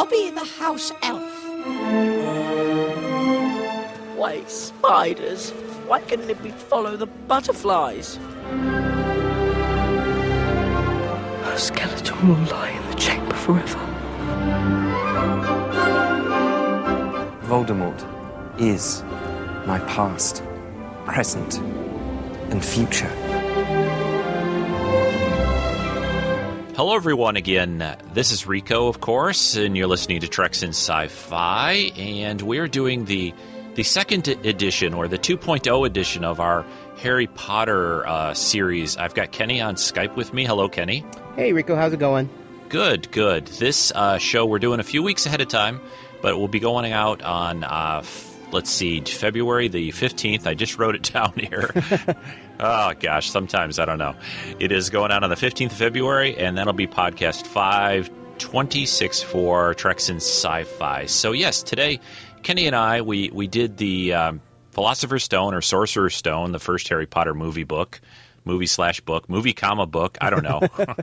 Dobby the house elf. Why spiders? Why couldn't it be follow the butterflies? A skeleton will lie in the chamber forever. Voldemort is my past, present, and future. Hello, everyone. Again, this is Rico, of course, and you're listening to Treks in Sci-Fi, and we're doing the the second edition or the 2.0 edition of our Harry Potter uh, series. I've got Kenny on Skype with me. Hello, Kenny. Hey, Rico, how's it going? Good, good. This uh, show we're doing a few weeks ahead of time, but we'll be going out on. Uh, f- let's see, February the 15th. I just wrote it down here. oh, gosh, sometimes I don't know. It is going out on the 15th of February, and that'll be podcast 526 for Treks in Sci Fi. So, yes, today, Kenny and I, we, we did the um, Philosopher's Stone or Sorcerer's Stone, the first Harry Potter movie book, movie slash book, movie comma book, I don't know.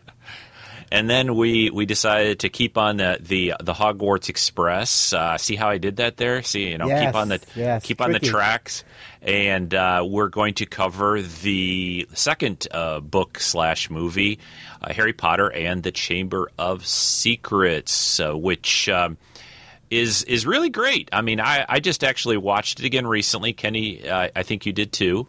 and then we we decided to keep on the the, the Hogwarts Express. Uh, see how I did that there? See, you know, Yes, keep on the yes, keep on the tracks. And uh, we're going to cover the second uh, book slash movie, uh, Harry Potter and the Chamber of Secrets, uh, which. Um, is is really great. I mean, I, I just actually watched it again recently. Kenny, uh, I think you did too.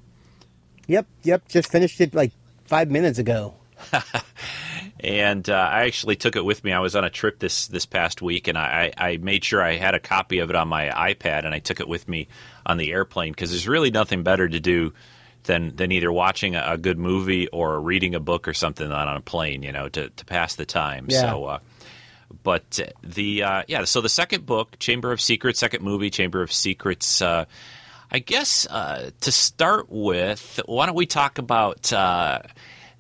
Yep, yep. Just finished it like five minutes ago. and uh, I actually took it with me. I was on a trip this this past week, and I, I made sure I had a copy of it on my iPad, and I took it with me on the airplane because there's really nothing better to do than than either watching a, a good movie or reading a book or something on a plane, you know, to, to pass the time. Yeah. So. Uh, but the uh, yeah, so the second book, Chamber of Secrets, second movie, Chamber of Secrets. Uh, I guess uh, to start with, why don't we talk about uh,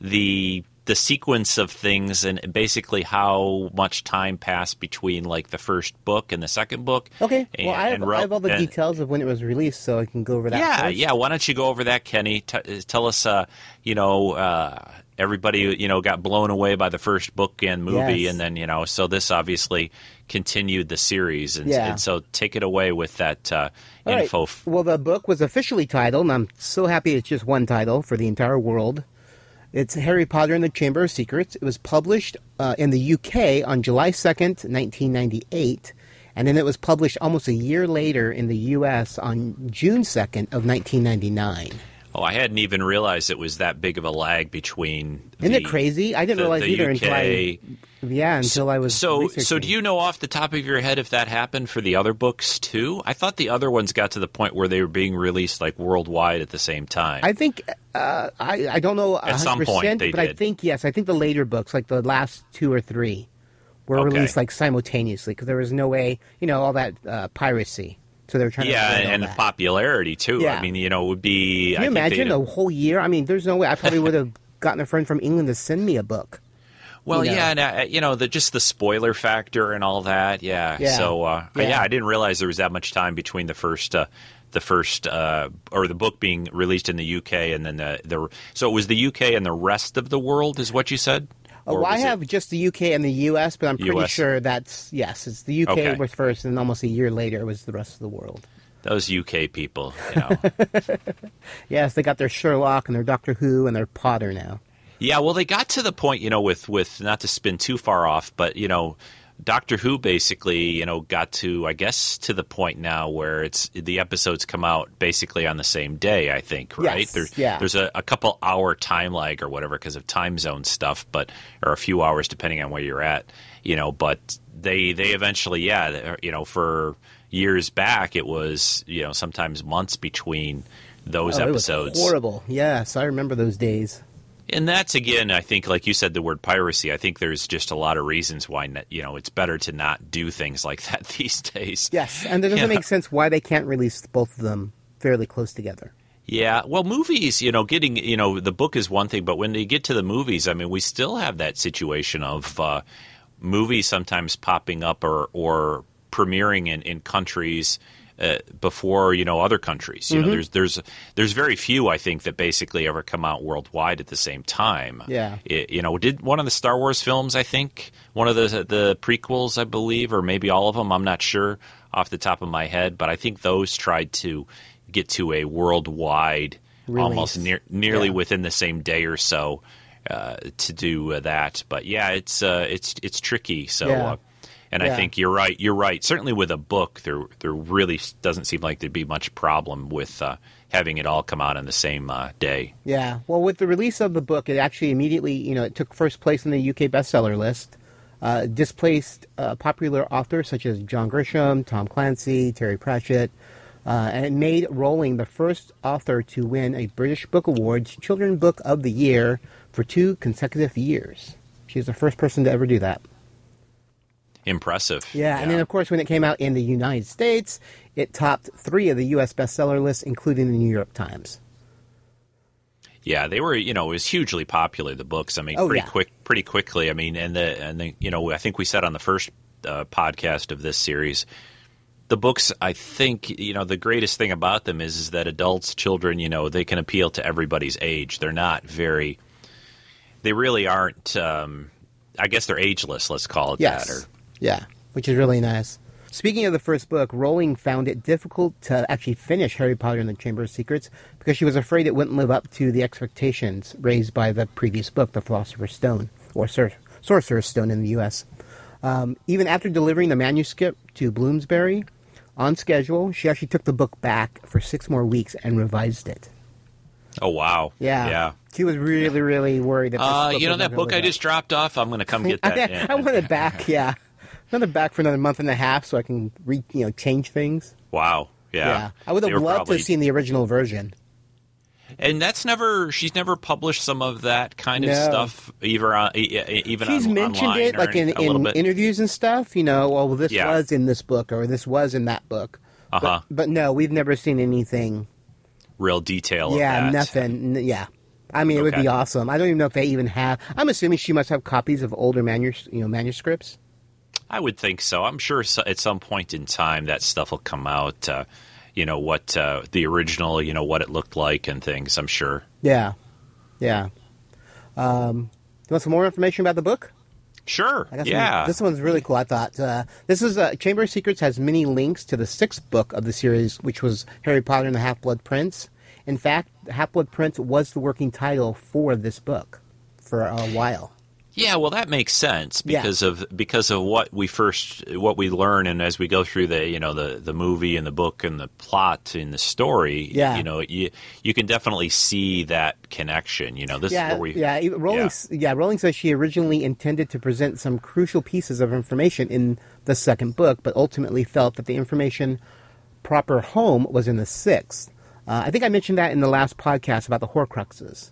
the the sequence of things and basically how much time passed between like the first book and the second book? Okay. And, well, I have, I have all the and- details of when it was released, so I can go over that. yeah, first. yeah. Why don't you go over that, Kenny? T- tell us, uh, you know, uh, everybody, you know, got blown away by the first book and movie, Yes. and then you know, so this obviously continued the series, and, Yeah. and so take it away with that uh, info. f- Well, the book was officially titled, and I'm so happy it's just one title for the entire world. It's Harry Potter and the Chamber of Secrets. It was published uh, in the UK on July 2nd, 1998, and then it was published almost a year later in the US on June 2nd of 1999. Oh, I hadn't even realized it was that big of a lag between. Isn't the, it crazy? I didn't the- realize the either UK. until I yeah until I was So, so do you know off the top of your head if that happened for the other books too? I thought the other ones got to the point where they were being released like worldwide at the same time. I think uh, I I don't know At some 100%, point they but I think yes, I think the later books, like the last two or three, were Okay. released like simultaneously because there was no way, you know, all that uh, piracy. So they were trying yeah, to all and popularity too. Yeah. I mean, you know, it would be. Can you imagine a whole year? I mean, there's no way. I probably would have gotten a friend from England to send me a book. Well, you know. yeah, and uh, you know, the just the spoiler factor and all that. Yeah. Yeah. So, uh, yeah. Yeah. I didn't realize there was that much time between the first, uh, the first, uh, or the book being released in the UK and then the the. So it was the UK and the rest of the world, is what you said. Oh, Or I was it- have just the UK and the US, but I'm pretty US. sure that's yes, it's the UK Okay. was first, and almost a year later it was the rest of the world. those UK people. You know. Yes, they got their Sherlock and their Doctor Who and their Potter now. Yeah, well, they got to the point, you know, with with not to spin too far off, but you know, Doctor Who basically, you know, got to I guess to the point now where it's the episodes come out basically on the same day. I think, right? Yes, there's yeah. there's a, a couple hour time lag or whatever because of time zone stuff, but or a few hours depending on where you're at, you know. But they they eventually, yeah, uh, you know, for years back, it was you know sometimes months between those Oh, it was episodes. horrible. Yes, I remember those days. And that's again, I think, like you said, the word piracy. I think there's just a lot of reasons why you know it's better to not do things like that these days. Yes, and it doesn't Yeah. make sense why they can't release both of them fairly close together. Yeah, well, movies, you know, getting, you know, the book is one thing, but when they get to the movies, I mean, we still have that situation of uh, movies sometimes popping up or or premiering in, in countries uh, before you know other countries. You know, there's there's there's very few I think that basically ever come out worldwide at the same time. Yeah. It- you know, did one of the Star Wars films? I think one of the the prequels, I believe, or maybe all of them. I'm not sure off the top of my head, but I think those tried to get to a worldwide, almost near nearly Yeah. within the same day or so. Uh, to do uh, that, but yeah, it's uh, it's it's tricky. So, Yeah. And I think you're right. You're right. Certainly with a book, there there really doesn't seem like there'd be much problem with uh, having it all come out on the same uh, day. Yeah. Well, with the release of the book, it actually immediately, you know, it took first place in the UK bestseller list. Uh, displaced uh, popular authors such as John Grisham, Tom Clancy, Terry Pratchett, uh, and it made Rowling the first author to win a British Book Awards Children's Book of the Year for two consecutive years. She's the first person to ever do that. Impressive. Yeah, and then of course, when it came out in the United States, it topped three of the U.S. bestseller lists, including the New York Times. Yeah, they were. You know, it was hugely popular. The books. I mean, Oh, pretty yeah. quick, pretty quickly. I mean, and the and the you know, I think we said on the first uh, podcast of this series, the books. I think you know the greatest thing about them is is that adults, children, you know, they can appeal to everybody's age. They're not very. They really aren't. Um, I guess they're ageless. Let's call it Yes. that. Or Yeah, which is really nice. Speaking of the first book, Rowling found it difficult to actually finish Harry Potter and the Chamber of Secrets because she was afraid it wouldn't live up to the expectations raised by the previous book, The Philosopher's Stone, or Sor- Sorcerer's Stone in the U.S. Um, even after delivering the manuscript to Bloomsbury on schedule, she actually took the book back for six more weeks and revised it. oh wow. Yeah, Yeah. She was really, really worried. That this Uh, book you know that book I just dropped off. I'm going to come get that. I, I want it back. Yeah, another back for another month and a half, so I can re, you know change things. Wow. Yeah. yeah. I would have loved probably- to have seen the original version. And that's never. She's never published some of that kind of No. stuff, either on, even She's on, mentioned online it like in, in interviews and stuff. You know, well, this Yeah. was in this book or this was in that book. Uh-huh. But, but no, we've never seen anything. Real detail. yeah, of that. nothing. Yeah. I mean, it would be awesome. I don't even know if they even have. I'm assuming she must have copies of older manus, you know, manuscripts. I would think so. I'm sure at some point in time that stuff will come out. Uh, you know what uh, the original, you know what it looked like and things. I'm sure. Yeah, yeah. Um, you want some more information about the book? Sure. I got some- Yeah. this one's really cool. I thought uh, this is uh, Chamber of Secrets has many links to the sixth book of the series, which was Harry Potter and the Half Blood Prince. In fact, Half Blood Prince was the working title for this book for a while. Yeah, well, that makes sense Yeah. because of because of what we first what we learn, and as we go through the you know the the movie and the book and the plot and the story, Yeah. you know, you you can definitely see that connection. You know, this is Yeah, where we yeah. Rowling, yeah. yeah. Rowling says she originally intended to present some crucial pieces of information in the second book, but ultimately felt that the information proper home was in the sixth. Uh, I think I mentioned that in the last podcast about the Horcruxes.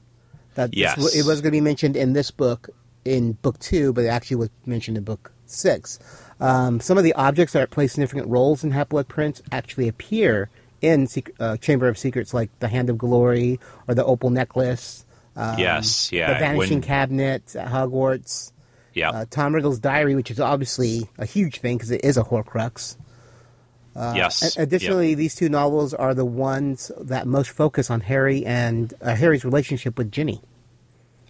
That Yes. w- it was going to be mentioned in this book, in book two, but it actually was mentioned in book six. Um, some of the objects that play significant roles in Half Blood Prince actually appear in uh, Chamber of Secrets, like the Hand of Glory or the Opal Necklace. Um, Yes, yeah, The Vanishing when- Cabinet at Hogwarts. yeah Uh, Tom Riddle's Diary, which is obviously a huge thing because it is a Horcrux. yes. A- Additionally, these two novels are the ones that most focus on Harry and uh, Harry's relationship with Ginny,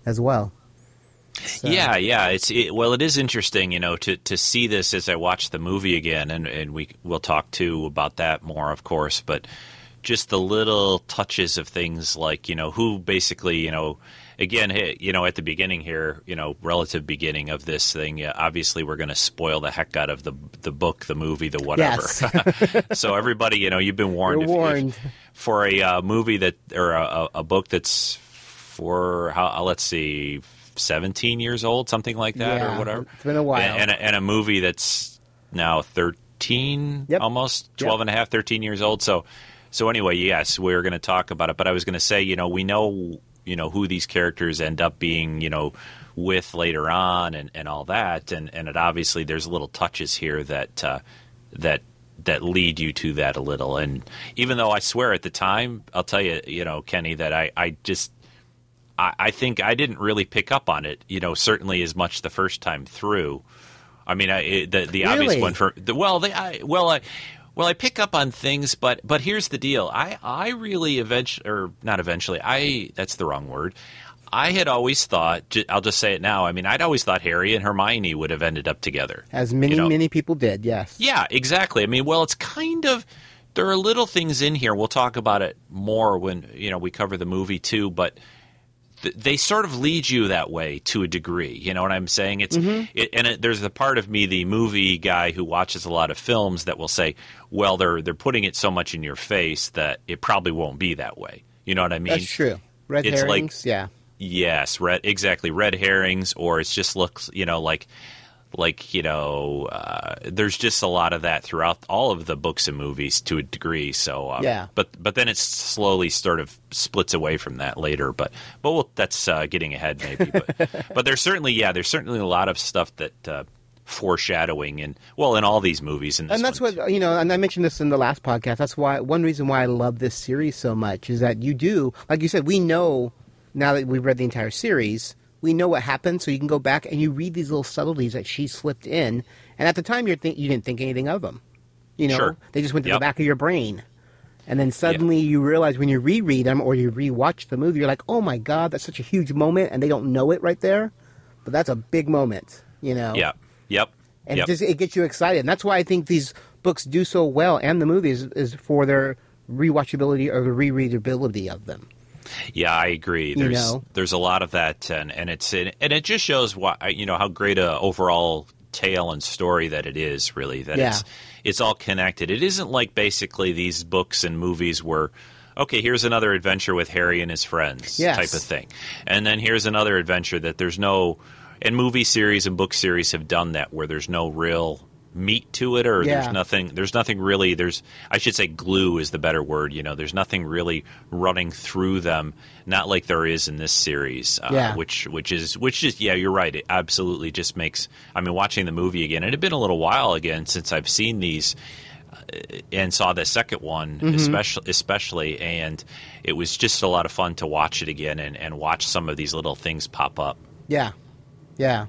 as well. So- Yeah, yeah. It's it, well, it is interesting, you know, to, to see this as I watch the movie again, and and we we'll talk too about that more, of course. But just the little touches of things like you know who basically you know again you know at the beginning here you know relative beginning of this thing yeah, obviously we're going to spoil the heck out of the the book the movie the whatever Yes. so everybody you know you've been warned, You're if- if- warned. for a uh, movie that or a, a- book that's for how let's see 17 years old something like that Yeah, or whatever it's been a while. and, and, a, and a movie that's now 13 Yep. almost Yep. 12 and a half 13 years old so so anyway yes we're going to talk about it but i was going to say you know we know you know who these characters end up being you know with later on and, and all that and and it obviously there's little touches here that uh, that that lead you to that a little and even though i swear at the time i'll tell you you know kenny that i i just I, I think I didn't really pick up on it, you know, certainly as much the first time through. I mean, I, it, the the obvious one for the well, they I, well, I, Well, I pick up on things, but but here's the deal. I I really eventually, or not eventually. I that's the wrong word. I had always thought. I'll just say it now. I mean, I'd always thought Harry and Hermione would have ended up together. As many, You know. many people did, yes. Yeah, exactly. I mean, well, it's kind of there are little things in here. We'll talk about it more when you know we cover the movie too, but th- they sort of lead you that way to a degree. You know what I'm saying? It's mm-hmm. it, and it, there's the part of me, the movie guy who watches a lot of films, that will say, "Well, they're they're putting it so much in your face that it probably won't be that way." You know what I mean? That's true. Red it's like- herrings, yeah. Yes, red exactly red herrings, or it just looks you know like like you know uh, there's just a lot of that throughout all of the books and movies to a degree. So uh, Yeah. but but then it slowly sort of splits away from that later. But but we'll, that's uh, getting ahead maybe. But but there's certainly yeah there's certainly a lot of stuff that. Uh, foreshadowing and well in all these movies and, and that's what you know and i mentioned this in the last podcast that's why one reason why i love this series so much is that you do like you said we know now that we've read the entire series we know what happened so you can go back and you read these little subtleties that she slipped in and at the time you're think, you didn't think anything of them you know Sure. they just went to Yep. the back of your brain and then suddenly you realize when you reread them or you rewatch the movie you're like oh my god that's such a huge moment and they don't know it right there but that's a big moment you know yeah yep and yep. it just it gets you excited. And that's why I think these books do so well, and the movies is for their rewatchability or the rereadability of them. Yeah, I agree. You There's know? there's a lot of that, and and it's and it just shows why you know how great a overall tale and story that it is. Really, that Yeah. it's it's all connected. It isn't like basically these books and movies where. Okay, here's another adventure with Harry and his friends, Yes. type of thing, and then here's another adventure that there's no, and movie series and book series have done that where there's no real meat to it, or Yeah. there's nothing, there's nothing really. There's, I should say, glue is the better word. You know, there's nothing really running through them, not like there is in this series. Uh, Yeah. Which, which is, which is, yeah, you're right. It absolutely just makes. I mean, watching the movie again, it had been a little while again since I've seen these uh, and saw the second one Mm-hmm. especially especially and it was just a lot of fun to watch it again and, and watch some of these little things pop up Yeah, yeah,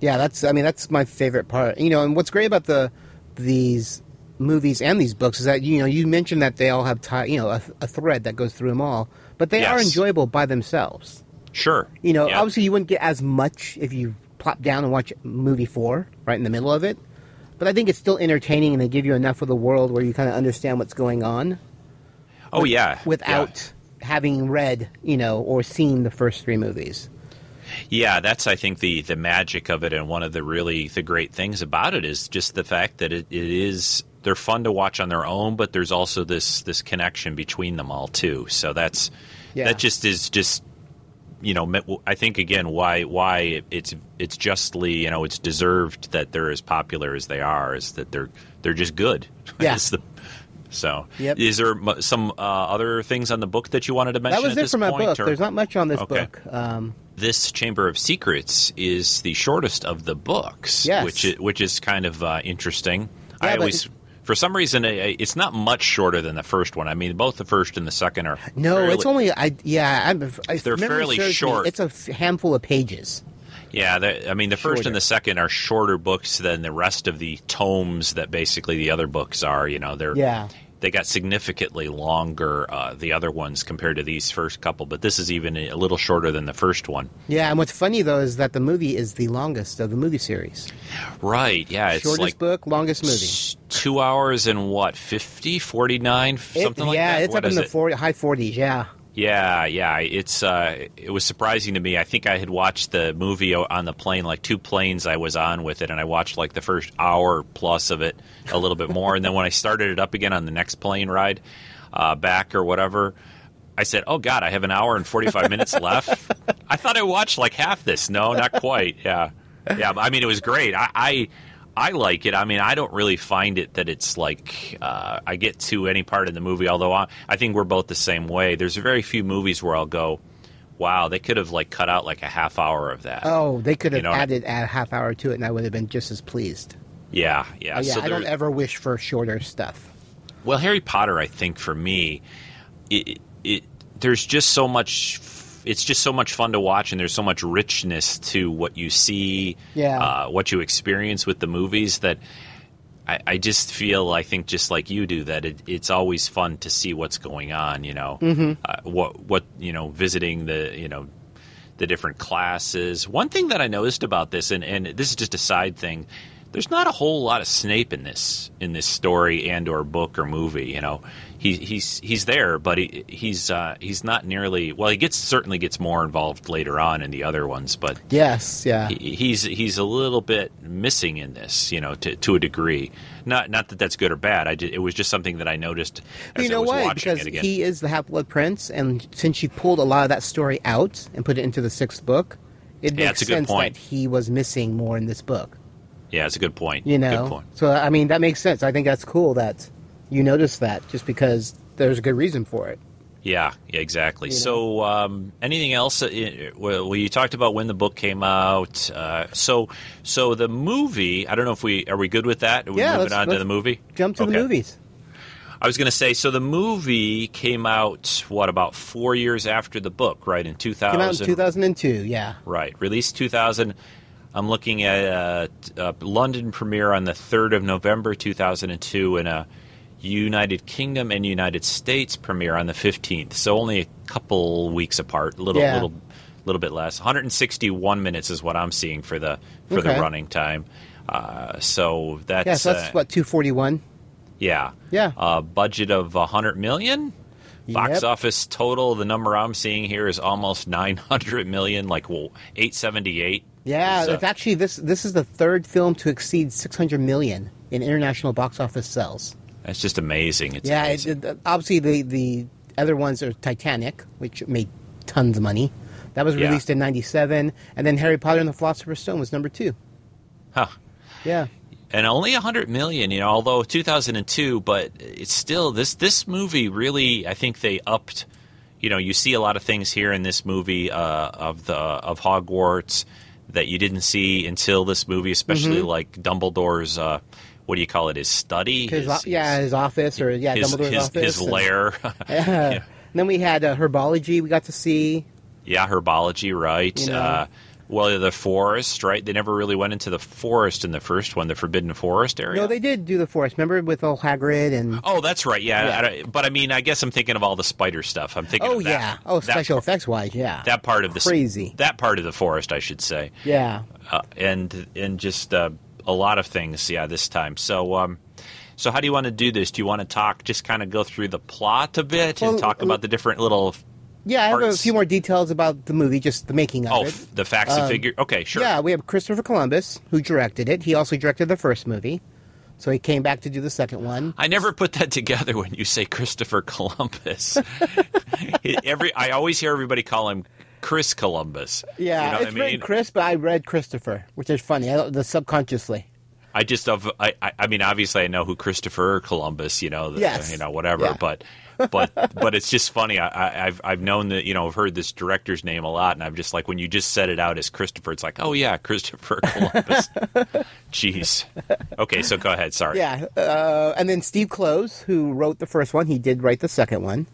yeah. That's I mean that's my favorite part. You know, and what's great about the these movies and these books is that you know you mentioned that they all have tie, you know a, a thread that goes through them all, but they are enjoyable by themselves. sure You know, Yeah. obviously you wouldn't get as much if you plop down and watch movie four right in the middle of it. But I think it's still entertaining, and they give you enough of the world where you kind of understand what's going on oh yeah without having read, you know, or seen the first three movies. Yeah, that's I think the the magic of it, and one of the really the great things about it is just the fact that it, it is they're fun to watch on their own, but there's also this this connection between them all too. So that's Yeah. that just is just you know I think again why why it's it's justly you know it's deserved that they're as popular as they are is that they're they're just good. Yeah. The- so Yep. is there some uh, other things on the book that you wanted to mention? That was at it this for my point, book. or- There's not much on this Okay. book. Um, this Chamber of Secrets is the shortest of the books, Yes. which is, which is kind of uh, interesting. Yeah, I always, for some reason, it's not much shorter than the first one. I mean, both the first and the second are no, fairly- it's only I. Yeah, I'm, if They're fairly serves me, short. it's a handful of pages. Yeah. the- I mean, the first Shorter. and the second are shorter books than the rest of the tomes that basically the other books are. You know, they're Yeah. They got significantly longer, uh, the other ones compared to these first couple, but this is even a little shorter than the first one. Yeah, and what's funny though is that the movie is the longest of the movie series. Right? Yeah, it's Shortest like book, longest movie. two hours and what 50 49 It- something like yeah, that Yeah, it's What up in the it? 40, high 40s. Yeah. Yeah yeah it's uh it was surprising to me. I think i had watched the movie on the plane like two planes i was on with it and i watched like the first hour plus of it a little bit more. And then when i started it up again on the next plane ride uh, back or whatever i said oh god i have an hour and 45 minutes left. I thought i watched like half this. No not quite. Yeah. Yeah i mean it was great. I, I I like it. I mean, I don't really find it that it's like uh, I get to any part in the movie. Although I, I think we're both the same way. There's very few movies where I'll go, "Wow, they could have like cut out like a half hour of that." Oh, they could have You know, added a half hour to it, and I would have been just as pleased. yeah, yeah. Oh, yeah, So I don't there- ever wish for shorter stuff. Well, Harry Potter, I think for me, it, it there's just so much. It's just so much fun to watch, and there's so much richness to what you see, Yeah. uh, what you experience with the movies that I, I just feel, I think, just like you do, that it, it's always fun to see what's going on. You know, mm-hmm. uh, what what you know, visiting the you know the different classes. One thing that I noticed about this, and, and this is just a side thing, there's not a whole lot of Snape in this in this story and or book or movie. You know, he, he's he's there, but he, he's uh, he's not nearly. Well, he gets certainly gets more involved later on in the other ones, but yes, yeah, he, he's he's a little bit missing in this. You know, to to a degree. Not not that that's good or bad. I did, it was just something that I noticed. As you know I was why? Watching Because it again. he is the Half Blood Prince, and since she pulled a lot of that story out and put it into the sixth book, it Yeah, makes a good sense point. that he was missing more in this book. yeah, it's a good point. You good know, point. so I mean that makes sense. I think that's cool that you noticed that, just because there's a good reason for it. Yeah, yeah, exactly. You know? So, um, anything else? uh, Well, you talked about when the book came out. Uh, so, so the movie. I don't know if we are we good with that. Are we Yeah, moving let's- on to let's the movie. Jump to the movies. I was going to say. So the movie came out what about four years after the book, right? In two Came out in 2002. Yeah. Right, released two thousand. I'm looking at a, a London premiere on the third of November two thousand and two, and a United Kingdom and United States premiere on the fifteenth. So only a couple weeks apart, a little Yeah. little little bit less. 161 minutes is what I'm seeing for the for the running time. Uh, so that's Yeah. So that's uh, what 241. yeah Yeah. uh, budget of 100 million. Box Yep. office total, the number I'm seeing here is almost 900 million, like well, 878. Yeah, So- it's actually this. This is the third film to exceed 600 million in international box office sales. That's just amazing. It's yeah, amazing. it, obviously the the other ones are Titanic, which made tons of money. That was Yeah. released in '97, and then Harry Potter and the Philosopher's Stone was number two. Huh. Yeah, and only 100 million you know although 2002 but it's still this this movie really i think they upped you know you see a lot of things here in this movie uh, of the of hogwarts that you didn't see until this movie especially like dumbledore's uh, what do you call it his study his, o- yeah, his office or yeah, his, Dumbledore's his, office. his and- lair Yeah. And then we had uh, herbology. We got to see. yeah herbology right You know. uh, well the forest right they never really went into the forest in the first one the forbidden forest area No, they did do the forest. Remember with old Hagrid and. Oh, that's right. Yeah, Yeah. I but I mean, I guess I'm thinking of all the spider stuff. I'm thinking. Oh of that, yeah. Oh, special part- effects wise, yeah. That part of the Crazy. That part of the forest, I should say, yeah. uh, and and just uh, a lot of things. Yeah, this time. So, um, so how do you want to do this? Do you want to talk? Just kind of go through the plot a bit Well, and talk about the different little. Yeah, I have a few more details about the movie, just the making of Oh, it. f- the facts and Um, figure. Okay, sure. Yeah, we have Christopher Columbus, who directed it. He also directed the first movie. So he came back to do the second one. I never put that together when you say Christopher Columbus. Every I always hear everybody call him Chris Columbus. Yeah, you know it's I mean? Chris, but I read Christopher, which is funny. I, the subconsciously. I just of I, I mean obviously I know who Christopher Columbus you know the, Yes. you know whatever Yeah. but but but it's just funny I, I I've I've known that you know I've heard this director's name a lot and I'm just like when you just said it out as Christopher it's like oh yeah Christopher Columbus jeez okay so go ahead sorry Yeah, uh, and then Steve Kloves, who wrote the first one, he did write the second one,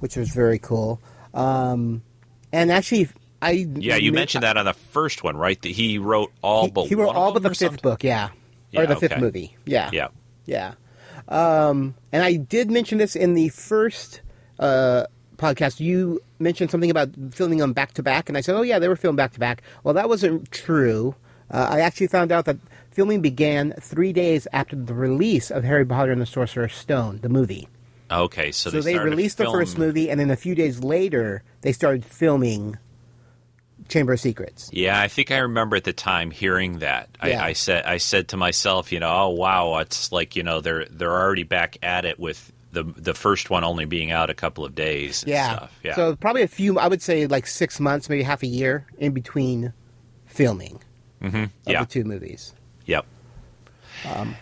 which was very cool. Um, and actually, I yeah you mentioned that on the first one right that he wrote all he, but he wrote all but the fifth something? book. Yeah, Yeah, or the fifth movie. Yeah, yeah Yeah. Um, and I did mention this in the first uh, podcast. You mentioned something about filming them back to back, and I said, "Oh yeah, they were filmed back to back." Well, that wasn't true. Uh, I actually found out that filming began three days after the release of Harry Potter and the Sorcerer's Stone, the movie. Okay so, So they, to released the first movie, and then a few days later, they started filming Chamber of Secrets. Yeah, I think I remember at the time hearing that. Yeah. I, I said I said to myself, you know, oh wow, it's like you know they're they're already back at it with the the first one only being out a couple of days. And Yeah. stuff. yeah. So probably a few. I would say like six months, maybe half a year in between filming mm-hmm. of yeah. the two movies. Yep. Um,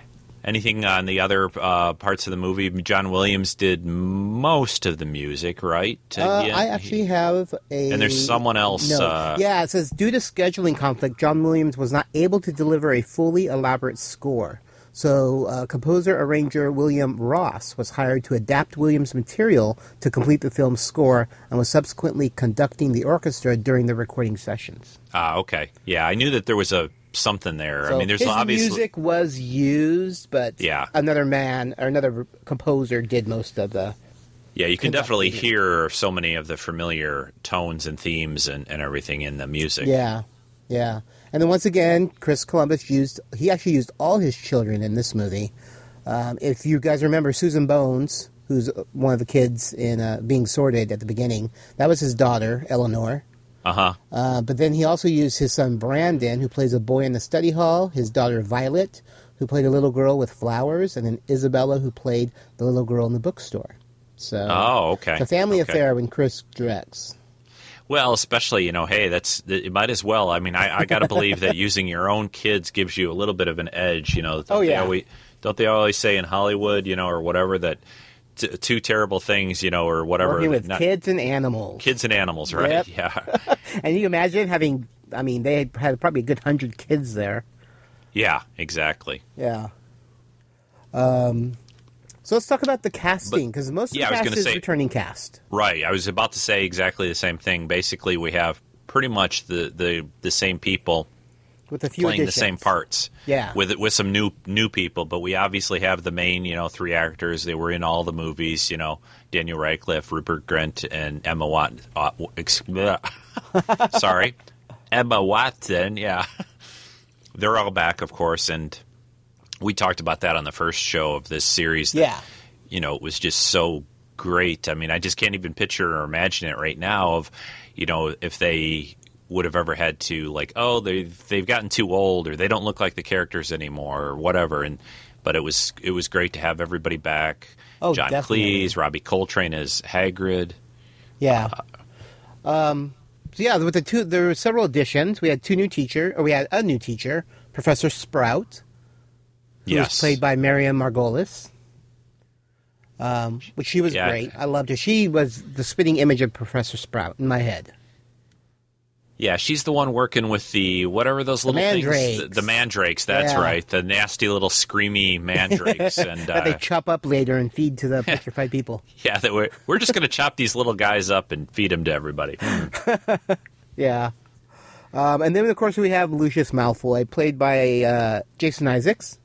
Anything on the other uh, parts of the movie? John Williams did most of the music, right? Uh, Yeah, I actually have a. And there's someone else, No. uh, yeah, it says due to scheduling conflict, John Williams was not able to deliver a fully elaborate score. So, uh, composer arranger William Ross was hired to adapt Williams' material to complete the film's score, and was subsequently conducting the orchestra during the recording sessions. Ah, okay. Yeah, I knew that there was a something there. So I mean, there's his obviously music was used, but Yeah. another man or another composer did most of the. yeah, you can definitely it. hear so many of the familiar tones and themes and, and everything in the music. Yeah, yeah. And then once again, Chris Columbus used he actually used all his children in this movie. Um, if you guys remember Susan Bones, who's one of the kids in uh, Being Sorted at the beginning, that was his daughter Eleanor. Uh huh. Uh, but then he also used his son Brandon, who plays a boy in the study hall, his daughter Violet, who played a little girl with flowers, and then Isabella, who played the little girl in the bookstore. So Oh, okay. The family Okay. affair when Chris directs. Well, especially you know, hey, that's it might as well. I mean, I, I got to believe that using your own kids gives you a little bit of an edge. You know, Oh, they yeah. always, don't they always say in Hollywood, you know, or whatever that t- two terrible things, you know, or whatever. Working with not- kids and animals. kids and animals, right? Yep. Yeah, And you imagine having, I mean, they had, probably a good hundred kids there. yeah, exactly. Yeah. Um, so let's talk about the casting, because most of yeah, the cast is say- returning cast. Right. I was about to say exactly the same thing. Basically, we have pretty much the the, the same people With a few playing the same parts. Yeah. With with some new new people, but we obviously have the main, you know, three actors. They were in all the movies, you know, Daniel Radcliffe, Rupert Grint, and Emma Watson. Uh, ex- sorry, Emma Watson. Yeah, they're all back, of course, and we talked about that on the first show of this series. that, Yeah. you know, it was just so great. I mean, I just can't even picture or imagine it right now of, you know, if they would have ever had to like, oh, they they've gotten too old or they don't look like the characters anymore or whatever. And but it was it was great to have everybody back. Oh, John definitely. Cleese, Robbie Coltrane as Hagrid. Yeah. Um, so yeah, with the two, there were several additions. We had two new teacher, or we had a new teacher, Professor Sprout, who Yes, was played by Miriam Margolyes. Um, which she was Yeah. great. I loved her. She was the spitting image of Professor Sprout in my head. Yeah, she's the one working with the whatever those little mandrakes. things. The, the mandrakes. That's Yeah. right. The nasty little screamy mandrakes. and that they uh, chop up later and feed to the petrified people. yeah, that we're we're just going to chop these little guys up and feed them to everybody. Yeah. Um, and then, of course, we have Lucius Malfoy, played by uh, Jason Isaacs.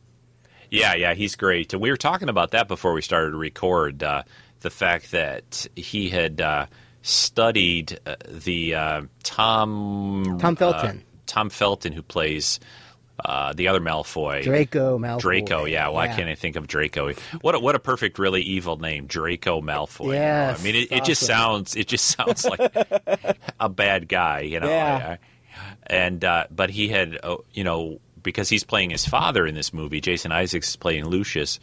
Yeah, yeah, he's great. And we were talking about that before we started to record. Uh, the fact that he had uh, studied uh, the uh, Tom Tom Felton. uh, Tom Felton, who plays uh, the other Malfoy. Draco Malfoy. Draco, yeah. Why can't I think of Draco? What a, what a perfect, really evil name, Draco Malfoy. you know? I mean, it, it just sounds it just sounds like a bad guy, you know. Yeah. And uh, but he had, uh, you know, because he's playing his father in this movie, Jason Isaacs is playing Lucius.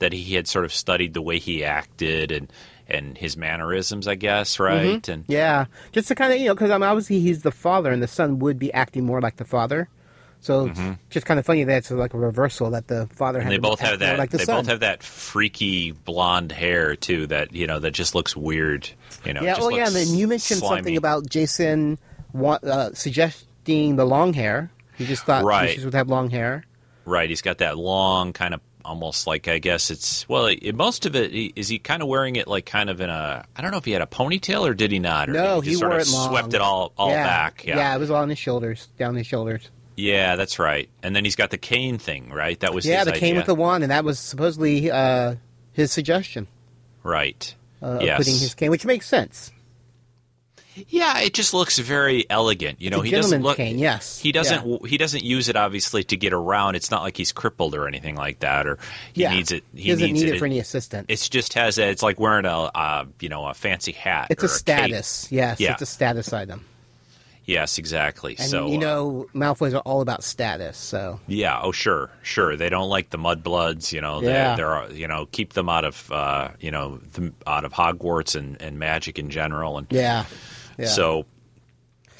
That he had sort of studied the way he acted and and his mannerisms, I guess, right? And Yeah, just to kind of you know, because I mean, obviously he's the father, and the son would be acting more like the father. So it's just kind of funny that it's like a reversal that the father Mm-hmm. And they both have that. like the they son. both have that freaky blonde hair too. That you know that just looks weird. You know. yeah. just Oh yeah, and then you mentioned slimy. something about Jason uh, suggesting the long hair. He just thought Right. Would have long hair. right. He's got that long kind of almost like I guess it's well. It, most of it is he- kind of wearing it like kind of in a. I don't know if he had a ponytail or did he not? Or No, he just sort of it long. swept it all all yeah. back. Yeah. it was on his shoulders, down his shoulders. Yeah, that's right. And then he's got the cane thing, right? That was Yeah, the cane with the wand, and that was supposedly uh, his suggestion right. uh, yes. putting his cane, which makes sense. Yeah, it just looks very elegant. You know, a he doesn't look. cane, yes. He doesn't. He doesn't use it obviously to get around. It's not like he's crippled or anything like that. Or he yeah, needs it. He, He doesn't need it. it for any assistance. It's just has a. It's like wearing a. Uh, you know, a fancy hat. It's a status. Yes, Yeah. it's a status item. Yes, exactly. And so you uh, know, Malfoys are all about status. So Yeah. Oh, sure, sure. They don't like the mudbloods. You know. They're, Yeah. they're you know keep them out of uh, you know out of Hogwarts and, and magic in general. And yeah, yeah. Um, so.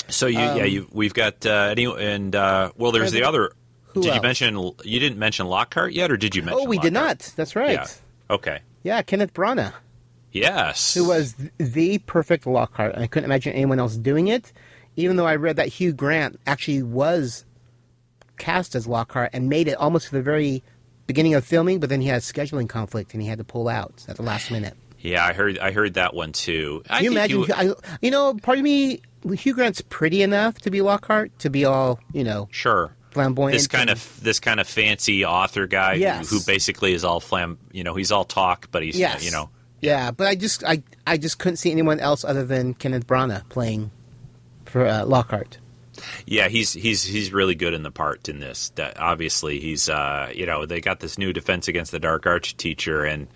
So you yeah you we've got uh, any and uh, well there's the other. who did you mention you didn't mention Lockhart yet or did you mention? oh, we did not. That's right. Yeah. Okay. Yeah, Kenneth Branagh, Yes. who was the perfect Lockhart. I couldn't imagine anyone else doing it. Even though I read that Hugh Grant actually was cast as Lockhart and made it almost to the very beginning of filming, but then he had a scheduling conflict and he had to pull out at the last minute. Yeah, I heard I heard that one too. I you imagine? you- I, you know, part of me, Hugh Grant's pretty enough to be Lockhart, to be all, you know, sure. flamboyant. this kind and- of this kind of fancy author guy who- Yes. who, basically is all flam. You know, he's all talk, but he's yes, you know. yeah. But I just I I just couldn't see anyone else other than Kenneth Branagh playing for uh, Lockhart. Yeah, he's he's he's really good in the part in this. That obviously he's uh you know they got this new defense against the dark arts teacher and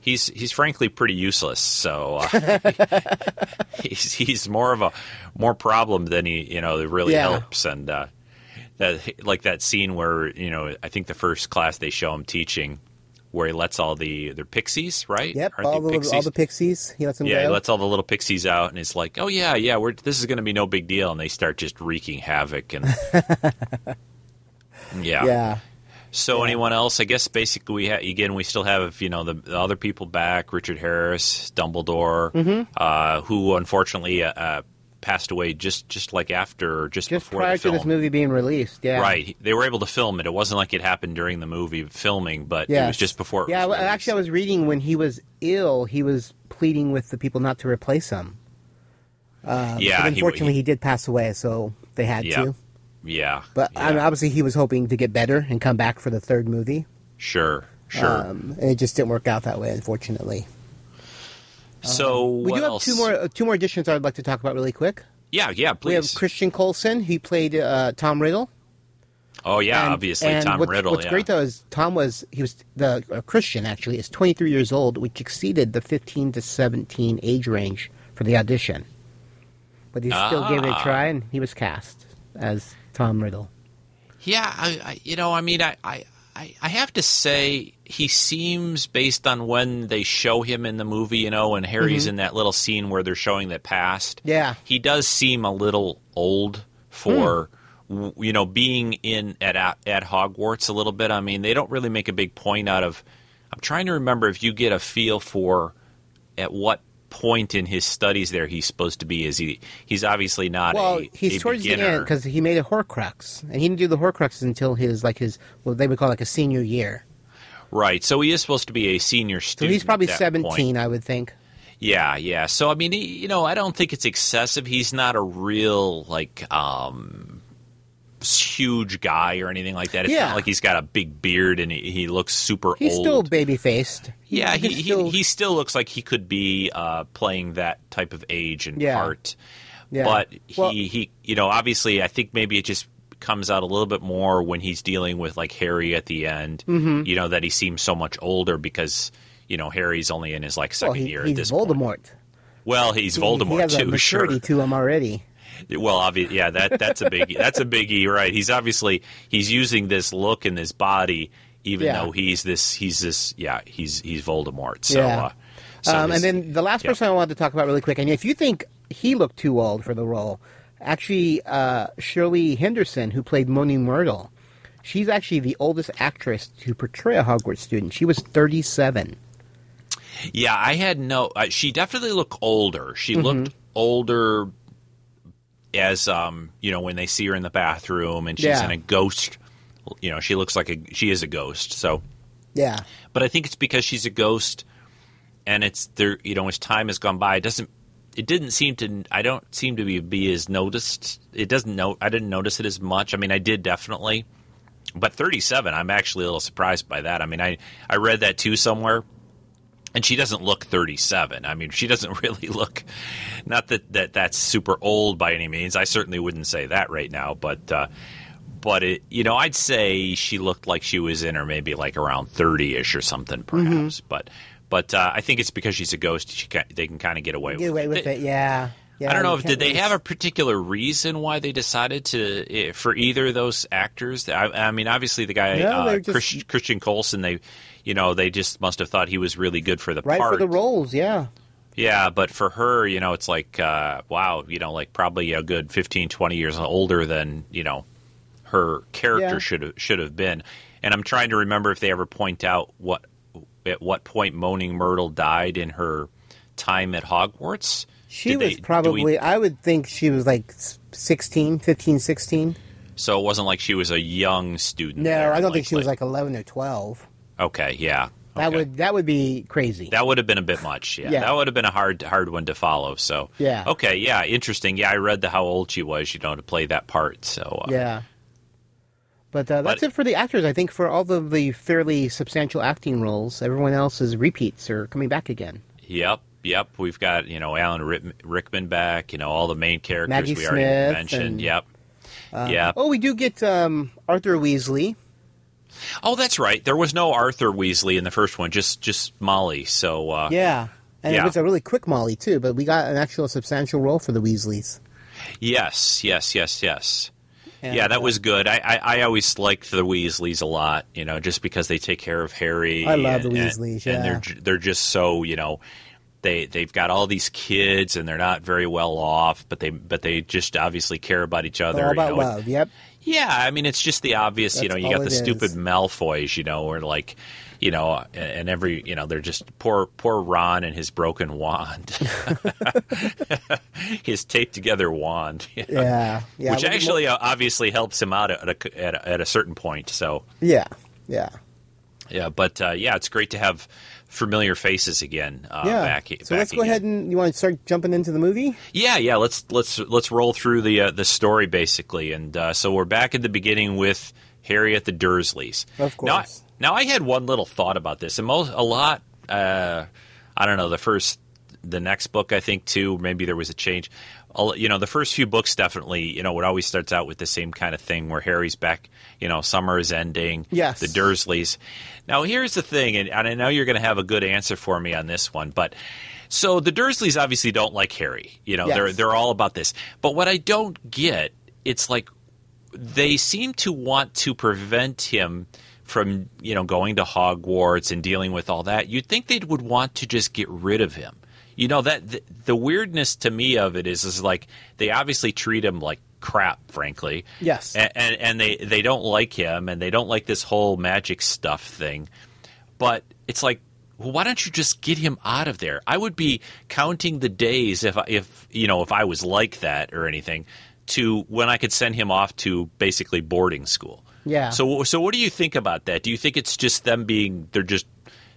he's he's frankly pretty useless. So uh, he's he's more of a more problem than he you know that really Yeah. helps and uh, that like that scene where you know I think the first class they show him teaching where he lets all the they're pixies right Yep, all the all pixies? the pixies. He lets them Yeah, he lets all the little pixies out, and it's like, oh yeah, yeah, we're this is going to be no big deal, and they start just wreaking havoc, and yeah. yeah, So anyone else? I guess basically we ha- again we still have you know the, the other people back: Richard Harris, Dumbledore, Mm-hmm. uh, who unfortunately uh, uh, passed away just just like after just, just before prior the to this movie being released. Yeah, Right, they were able to film it. It wasn't like it happened during the movie filming, but Yes. it was just before. It yeah, was well, actually, I was reading when he was ill, he was pleading with the people not to replace him. yeah, But he- unfortunately, he, he, did pass away, so they had Yeah. to. Yeah, But yeah. I mean, obviously, he was hoping to get better and come back for the third movie. sure, sure. Um, and it just didn't work out that way, unfortunately. so We what do have else? two more uh, two more additions I'd like to talk about really quick. Yeah, yeah, please. We have Christian Coulson. He played uh, Tom Riddle. oh yeah, And- obviously and Tom what's, Riddle. What's yeah. great though is Tom was he was the uh, Christian actually is 23 years old, which exceeded the 15 to 17 age range for the audition. But he still gave it a Ah. try, and he was cast as Tom Riddle. Yeah, I, I you know, I mean, I, I, I have to say he seems based on when they show him in the movie, you know, and Harry's in that little scene where they're showing the past. Mm-hmm. Yeah. he does seem a little old for. w You know, being in at at Hogwarts a little bit. I mean, they don't really make a big point out of. I'm trying to remember if you get a feel for at what point in his studies there he's supposed to be. Is he? He's obviously not. Well, a, he's a towards the end because he made a Horcrux, and he didn't do the Horcruxes until his like his what they would call like a senior year. Right. So he is supposed to be a senior student. So he's probably 17, point. I would think. Yeah, yeah. So I mean, he, you know, I don't think it's excessive. He's not a real like um huge guy or anything like that. It's Yeah. not like he's got a big beard and he, he looks super He's old. still baby faced. yeah, he, he, still- he still looks like he could be uh, playing that type of age and Yeah. part. Yeah. But he, Well- he, you know, obviously, I think maybe it just comes out a little bit more when he's dealing with like Harry at the end. Mm-hmm. You know that he seems so much older because you know Harry's only in his like well, second he, year he's at this point. Voldemort. Well, he's He- Voldemort he has a too, sure. to him already. Well, obviously, yeah, that that's a biggie. that's a biggie, right? He's obviously he's using this look in his body, even Yeah. though he's this he's this yeah he's he's Voldemort. So, Yeah. uh, so um, and then the last yeah. person I wanted to talk about really quick, and if you think he looked too old for the role, actually uh, Shirley Henderson, who played Moaning Myrtle, she's actually the oldest actress to portray a Hogwarts student. She was 37. yeah, I had no. Uh, she definitely looked older. She Mm-hmm. looked older as um you know when they see her in the bathroom and she's Yeah. in a ghost. You know, she looks like a she is a ghost. So Yeah, but I think it's because she's a ghost, and it's there. You know, as time has gone by, it doesn't. It didn't seem to. I don't seem to be, be as noticed. It doesn't know. I didn't notice it as much. I mean, I did definitely, but thirty-seven. I'm actually a little surprised by that. I mean, I I read that too somewhere, and she doesn't look thirty-seven. I mean, she doesn't really look. Not that that that's super old by any means. I certainly wouldn't say that right now, but. uh but it, you know, I'd say she looked like she was in her maybe like around thirty ish or something, Mm-hmm. perhaps. But, but uh, I think it's because she's a ghost. She can, they can kind of get away get with away it. with it. Yeah, yeah. I don't know if did they have a particular reason why they decided to eh, for either of those actors. I, I mean, obviously the guy uh, just- Christian Coulson. They, you know, they just must have thought he was really good for the right part. for the roles? Yeah, Yeah, but for her, you know, it's like, uh, wow, you know, like probably a good 15, 20 years older than, you know, her character Yeah. should have should have been. And I'm trying to remember if they ever point out what at what point Moaning Myrtle died in her time at Hogwarts. she Did was they- do we- probably. I would think she was like 16, 15, 16. so it wasn't like she was a young student. No, there, I don't think she was like 11 or 12. Okay, yeah. That would that would be crazy. That would have been a bit much. Yeah, Yeah. that would have been a hard hard one to follow. So Yeah. okay, yeah, interesting. Yeah, I read the how old she was, you know, to play that part. So uh, yeah. But uh, that's But- it for the actors. I think for all of the fairly substantial acting roles, everyone else is repeats or coming back again. Yep, yep. We've got you know Alan Rick- Rickman back. You know all the main characters Maggie we already Smith mentioned. and- Yep. yeah. Oh, we do get um, Arthur Weasley. Oh, that's right. There was no Arthur Weasley in the first one. Just just Molly. So uh, Yeah. And Yeah. it was a really quick Molly, too, but we got an actual substantial role for the Weasleys. yes, yes, yes, yes. And, yeah, that uh, was good. I, I, I always liked the Weasleys a lot, you know, just because they take care of Harry. I love and- the Weasleys, and yeah. they're they're just so you know, they they've got all these kids and they're not very well off, but they but they just obviously care about each other. All you about know. love, yep. Yeah, I mean it's just the obvious. you know, you got the stupid is. Malfoys, you know, or like, you know, and every you know they're just poor poor Ron and his broken wand, his taped together wand. you know, Yeah. yeah. which actually uh, obviously helps him out at a, at a, at a certain point. So Yeah. Yeah. yeah, but uh, yeah, it's great to have familiar faces again. Uh, yeah. back, so back let's go again. ahead and you want to start jumping into the movie? Yeah, yeah. Let's let's let's roll through the uh, the story basically, and uh, so we're back at the beginning with Harry at the Dursleys. Of Now, course. now I had one little thought about this, and most a lot. Uh, I don't know the first, the next book. I think too. Maybe there was a change. You know, the first few books definitely. You know, it always starts out with the same kind of thing where Harry's back. You know, summer is ending. Yes. The Dursleys. Now, here's the thing, and, and I know you're going to have a good answer for me on this one, but so the Dursleys obviously don't like Harry. You know, Yes. they're they're all about this. But what I don't get, it's like they seem to want to prevent him from you know going to Hogwarts and dealing with all that. You'd think they would want to just get rid of him. You know that the, the weirdness to me of it is is like they obviously treat him like crap, frankly. Yes. and and, and they they don't like him and they don't like this whole magic stuff thing. But it's like, well, why don't you just get him out of there? I would be counting the days if I- if you know if I was like that or anything to when I could send him off to basically boarding school. Yeah. So so what do you think about that? Do you think it's just them being they're just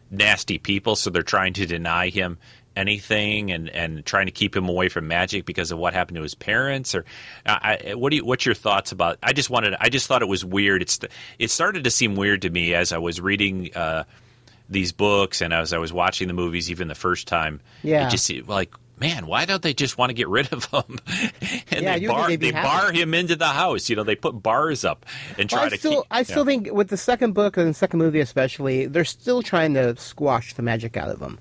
nasty people, so they're trying to deny him anything and, and trying to keep him away from magic because of what happened to his parents or I, what do you what's your thoughts about I just wanted I just thought it was weird it's it started to seem weird to me as I was reading uh, these books and as I was watching the movies even the first time Yeah. it just like man why don't they just want to get rid of him and Yeah, they bar they happy. bar him into the house you know they put bars up and try Well, I to still, keep I still think with the second book and the second movie especially, they're still trying to squash the magic out of him.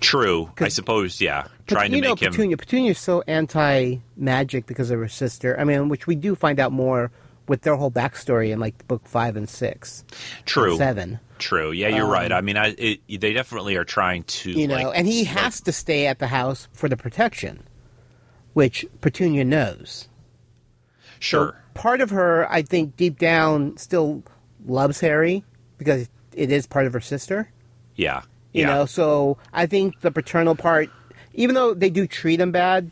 True I suppose yeah trying to you know, make him Petunia. Petunia's so anti-magic because of her sister. I mean, which we do find out more with their whole backstory in like book five and six, true and seven. True. Yeah, you're right. I mean, I it, they definitely are trying to. Um, You know, like, and he has to stay at the house for the protection, which Petunia knows. sure. Part of her, I think, deep down, still loves Harry because it is part of her sister. yeah. You yeah. know, so I think the paternal part, even though they do treat him bad,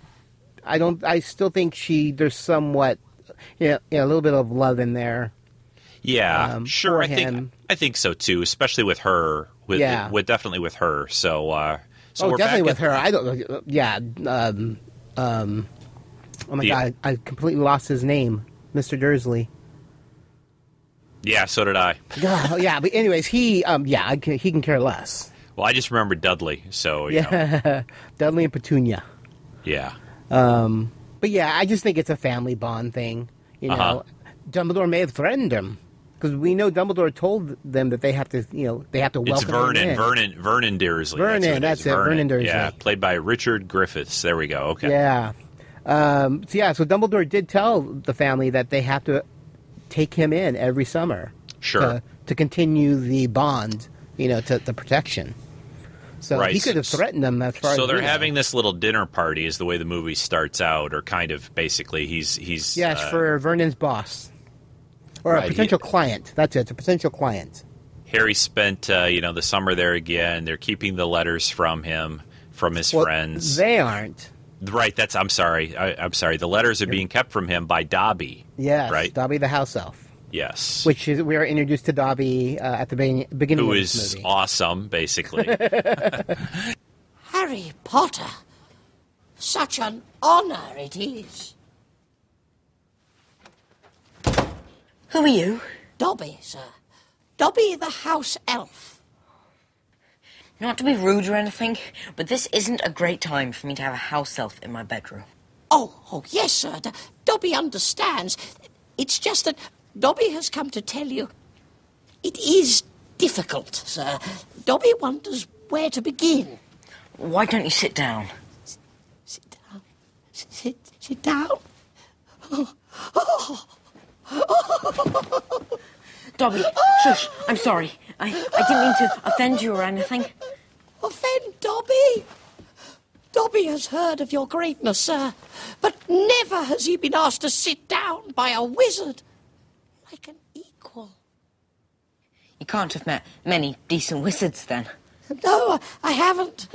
I don't. I still think she there's somewhat, you know, you know, a little bit of love in there. Yeah, um, sure. for I think. I think so too, especially with her. With, Yeah. with definitely with her. So, uh, so oh, definitely with her. I don't. Yeah. Um, um, oh my The- god, I completely lost his name, Mister Dursley. Yeah, so did I. Yeah, yeah. But anyways, he, um, yeah, he can care less. Well, I just remember Dudley. So you know, Yeah, Dudley and Petunia. yeah, But yeah, I just think it's a family bond thing. You know, Uh-huh. Dumbledore may have threatened him because we know Dumbledore told them that they have to, you know, they have to it's welcome him Vernon, in. Vernon, Vernon Dursley. Vernon, that's, is. it, Vernon Dursley. Yeah, played by Richard Griffiths. There we go. Okay. Yeah. Um, so yeah, so Dumbledore did tell the family that they have to take him in every summer. Sure. To, to continue the bond, you know, to the protection. So Right, he could have threatened them far as So they're know. having this little dinner party, is the way the movie starts out, or kind of basically he's he's Yes, uh, for Vernon's boss. Or Right, a he- potential client. That's it, it's a potential client. Harry spent uh, you know the summer there again. They're keeping the letters from him from his Well, friends. They aren't. right. That's I'm sorry. I, I'm sorry. The letters are being kept from him by Dobby. Yes, Right. Dobby the house elf. Yes. Which is we are introduced to Dobby uh, at the be- beginning who of is this movie. awesome, basically. Harry Potter. Such an honor it is. Who are you? Dobby, sir. Dobby the house elf. Not to be rude or anything, but this isn't a great time for me to have a house elf in my bedroom. Oh, oh, yes, sir. D- Dobby understands. It's just that Dobby has come to tell you it is difficult, sir. Dobby wonders where to begin. Why don't you sit down? Sit down. Sit, sit down. Dobby, shush. I'm sorry. I, I didn't mean to offend you or anything. Offend Dobby? Dobby has heard of your greatness, sir, but never has he been asked to sit down by a wizard like an equal. You can't have met many decent wizards then. No, I haven't.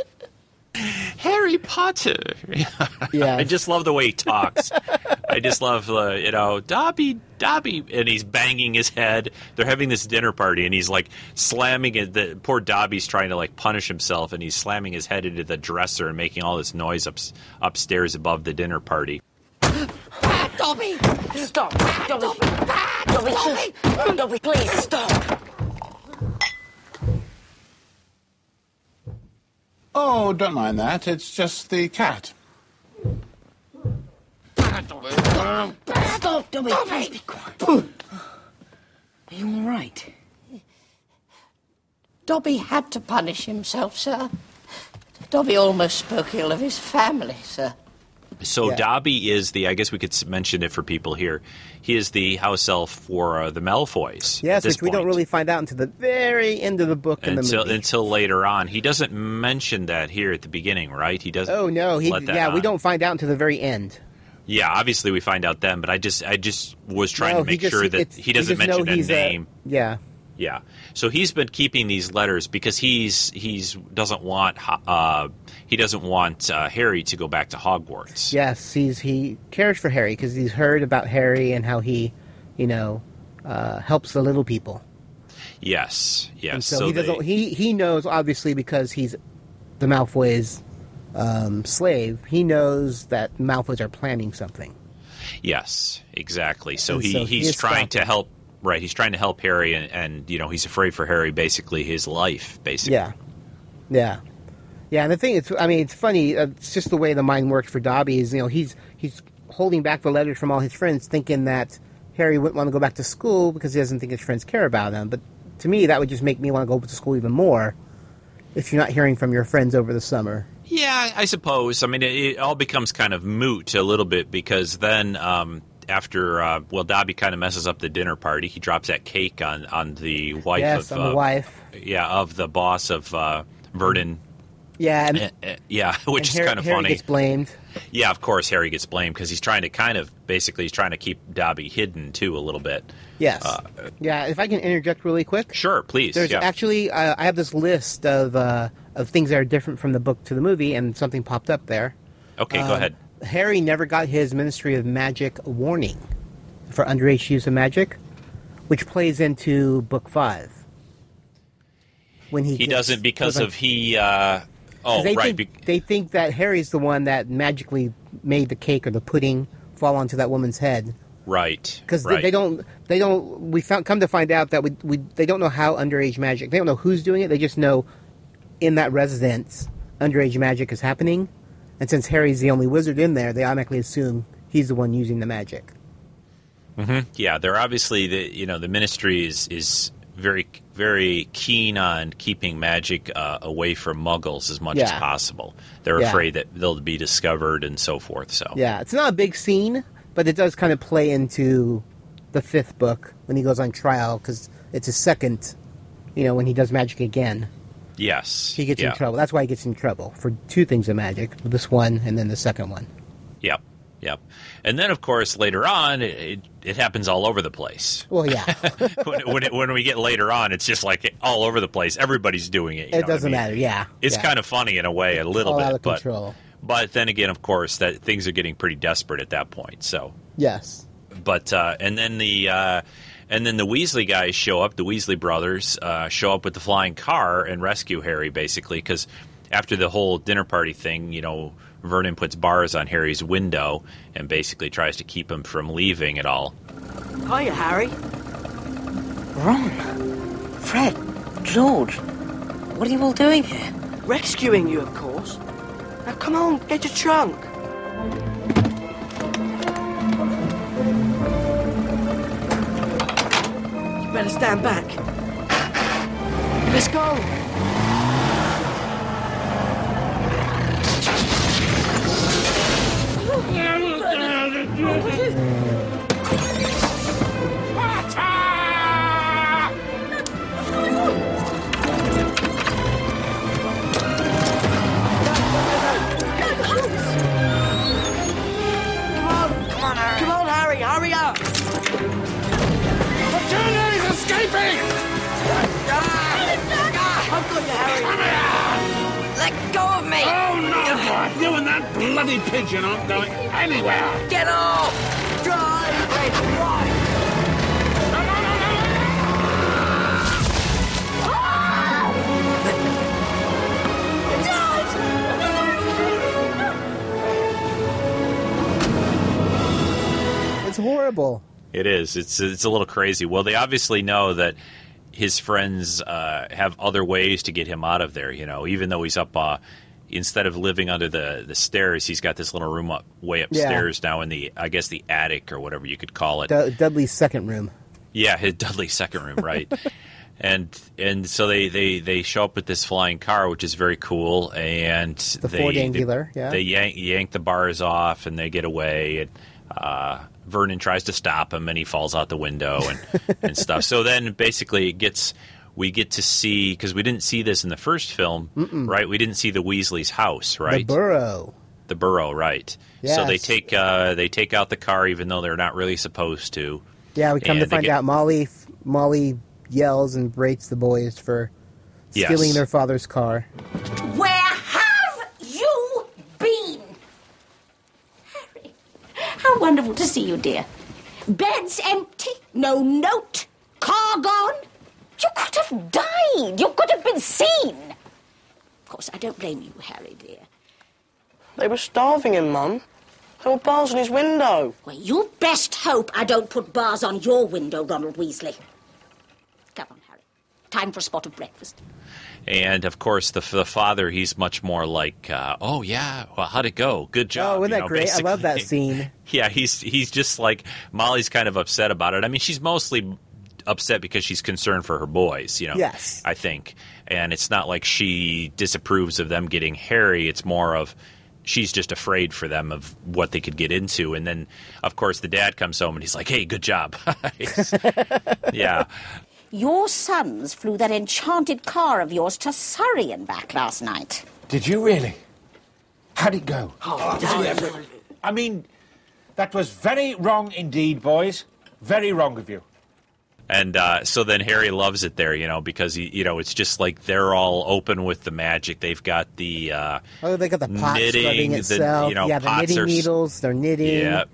Harry Potter. Yeah. I just love the way he talks. I just love, uh, you know, Dobby, Dobby, and he's banging his head. They're having this dinner party, and he's like slamming it. The poor Dobby's trying to like punish himself, and he's slamming his head into the dresser and making all this noise up, upstairs above the dinner party. Bad Dobby! Stop, Dobby. Dobby! Bad Dobby, Dobby! shush. Dobby, please stop. Oh, don't mind that. It's just the cat. Stop, Dobby. Please be quiet. Are you all right? Dobby had to punish himself, sir. Dobby almost spoke ill of his family, sir. So Yeah. Dobby is the. I guess we could mention it for people here. He is the house elf for uh, the Malfoys. Yes, which we don't really find out until the very end of the book in the until movie. until later on. He doesn't mention that here at the beginning, right? He doesn't. oh no, he let that yeah, we don't find out until the very end. Yeah, obviously we find out then, but I just I just was trying No, to make just- sure that he doesn't mention a he's name. yeah, Yeah. So he's been keeping these letters because he's he's doesn't want uh, he doesn't want uh, Harry to go back to Hogwarts. yes, he's he cares for Harry because he's heard about Harry and how he, you know, uh, helps the little people. Yes. Yes. And so, he they- doesn't. He he knows obviously because he's the Malfoys' um, slave. He knows that Malfoys are planning something. Yes, exactly. So And he, so he's is trying to help. Right, he's trying to help Harry, and, and you know he's afraid for Harry. Basically, his life. Basically, Yeah, yeah, yeah. And the thing is, I mean, it's funny. Uh, it's just the way the mind works for Dobby. Is you know he's he's holding back the letters from all his friends, thinking that Harry wouldn't want to go back to school because he doesn't think his friends care about him. But to me, that would just make me want to go to school even more if you're not hearing from your friends over the summer. Yeah, I suppose. I mean, it, it all becomes kind of moot a little bit because then um, after, uh, well, Dobby kind of messes up the dinner party. He drops that cake on on the wife yes, of uh, the wife. yeah of the boss of uh, Vernon. Yeah, and, eh, Yeah, which is Harry, kind of Harry funny. gets blamed. Yeah, of course Harry gets blamed because he's trying to kind of basically he's trying to keep Dobby hidden too a little bit. Yes. Uh, yeah. If I can interject really quick. Sure, please. There's yeah. actually uh, I have this list of uh, of things that are different from the book to the movie, and something popped up there. okay, go Um, ahead. Harry never got his Ministry of Magic warning for underage use of magic, which plays into book five. When he He gets- doesn't because of he. Uh, oh, they right. Think, they think that Harry's the one that magically made the cake or the pudding fall onto that woman's head right. because right. they, they don't they don't we found come to find out that we, we they don't know how underage magic they don't know who's doing it they just know in that residence underage magic is happening and since harry's the only wizard in there they automatically assume he's the one using the magic mm-hmm. Yeah, they're obviously the you know the ministry is is very very keen on keeping magic uh, away from Muggles as much as possible. They're Yeah. afraid that they'll be discovered and so forth. So yeah it's not a big scene but it does kind of play into the fifth book when he goes on trial because it's his second you know when he does magic again yes, he gets yeah. in trouble that's why he gets in trouble for two things of magic this one and then the second one Yep, yep. And then of course later on it, it, happens all over the place. well yeah when when, it, when we get later on, it's just like all over the place. Everybody's doing it. you it doesn't mean? matter yeah It's yeah. kind of funny in a way, a little all bit, out of but control. but then again, of course, that things are getting pretty desperate at that point. So Yes. but uh, and then the uh, and then the Weasley guys show up. The Weasley brothers uh, show up with the flying car and rescue Harry, basically, because after the whole dinner party thing, you know, Vernon puts bars on Harry's window and basically tries to keep him from leaving at all. Hiya, Harry. Ron, Fred, George, what are you all doing here? Rescuing you, of course. Now come on, get your trunk. You better stand back. Let's go. Come that bloody pigeon aren't going anywhere! Get off! Drive, Fred, drive. It's horrible. It is. It's it's a little crazy. Well, they obviously know that his friends uh, have other ways to get him out of there. You know, even though he's up, uh, instead of living under the the stairs, he's got this little room up way upstairs now in the I guess the attic or whatever you could call it. Du- Dudley's second room. Yeah, his Dudley's second room, right? and and so they, they, they show up with this flying car, which is very cool. And The they, Ford they- yeah. They yank, yank the bars off, and they get away. And uh, Vernon tries to stop him, and he falls out the window and and stuff. So then basically, it gets we get to see because we didn't see this in the first film, right? We didn't see the Weasley's house, right? The burrow. the burrow, right? So they take uh, they take out the car, even though they're not really supposed to. Yeah, we come to find get- out Molly Molly yells and berates the boys for Yes. stealing their father's car. Where have you been? Harry, how wonderful to see you, dear. Bed's empty, no note, car gone. You could have died. You could have been seen. Of course, I don't blame you, Harry, dear. They were starving him, Mum. There were bars on his window. Well, you best hope I don't put bars on your window, Ronald Weasley. Come on, Harry. Time for a spot of breakfast. And of course, the the father, he's much more like, uh, "Oh yeah, well, how'd it go? Good job." Oh, isn't you that know, great? I love that scene. Yeah, he's he's just like Molly's kind of upset about it. I mean, she's mostly upset because she's concerned for her boys. You know, Yes. I think, and it's not like she disapproves of them getting Harry. It's more of she's just afraid for them of what they could get into. And then, of course, the dad comes home and he's like, "Hey, good job." yeah. Your sons flew that enchanted car of yours to Surrey and back last night. Did you really? How'd it go? Oh, oh I mean, that was very wrong indeed, boys. Very wrong of you. And uh, so then Harry loves it there, you know, because he, you know, it's just like they're all open with the magic. They've got the uh, Oh, they got the pot knitting, the- you know, yeah, the knitting are needles. They're knitting. yeah.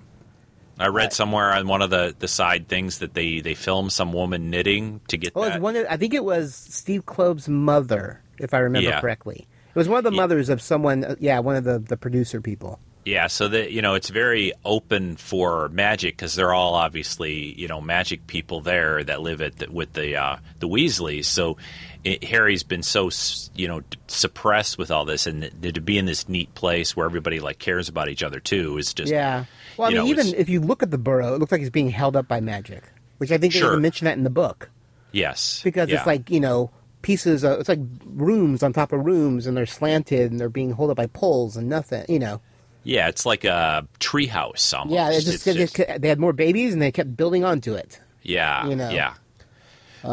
I read somewhere on one of the, the side things that they, they filmed some woman knitting to get Oh, it that. was one. Of, I think it was Steve Kloves' mother, if I remember Yeah. correctly. It was one of the Yeah. mothers of someone. uh, Yeah, one of the the producer people. Yeah, so that you know, it's very open for magic because they're all obviously you know magic people there that live at the, with the uh, the Weasleys. So it, Harry's been so you know suppressed with all this, and th- to be in this neat place where everybody like cares about each other too is just Yeah. Well, I mean, know, even if you look at the burrow, it looks like he's being held up by magic, which I think they Sure. even mention that in the book yes because yeah. it's like you know pieces. Of, it's like rooms on top of rooms, and they're slanted, and they're being held up by poles and nothing. You know. Yeah, it's like a treehouse almost. Yeah, just, It's they just- they had more babies, and they kept building onto it. Yeah, you know. yeah.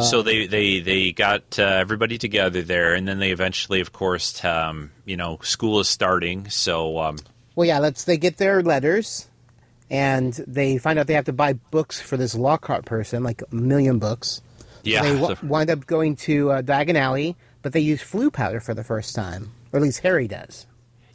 so they, they, they got uh, everybody together there, and then they eventually, of course, um, you know, school is starting. So um, Well, yeah, let's. They get their letters, and they find out they have to buy books for this Lockhart person, like a million books. So yeah, they w- so- wind up going to uh, Diagon Alley, but they use flu powder for the first time, or at least Harry does.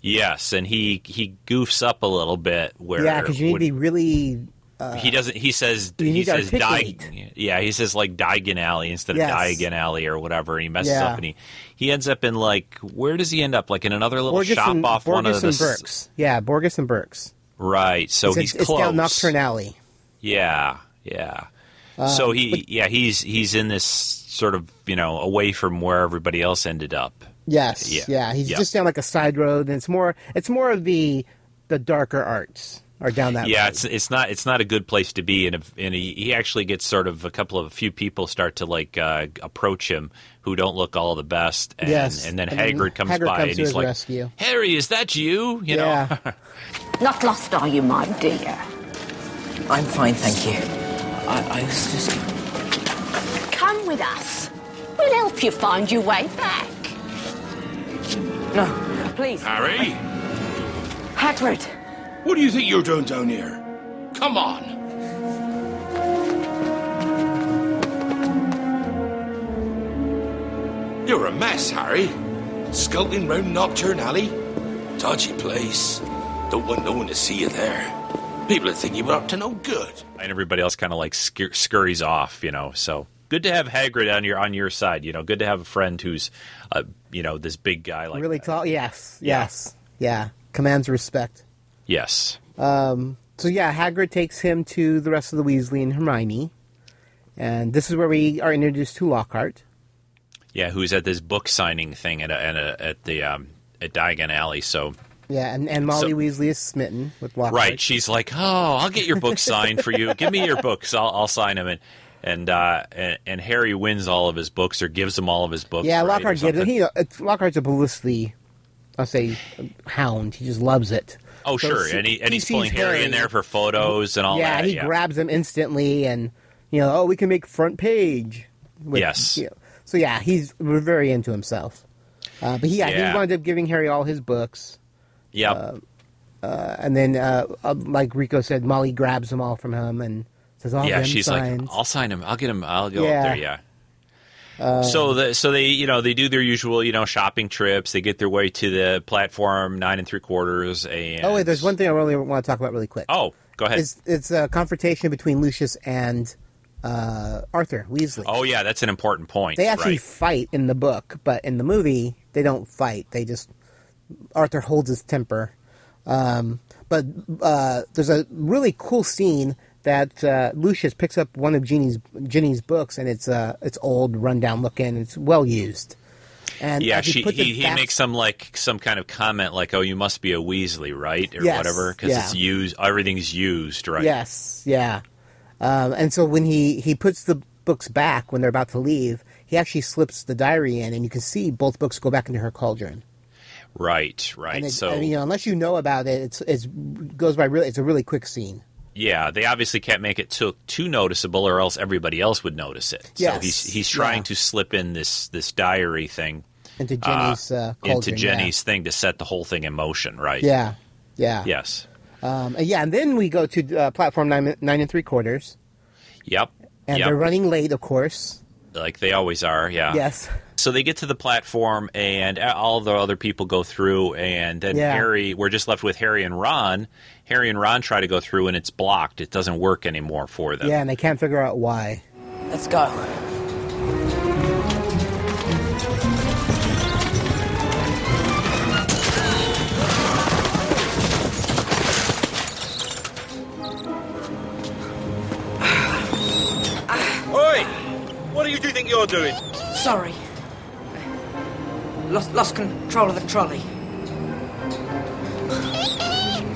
Yes, and he he goofs up a little bit where yeah, because you need to be really. Uh, he doesn't. He says he says Di- Yeah, he says like Diagon Alley instead of Yes. Diagon Alley or whatever. And he messes Yeah. up, and he he ends up in like where does he end up? Like in another little Borgin shop and, off Borgin one of the Burkes. Yeah, Borgin and Burkes. Right. So it's, he's it's close. down Knockturn Alley. Yeah, yeah. so um, he, yeah, he's he's in this sort of you know away from where everybody else ended up. Yes, Yeah. yeah, he's Yeah. just down like a side road, and it's more it's more of the the darker arts are down that. yeah, road. it's it's not it's not a good place to be, and if, and he, he actually gets sort of a couple of a few people start to like uh, approach him who don't look all the best, and, Yes, and then and Hagrid comes Hagrid by comes and he's like, rescue. "Harry, is that you?" You yeah. know, Not lost, are you, my dear? I'm fine, thank you. I, I was just. Come with us. We'll help you find your way back. No, please. Harry? Hagrid! What do you think you're doing down here? Come on. You're a mess, Harry. Skulking round Knockturn Alley. Dodgy place. Don't want no one to see you there. People would think you were up to no good. and everybody else kind of like scur- scurries off. You know, so good to have Hagrid on your on your side. You know, good to have a friend who's, uh, you know, this big guy like really that. tall. Yes, Yeah. yes, yeah. Commands respect. Yes. So yeah, Hagrid takes him to the rest of the Weasley and Hermione, and this is where we are introduced to Lockhart. Yeah, who's at this book signing thing at a, at, a, at the um, at Diagon Alley. So Yeah, and, and Molly So- Weasley is smitten with Lockhart. right, she's like, "Oh, I'll get your book signed for you. Give me your books. I'll, I'll sign them." And and, uh, and and Harry wins all of his books or gives him all of his books. Yeah, right, Lockhart gives. He, it's, Lockhart's a publicity, I'll say, hound. He just loves it. Oh, So sure, and he and he he's pulling Harry Harry. in there for photos and all yeah, that. he grabs him instantly, and you know, oh, we can make front page. with- Yes. you know. So yeah, he's we're very into himself. Uh, but he, yeah, Yeah. he wound up giving Harry all his books, Yep. and then, uh, uh, like Rico said, Molly grabs them all from him and says, "All yeah, she's signs." like, I'll sign him. I'll get him. I'll go Yeah. up there. Yeah. so the so they you know they do their usual you know shopping trips. They get their way to the platform nine and three quarters. And oh wait, there's one thing I really want to talk about really quick. Oh, go ahead. It's it's a confrontation between Lucius and uh, Arthur Weasley. oh yeah, that's an important point. They actually right. fight in the book, but in the movie they don't fight. They just Arthur holds his temper. Um, but uh, there's a really cool scene that uh, Lucius picks up one of Ginny's Ginny's books, and it's uh, it's old, rundown looking. It's well used. And Yeah, he she, he, he back- makes some like some kind of comment like, "Oh, you must be a Weasley, right?" or Yes, whatever, because yeah. it's used. Everything's used, right? Yes, yeah. Um, and so when he, he puts the books back when they're about to leave, he actually slips the diary in, and you can see both books go back into her cauldron. Right, right. It, so and, you know, unless you know about it, it's it's goes by really. It's a really quick scene. Yeah, they obviously can't make it too too noticeable, or else everybody else would notice it. Yes, So he's he's trying yeah. to slip in this this diary thing Into Ginny's uh, into cauldron. yeah. Ginny's thing to set the whole thing in motion, right? Yeah, yeah, Yes. Um, yeah, and then we go to uh, platform nine, nine and three quarters, Yep. and yep. they're running late, of course. like they always are. Yeah. Yes. So they get to the platform, and all the other people go through, and then Yeah. Harry. We're just left with Harry and Ron. Harry and Ron try to go through, and it's blocked. It doesn't work anymore for them. Yeah, and they can't figure out why. Let's go. Oi! What do you two think you're doing? Sorry. Lost, lost control of the trolley.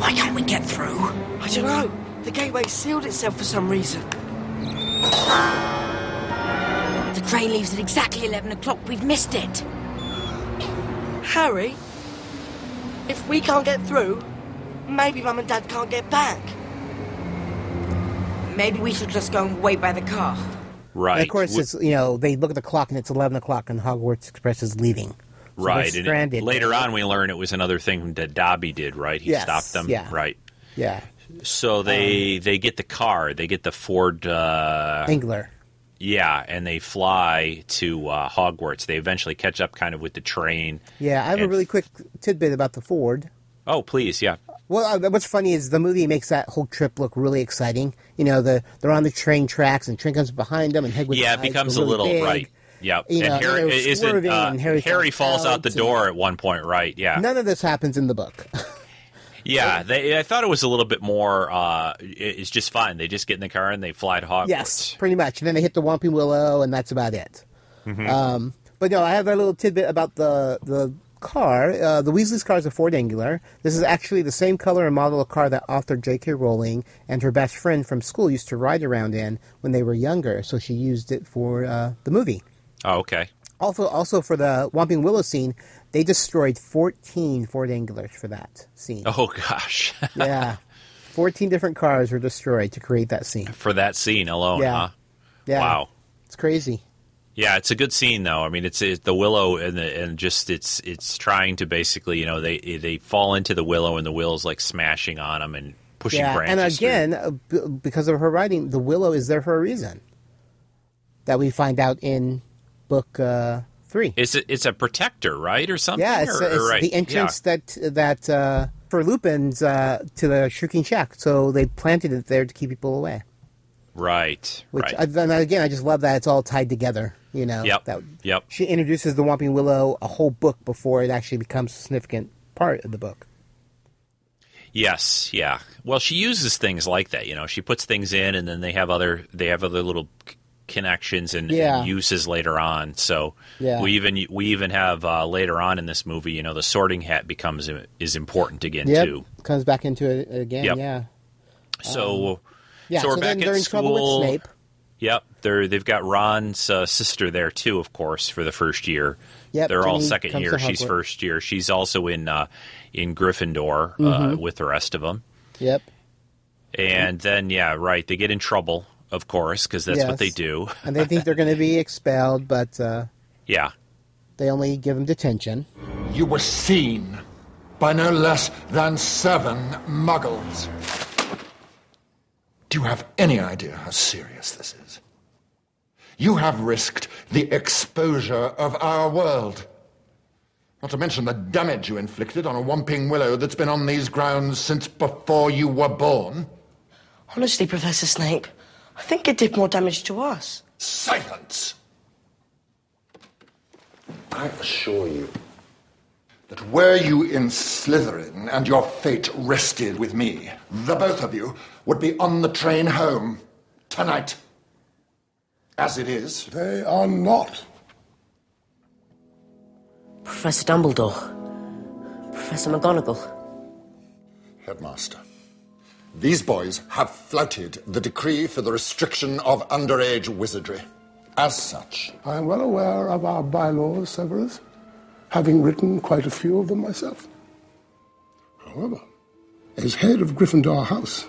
Why can't we get through? I don't know. The gateway sealed itself for some reason. The train leaves at exactly 11 o'clock. We've missed it. Harry, if we can't get through, maybe Mum and Dad can't get back. Maybe we should just go and wait by the car. Right. And of course, W- it's you know they look at the clock and it's eleven o'clock, and Hogwarts Express is leaving. So right. And it- later on, we learn it was another thing that Dobby did. Right. He Yes, stopped them. yeah. Right. Yeah, So they they get the car. They get the Ford. Uh, Anglia. yeah, and they fly to uh, Hogwarts. They eventually catch up, kind of with the train. Yeah, I have a really quick tidbit about the Ford. Oh, please, yeah. Well, uh, what's funny is the movie makes that whole trip look really exciting. You know, the they're on the train tracks and train comes behind them, and Hagrid's yeah, it becomes a really little big. right. Yep. You know, and Harry isn't. Uh, and Harry Harry falls out the door at one point. Right. Yeah. None of this happens in the book. Yeah, they, I thought it was a little bit more. Uh, it's just fine. They just get in the car and they fly to Hogwarts. Yes, pretty much. And then they hit the Whomping Willow, and that's about it. Mhm. Um, but no, I have a little tidbit about the the car. Uh, the Weasley's car is a Ford Anglia. This is actually the same color and model of car that author J.K. Rowling and her best friend from school used to ride around in when they were younger. So she used it for uh, the movie. Oh, okay. Also, also for the Whomping Willow scene, they destroyed 14 Ford Anglias for that scene. Oh gosh. yeah, 14 different cars were destroyed to create that scene. For that scene alone, Yeah. huh? Yeah, Wow. it's crazy. Yeah, it's a good scene though. I mean, it's, it's the willow and the, and just it's it's trying to basically, you know, they they fall into the willow and the willow's like smashing on them and pushing yeah, branches. and again, uh, b- because of her writing, the willow is there for a reason. That we find out in book uh, three. it's a, it's a protector, right, or something? yeah, it's, or, it's or right. the entrance that that uh, for Lupin's uh, to the Shrieking Shack. So they planted it there to keep people away. Right. Which right. I, and again, I just love that it's all tied together. You know, Yep. that Yep. she introduces the Whomping Willow a whole book before it actually becomes a significant part of the book. Yes, yeah. Well, she uses things like that. You know, she puts things in, and then they have other they have other little connections and, and uses later on. So Yeah. we even we even have uh, later on in this movie, you know, the Sorting Hat becomes is important again Yep, too. comes back into it again. Yep. Yeah, So yeah. so we're back then at they're in trouble school. with Snape. Yep, they're they've got Ron's uh, sister there too, of course, for the first year. Yep, they're all second year. She's first year. She's also in uh, in Gryffindor uh, Mhm. with the rest of them. Yep. And then, yeah, right, they get in trouble, of course, because that's what they do. and they think they're going to be expelled, but uh, Yeah. they only give them detention. You were seen by no less than seven muggles. Do you have any idea how serious this is? You have risked the exposure of our world. Not to mention the damage you inflicted on a Whomping Willow that's been on these grounds since before you were born. Honestly, Professor Snape, I think it did more damage to us. Silence! I assure you that were you in Slytherin and your fate rested with me, the both of you would be on the train home tonight. As it is, They are not. Professor Dumbledore. Professor McGonagall. Headmaster, these boys have flouted the decree for the restriction of underage wizardry. As such, I am well aware of our bylaws, Severus, having written quite a few of them myself. However, as head of Gryffindor House,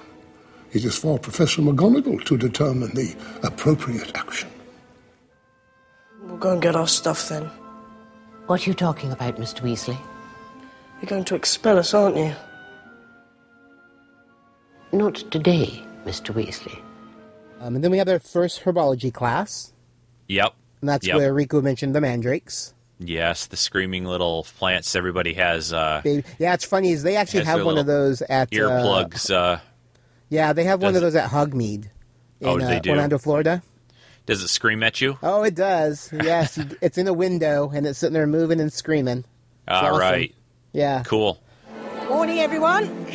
it is for Professor McGonagall to determine the appropriate action. We'll go and get our stuff then. What are you talking about, Mr. Weasley? You're going to expel us, aren't you? Not today, Mr. Weasley. Um, and then we have our first herbology class, Yep. and that's Yep. where Rico mentioned the mandrakes. Yes, the screaming little plants everybody has uh, Baby. Yeah, it's funny is they actually have one of those at uh, earplugs. Uh, yeah, they have one of those at Hogsmeade in Oh, uh, they do? Orlando, Florida. does it scream at you? Oh, it does. Yes, it's in a window and it's sitting there moving and screaming. It's All awesome. right. Yeah. Cool. Morning, everyone.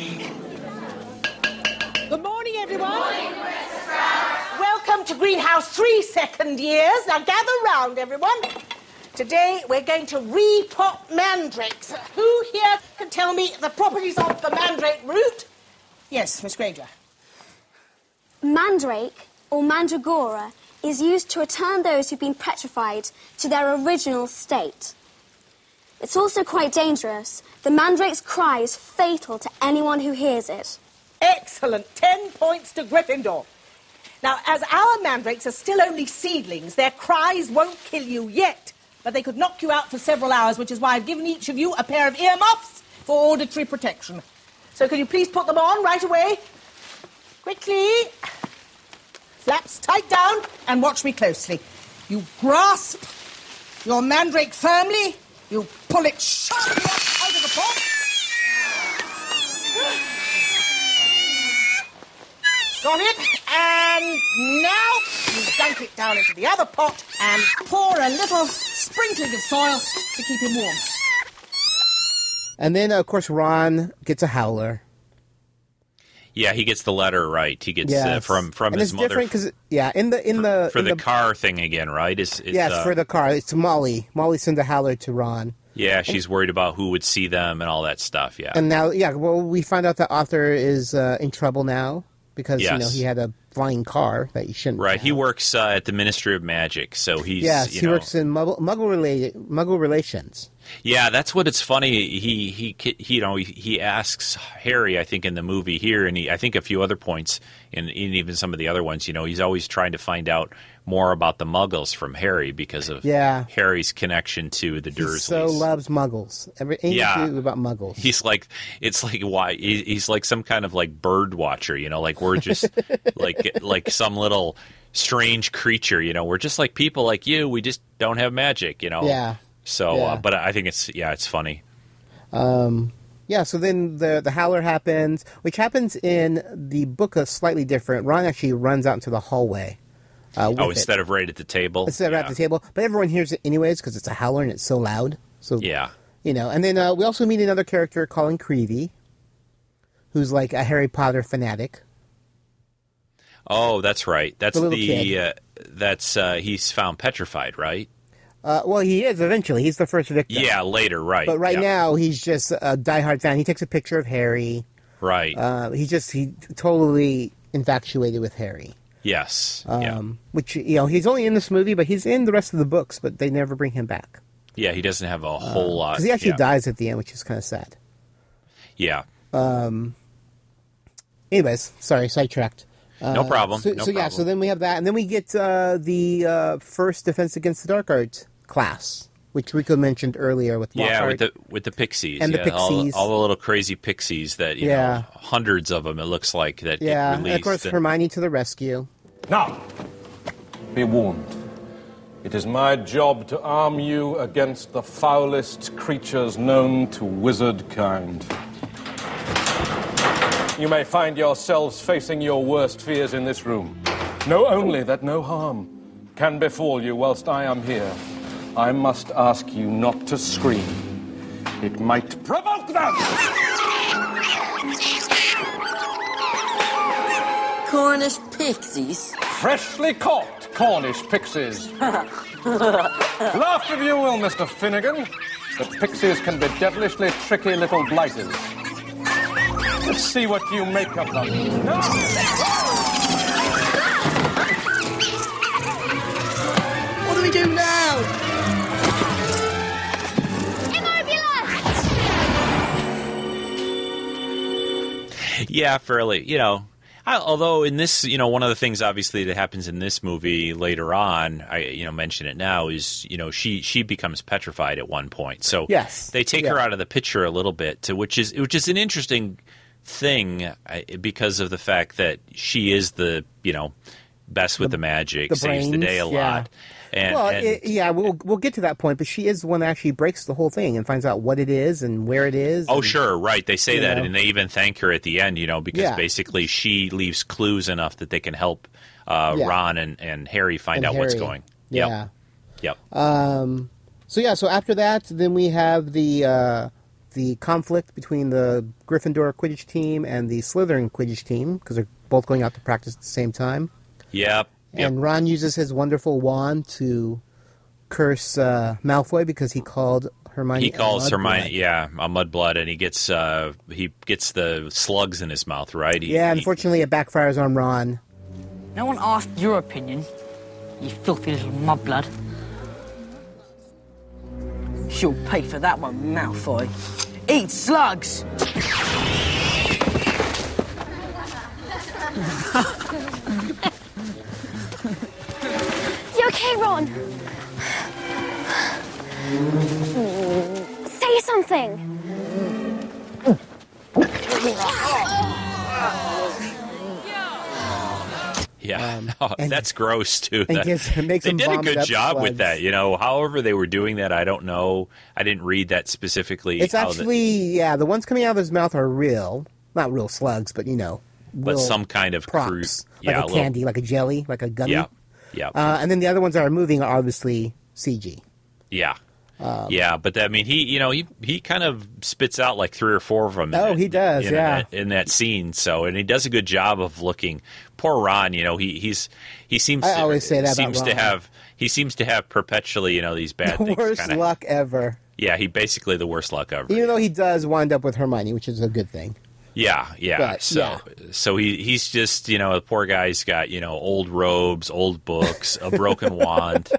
To Greenhouse 3 second years. Now gather round, everyone. Today we're going to repot mandrakes. Who here can tell me the properties of the mandrake root? Yes, Miss Granger. Mandrake, or mandragora, is used to return those who've been petrified to their original state. It's also quite dangerous. The mandrake's cry is fatal to anyone who hears it. Excellent. Ten points to Gryffindor. Now, as our mandrakes are still only seedlings, their cries won't kill you yet, but they could knock you out for several hours, which is why I've given each of you a pair of earmuffs for auditory protection. So, can you please put them on right away? Quickly. Flaps tight down and watch me closely. You grasp your mandrake firmly, you pull it sharply out of the pot. Got it? And now you dunk it down into the other pot and pour a little sprinkling of soil to keep him warm. And then, of course, Ron gets a howler. Yeah, he gets the letter right. He gets uh, from from and his it's mother different because yeah, in the in the for in the, car thing again, right? Is is, yes uh, for the car. It's Molly. Molly sends a howler to Ron, yeah, she's worried about who would see them and all that stuff. Yeah, and now yeah, well we find out that Arthur is uh, in trouble now because you know he had a flying car that he shouldn't. right. He works uh, at the Ministry of Magic, so he's yes, he know, works in Muggle, Muggle, related, Muggle relations. Yeah, that's what it's funny. He he he you know he, he asks Harry, I think in the movie here, and he, I think a few other points, and, and even some of the other ones. You know, he's always trying to find out more about the Muggles from Harry because of Yeah. Harry's connection to the He Dursleys. so loves Muggles. Everything Yeah. about Muggles. He's like, it's like why he's like some kind of like bird watcher, you know, like we're just like like some little strange creature, you know. We're just like people like you. We just don't have magic, you know. Yeah. So, Yeah. Uh, but I think it's yeah, it's funny. Um, yeah, so then the the howler happens, which happens in the book a slightly different. Ron actually runs out into the hallway. Uh, Oh, it. instead of right at the table. instead of right at the table, but everyone hears it anyways because it's a howler and it's so loud. So Yeah. you know. And then uh, we also meet another character, Colin Creevey, who's like a Harry Potter fanatic. Oh, that's right. That's The the, uh, that's uh, he's found petrified, right? Uh, well, he is eventually. He's the first victim. Yeah, later, right? But right yeah. now, he's just a diehard fan. He takes a picture of Harry. right? Uh, he just he totally infatuated with Harry. Yes, Um, yeah, Which you know he's only in this movie, but he's in the rest of the books. But they never bring him back yeah. He doesn't have a whole lot because he actually yeah. dies at the end, which is kind of sad. Yeah, Um. Anyways, sorry, sidetracked. No problem, So, no so yeah, so then we have that, and then we get uh, the uh, first Defense Against the Dark Arts class, which Rico mentioned earlier with yeah. With the with the pixies And the yeah, all- pixies. all, the little crazy pixies that you Yeah. know, hundreds of them. It looks like that yeah, get and of course and- Hermione to the rescue. Now, be warned. It is my job to arm you against the foulest creatures known to wizard kind. You may find yourselves facing your worst fears in this room. Know only that no harm can befall you whilst I am here. I must ask you not to scream. It might provoke them! Cornish pixies. Freshly caught Cornish pixies. Laugh if you will, Mr. Finnigan. But pixies can be devilishly tricky little blighters. Let's see what you make of them. What do we do now? Yeah, fairly. You know, I, although in this, you know, one of the things obviously that happens in this movie later on, I you know mention it now is you know she she becomes petrified at one point. So Yes. they take Yeah. her out of the picture a little bit, to which is which is an interesting thing because of the fact that she is the you know best with the, magic, the saves the day a yeah. And, well, and- it, yeah, we'll we'll get to that point, but she is the one that actually breaks the whole thing and finds out what it is and where it is. Oh, and- sure, right. They say that, know. and they even thank her at the end, you know, because Yeah. basically she leaves clues enough that they can help uh, Yeah. Ron and, and Harry find out what's Harry. going. Yeah. Yep. Yep. Um, so yeah, so after that, then we have the uh, the conflict between the Gryffindor Quidditch team and the Slytherin Quidditch team because they're both going out to practice at the same time. Yep. Yep. And Ron uses his wonderful wand to curse uh, Malfoy because he called Hermione. he calls mudblood. Hermione, yeah, a mudblood, and he gets uh, he gets the slugs in his mouth, right? He, Yeah, he- unfortunately, it backfires on Ron. No one asked your opinion, you filthy little mudblood. She'll pay for that one, Malfoy. Eat slugs! You okay, Ron? Say something. Yeah, Oh, that's gross too. Um, and That- gives- makes they did a good up job with that. You know, however they were doing that, I don't know. I didn't read that specifically. It's how the- actually yeah, the ones coming out of his mouth are real, not real slugs, but you know, but some kind of props, crude, like yeah, a little- candy, like a jelly, like a gummy. Yeah, yeah, Uh, and then the other ones that are moving are obviously CG. yeah. Um, yeah, but I mean, he you know he he kind of spits out like three or four of them. Oh, he does, in yeah. that, in that scene. So, and he does a good job of looking. Poor Ron, you know, he he's he seems I to, always say that seems to have he seems to have perpetually you know these bad the things. worst kinda, luck ever. Yeah, he basically the worst luck ever. Even though he does wind up with Hermione, which is a good thing. Yeah, yeah. But, so yeah. so he he's just you know the poor guy's got you know old robes, old books, a broken wand.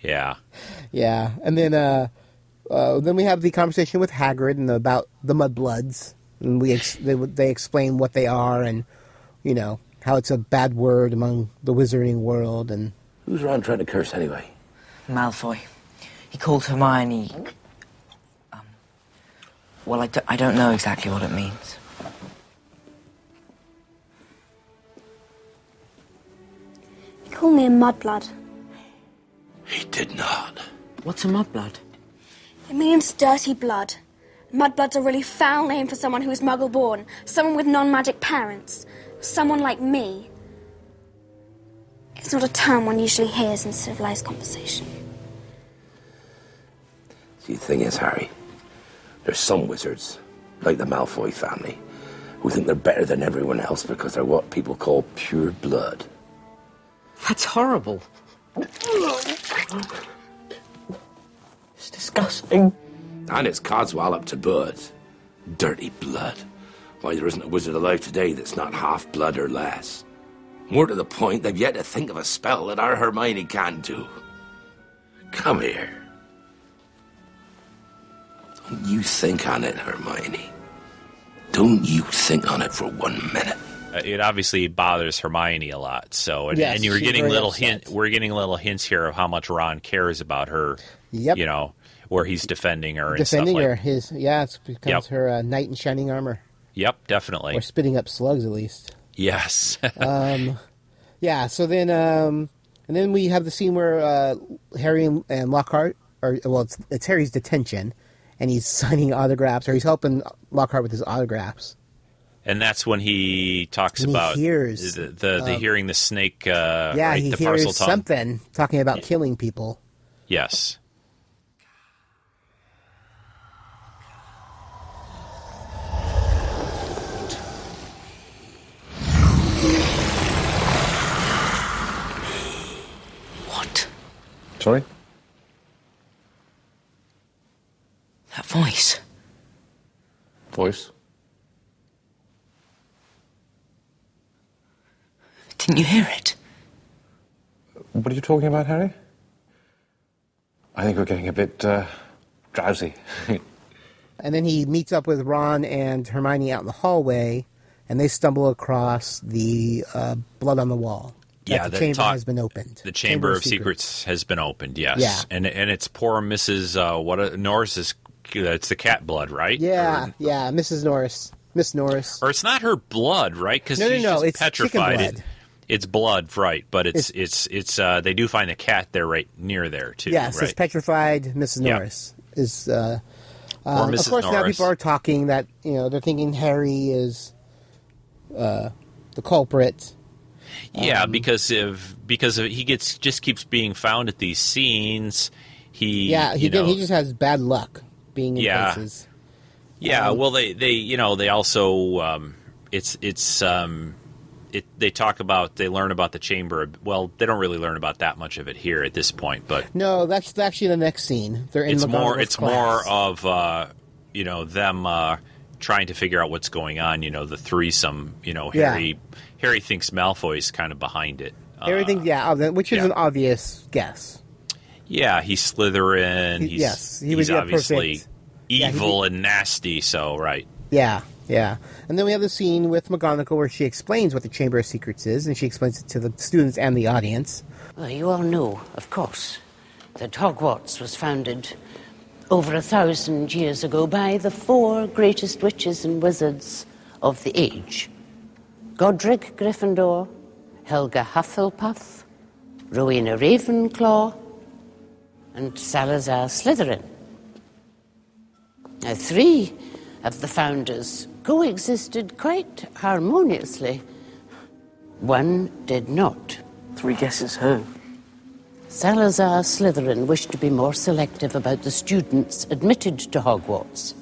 Yeah. Yeah, and then uh, uh, then we have the conversation with Hagrid and about the Mudbloods, and we ex- they they explain what they are and you know how it's a bad word among the wizarding world and Who's Ron trying to curse anyway? Malfoy. He called Hermione. Um, well, I, I don't know exactly what it means. He called me a mudblood. He did not. What's a mudblood? It means dirty blood. Mudblood's a really foul name for someone who is muggle born, someone with non magic parents, someone like me. It's not a term one usually hears in civilized conversation. See, the thing is, Harry, there's some wizards, like the Malfoy family, who think they're better than everyone else because they're what people call pure blood. That's horrible. It's disgusting. And it's Codswallop to boot. Dirty blood. Why, there isn't a wizard alive today that's not half blood or less. More to the point, they've yet to think of a spell that our Hermione can't do. Come here. Don't you think on it, Hermione. Don't you think on it for one minute. Uh, it obviously bothers Hermione a lot. So, and, Yes, and you were getting little upset. hint. We're getting little hints here of how much Ron cares about her. Yep. You know, where he's defending her and defending stuff like. her. His yeah, it becomes Yep. her uh, knight in shining armor, Yep, definitely. or spitting up slugs at least. Yes. um, yeah. So then, um, and then we have the scene where uh, Harry and, and Lockhart, or well, it's, it's Harry's detention, and he's signing autographs, or he's helping Lockhart with his autographs. And that's when he talks he about hears, the the, the uh, hearing the snake. Uh, yeah, right, he the hears parcel something talking about killing people. Yes. What? Sorry? That voice. Voice? Didn't you hear it? What are you talking about, Harry? I think we're getting a bit uh, drowsy. And then he meets up with Ron and Hermione out in the hallway, and they stumble across the uh, blood on the wall. That Yeah, the that chamber talk- has been opened. The Chamber, of Secrets. has been opened. Yes. Yeah. And and it's poor Mrs. Uh, what uh, Norris's. It's the cat blood, right? Yeah, yeah, Mrs. Norris, Miss Norris. Or it's not her blood, right? Because No, no, she's no, just it's chicken petrified. blood. It, it's blood, right? But it's it's it's. uh, they do find a cat there, right near there too. yes, right? it's petrified. Mrs. Yeah. Norris is. Uh, Mrs. Of course, now people are talking that you know they're thinking Harry is uh, the culprit. Yeah, Um, because of because of, he gets just keeps being found at these scenes. He yeah, he you did, know, he just has bad luck being in Yeah. places. Yeah, Um, well, they, they you know they also um, it's it's um, it they talk about they learn about the chamber. Well, they don't really learn about that much of it here at this point, but No, that's actually the next scene. They're in it's more it's class. more of uh, you know them uh, trying to figure out what's going on. You know, the threesome. You know, Yeah. Harry Harry thinks Malfoy's kind of behind it. Uh, Everything, yeah, which is yeah. an obvious guess. yeah, he's Slytherin. He- he's, yes, he he's was, yeah, obviously perfect. Yeah, he evil and nasty. So right. Yeah, yeah. And then we have the scene with McGonagall where she explains what the Chamber of Secrets is, and she explains it to the students and the audience. Well, you all know, of course, that Hogwarts was founded over a thousand years ago by the four greatest witches and wizards of the age Godric Gryffindor, Helga Hufflepuff, Rowena Ravenclaw, and Salazar Slytherin. Now, three of the founders coexisted quite harmoniously. One did not. Three guesses who? Salazar Slytherin wished to be more selective about the students admitted to Hogwarts.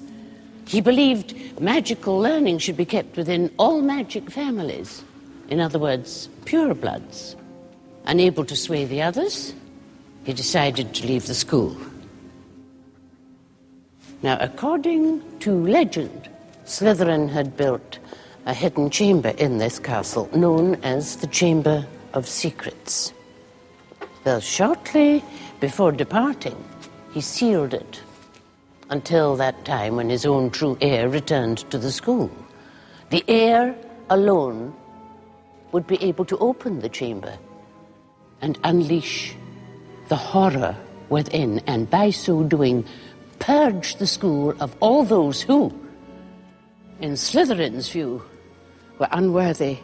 He believed magical learning should be kept within all magic families. In other words, purebloods. Unable to sway the others, he decided to leave the school. Now, according to legend, Slytherin had built a hidden chamber in this castle known as the Chamber of Secrets. Well, shortly before departing, he sealed it until that time when his own true heir returned to the school. The heir alone would be able to open the chamber and unleash the horror within, and by so doing, purge the school of all those who, in Slytherin's view, were unworthy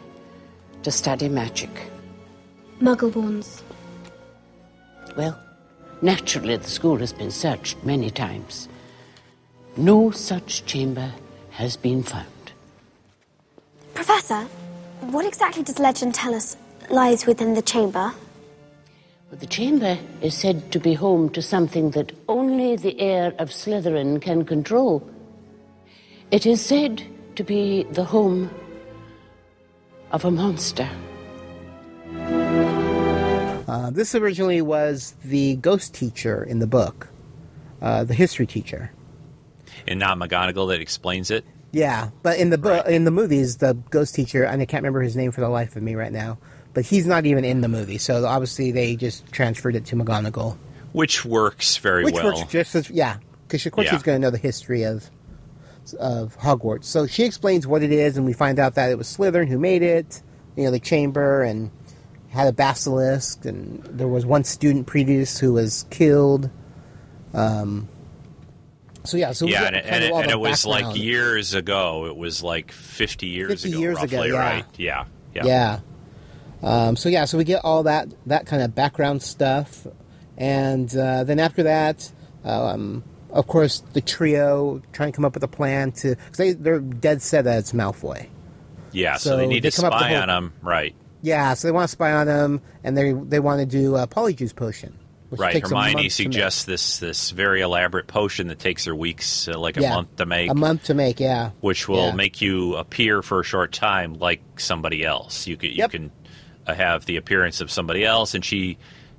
to study magic. Muggleborns. Well, naturally, the school has been searched many times. No such chamber has been found. Professor, what exactly does legend tell us lies within the chamber? But the chamber is said to be home to something that only the heir of Slytherin can control. It is said to be the home of a monster. Uh, this originally was the ghost teacher in the book, uh, the history teacher. And not McGonagall that explains it. Yeah, but in the book, in the movies, the ghost teacher, and I can't remember his name for the life of me right now, but he's not even in the movie. So obviously they just transferred it to McGonagall, Which works very which well. works just as yeah, because of course Yeah. she's going to know the history of of Hogwarts. So she explains what it is, and we find out that it was Slytherin who made it. You know, the chamber and had a basilisk, and there was one student previous who was killed. Um. So yeah, so yeah, and, it, and, it, and it was like years ago. It was like 50 years 50 ago, years ago, roughly, yeah. right? Yeah, yeah. Yeah. Um, so yeah, so we get all that that kind of background stuff, and uh, then after that, um, of course, the trio trying to come up with a plan to because they they're dead set that it's Malfoy. Yeah, so, So they need they to come up with spy the on whole- him, right? Yeah, so they want to spy on him, and they they want to do a polyjuice potion. Which Right. takes a month Hermione suggests this this very elaborate potion that takes her weeks, uh, like a Yeah, month to make, a month to make. Yeah, which will Yeah. make you appear for a short time like somebody else. You could you Yep. can uh, have the appearance of somebody else, and she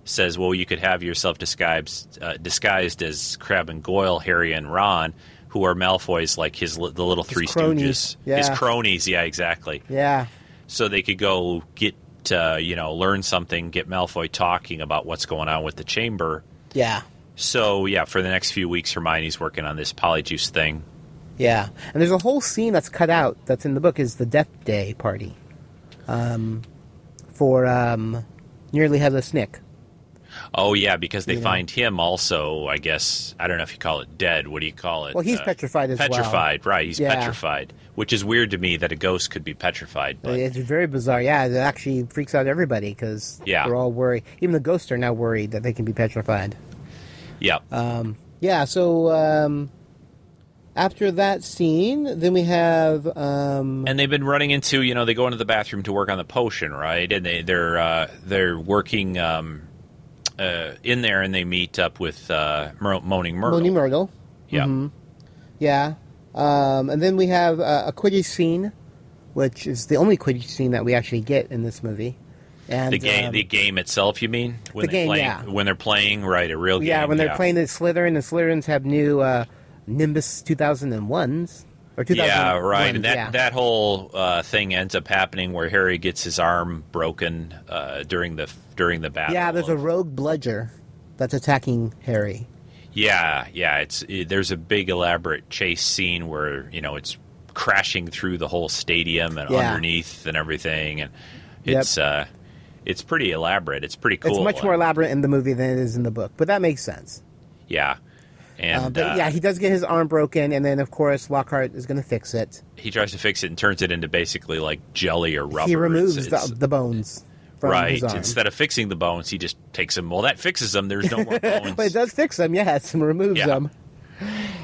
says, "Well, you could have yourself disguised uh, disguised as Crabbe and Goyle, Harry and Ron." Who are Malfoy's like his the little three cronies, stooges, his cronies? Yeah, exactly. yeah, so they could go get uh, you know learn something, get Malfoy talking about what's going on with the chamber. yeah, So yeah, for the next few weeks, Hermione's working on this polyjuice thing. yeah. And there's a whole scene that's cut out that's in the book is the Death Day party, um, for um, nearly headless Nick. Oh yeah, because they You know. find him also. I guess I don't know if you call it dead. What do you call it? Well, he's petrified as well. petrified, right? He's Yeah. petrified, which is weird to me that a ghost could be petrified. But It's very bizarre. Yeah, it actually freaks out everybody because Yeah. they're all worried. Even the ghosts are now worried that they can be petrified. yeah, Um, yeah, so um, after that scene, then we have. Um, and they've been running into you know they go into the bathroom to work on the potion, right? And they they're uh, they're working um, uh, in there, and they meet up with uh, Moaning Myrtle. Moaning Myrtle. Yeah. Mhm. Yeah. Um, and then we have uh, a Quidditch scene, which is the only Quidditch scene that we actually get in this movie. And the game, um, the game itself, you mean? When the they're game, playing, yeah. When they're playing, right? A real game. yeah, when they're playing the Slytherin, the Slytherins have new uh, Nimbus 2001s. Or 2001s, Yeah, right. And that yeah. that whole uh, thing ends up happening where Harry gets his arm broken uh, during the during the battle. Yeah, there's a rogue bludger that's attacking Harry. Yeah, yeah. It's it, there's a big elaborate chase scene where you know it's crashing through the whole stadium and Yeah. underneath and everything, and Yep. it's uh, it's pretty elaborate. It's pretty cool. It's much more elaborate in the movie than it is in the book, but that makes sense. Yeah, and Uh, but uh, yeah, he does get his arm broken, and then of course Lockhart is going to fix it. he tries to fix it and turns it into basically like jelly or rubber. He removes It's- the, it's- the bones right. Instead of fixing the bones, he just takes them. Well, that fixes them. There's no more bones. but it does fix them, yes, and removes Yeah. them.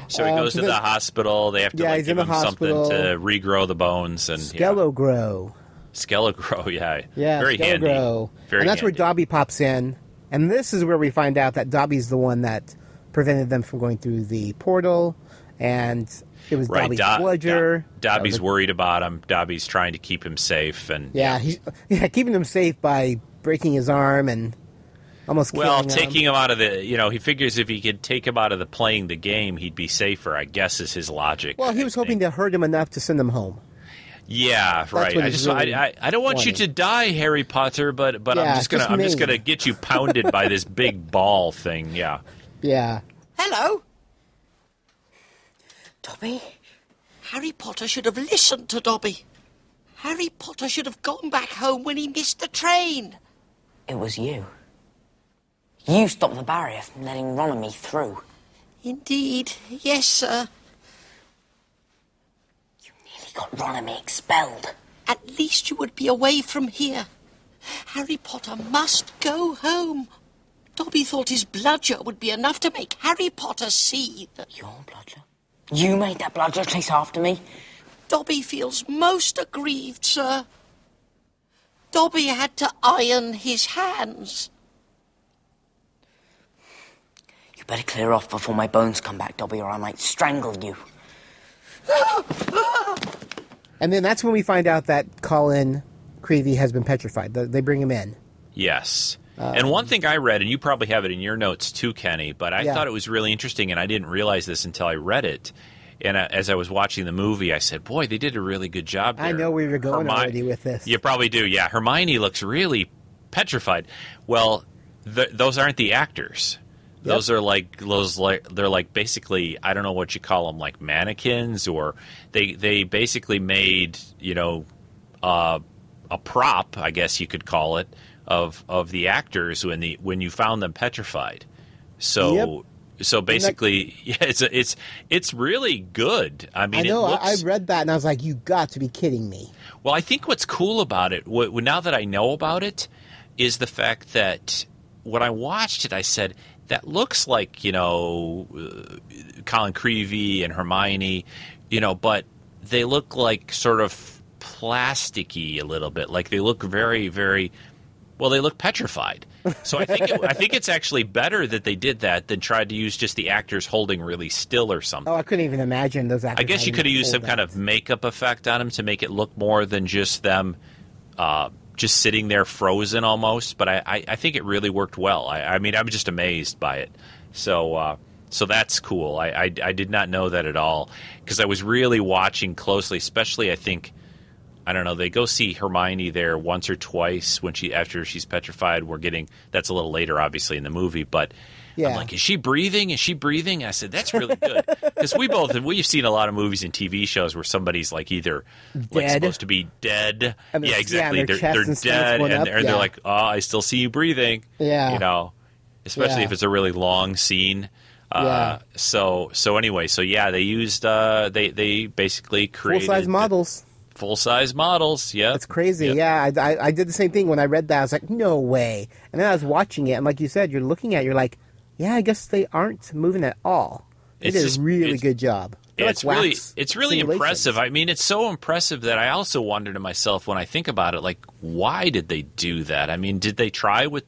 so he Um, goes so to the hospital. They have to Yeah, like, give him something to regrow the bones and yeah. Skele-Gro. Skele-Gro. Yeah, Yeah, very handy. Very and that's where. Dobby pops in And this is where we find out that Dobby's the one that prevented them from going through the portal, and it was Right, Dobby's Do- bludger. Do- Dobby's That worried about him. Dobby's trying to keep him safe, and yeah, he's yeah, keeping him safe by breaking his arm and almost well, killing him. taking him out of the, you know, he figures if he could take him out of the playing the game, he'd be safer. I guess is his logic. Well, he was hoping to hurt him enough to send him home. Yeah, right. I just really I, I, I don't want you to die, Harry Potter, but but Yeah, I'm just gonna just I'm just gonna get you pounded by this big ball thing. Yeah. Yeah. Hello? Dobby? Harry Potter should have listened to Dobby. Harry Potter should have gone back home when he missed the train. It was you. You stopped the barrier from letting Ron and me through. Indeed, yes, sir. You nearly got Ron and me expelled. At least you would be away from here. Harry Potter must go home. Dobby thought his bludger would be enough to make Harry Potter see that. Your bludger? You made that bludger chase after me? Dobby feels most aggrieved, sir. Dobby had to iron his hands. You better clear off before my bones come back, Dobby, or I might strangle you. And then that's when we find out that Colin Creevey has been petrified. They- They bring him in. Yes. And one thing I read, and you probably have it in your notes too, Kenny, but I Yeah. thought it was really interesting, and I didn't realize this until I read it. And uh, as I was watching the movie, I said, "Boy, they did a really good job." There. I know where you're going Hermi- already with this. You probably do. Yeah, Hermione looks really petrified. Well, th- those aren't the actors. Those are like those like they're like basically I don't know what you call them like mannequins or they they basically made you know uh, a prop I guess you could call it of of the actors when the when you found them petrified. So so basically yeah, it's a, it's it's really good. I mean I know. it looks, I, read that and I was like, "You got to be kidding me!" well, I think what's cool about it, wh- now that I know about it, is the fact that when I watched it, I said that looks like you know uh, Colin Creevey and Hermione, you know, but they look like sort of plasticky a little bit, like they look very, very. Well, they look petrified. So I think it, I think it's actually better that they did that than tried to use just the actors holding really still or something. Oh, I couldn't even imagine those actors. I guess you could have used some kind of makeup effect on them to make it look more than just them uh, just sitting there frozen almost. But I, I, I think it really worked well. I, I mean, I'm just amazed by it. So uh, so that's cool. I, I, I did not know that at all because I was really watching closely, especially I think. I don't know. They go see Hermione there once or twice when she after she's petrified. We're getting that's a little later, obviously, in the movie, but Yeah. I'm like, is she breathing? Is she breathing? I said, that's really good because we both we've seen a lot of movies and TV shows where somebody's like either like supposed to be dead. And their- yeah, yeah, exactly. their they're they're dead, and, up, they're, yeah. they're like, oh, I still see you breathing. Yeah. you know, especially Yeah. if it's a really long scene. Uh, Yeah. So so anyway, so yeah, they used uh, they they basically created full size models. Full size models. Yeah, That's crazy. Yep. Yeah, I, I, I did the same thing when I read that. I was like, no way. And then I was watching it, and like you said, you're looking at, it, you're like, yeah, I guess they aren't moving at all. They It's did just- a really good job. They're it's like really it's really impressive. I mean, it's so impressive that I also wonder to myself when I think about it, like, why did they do that? I mean, did they try with,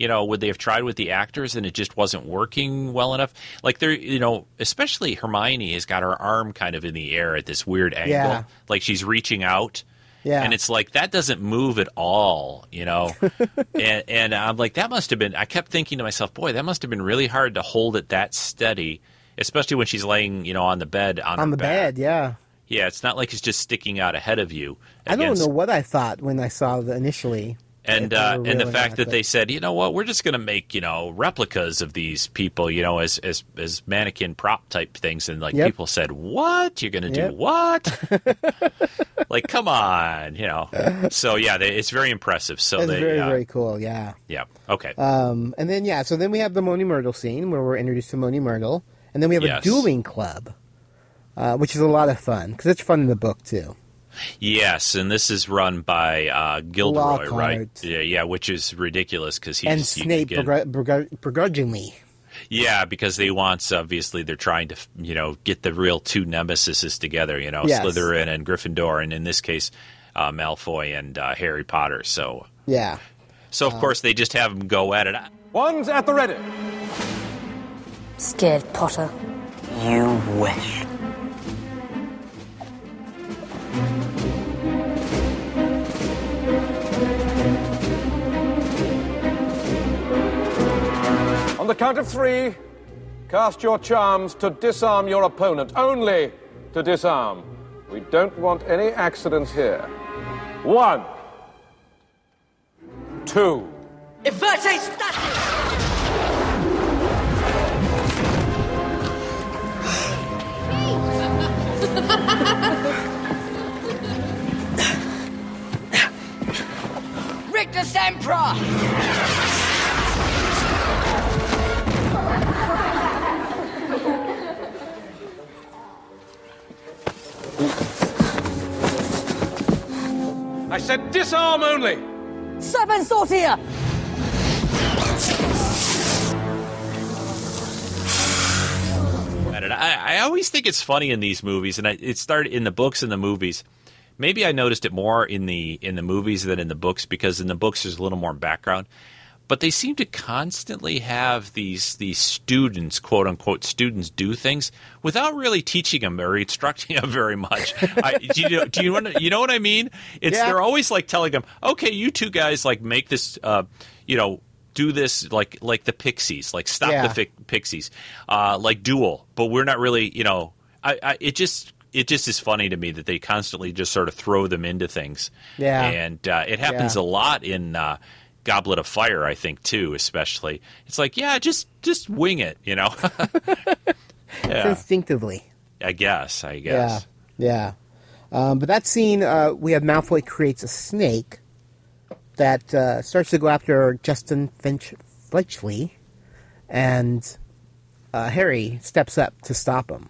you know, would they have tried with the actors and it just wasn't working well enough? Like, they're, you know, especially Hermione has got her arm kind of in the air at this weird angle, Yeah. like she's reaching out. Yeah. And it's like that doesn't move at all, you know. and, and I'm like, that must have been. I kept thinking to myself, boy, that must have been really hard to hold it that steady, especially when she's laying, you know, on the bed on, On the back. bed, yeah. Yeah, it's not like it's just sticking out ahead of you. I don't against- know what I thought when I saw the initially. And uh, and the fact that they said, you know what, we're just going to make you know replicas of these people, you know, as as as mannequin prop type things, and like Yep. people said, what you're going to Yep. do? What? like, come on, you know. So yeah, they, it's very impressive. So That's they, very, uh, very cool, yeah. yeah, okay. Um, and then, yeah, so then we have the Moaning Myrtle scene where we're introduced to Moaning Myrtle. And then we have Yes. a dueling club, uh, which is a lot of fun, because it's fun in the book, too. Yes, and this is run by uh, Gilderoy, Lockhart. right? Yeah, yeah, which is ridiculous because he's and you- Snape again- begr- begr- begrudgingly. Yeah, because they want obviously they're trying to you know get the real two nemesises together. You know, Yes. Slytherin and Gryffindor, and in this case, uh, Malfoy and uh, Harry Potter. So, Yeah. so of course they just have them go at it. One's at the ready. Scared Potter. You wish. The count of three, cast your charms to disarm your opponent. Only to disarm. We don't want any accidents here. One. Two. Everte Statum! Rictusempra! Said disarm only. Serpensortia! at. I, I always think it's funny in these movies, and I, it started in the books and the movies. Maybe I noticed it more in the in the movies than in the books because in the books there's a little more background. But they seem to constantly have these these students, quote unquote, students do things without really teaching them or instructing them very much. I, do you know, do you, wanna- you know what I mean? It's Yeah. they're always like telling them, okay, you two guys like make this, uh, you know. Do this like like the Pixies, like stop Yeah. the fi- Pixies, uh, like Duel. But we're not really, you know, I, I it just it just is funny to me that they constantly just sort of throw them into things. Yeah. and uh, it happens Yeah. a lot in uh, Goblet of Fire, I think too. Especially, it's like yeah, just just wing it, you know. yeah, Instinctively. I guess. I guess. Yeah, yeah. Um, but that scene, uh, we have Malfoy creates a snake that uh, starts to go after Justin Finch Fletchley, and uh, Harry steps up to stop him.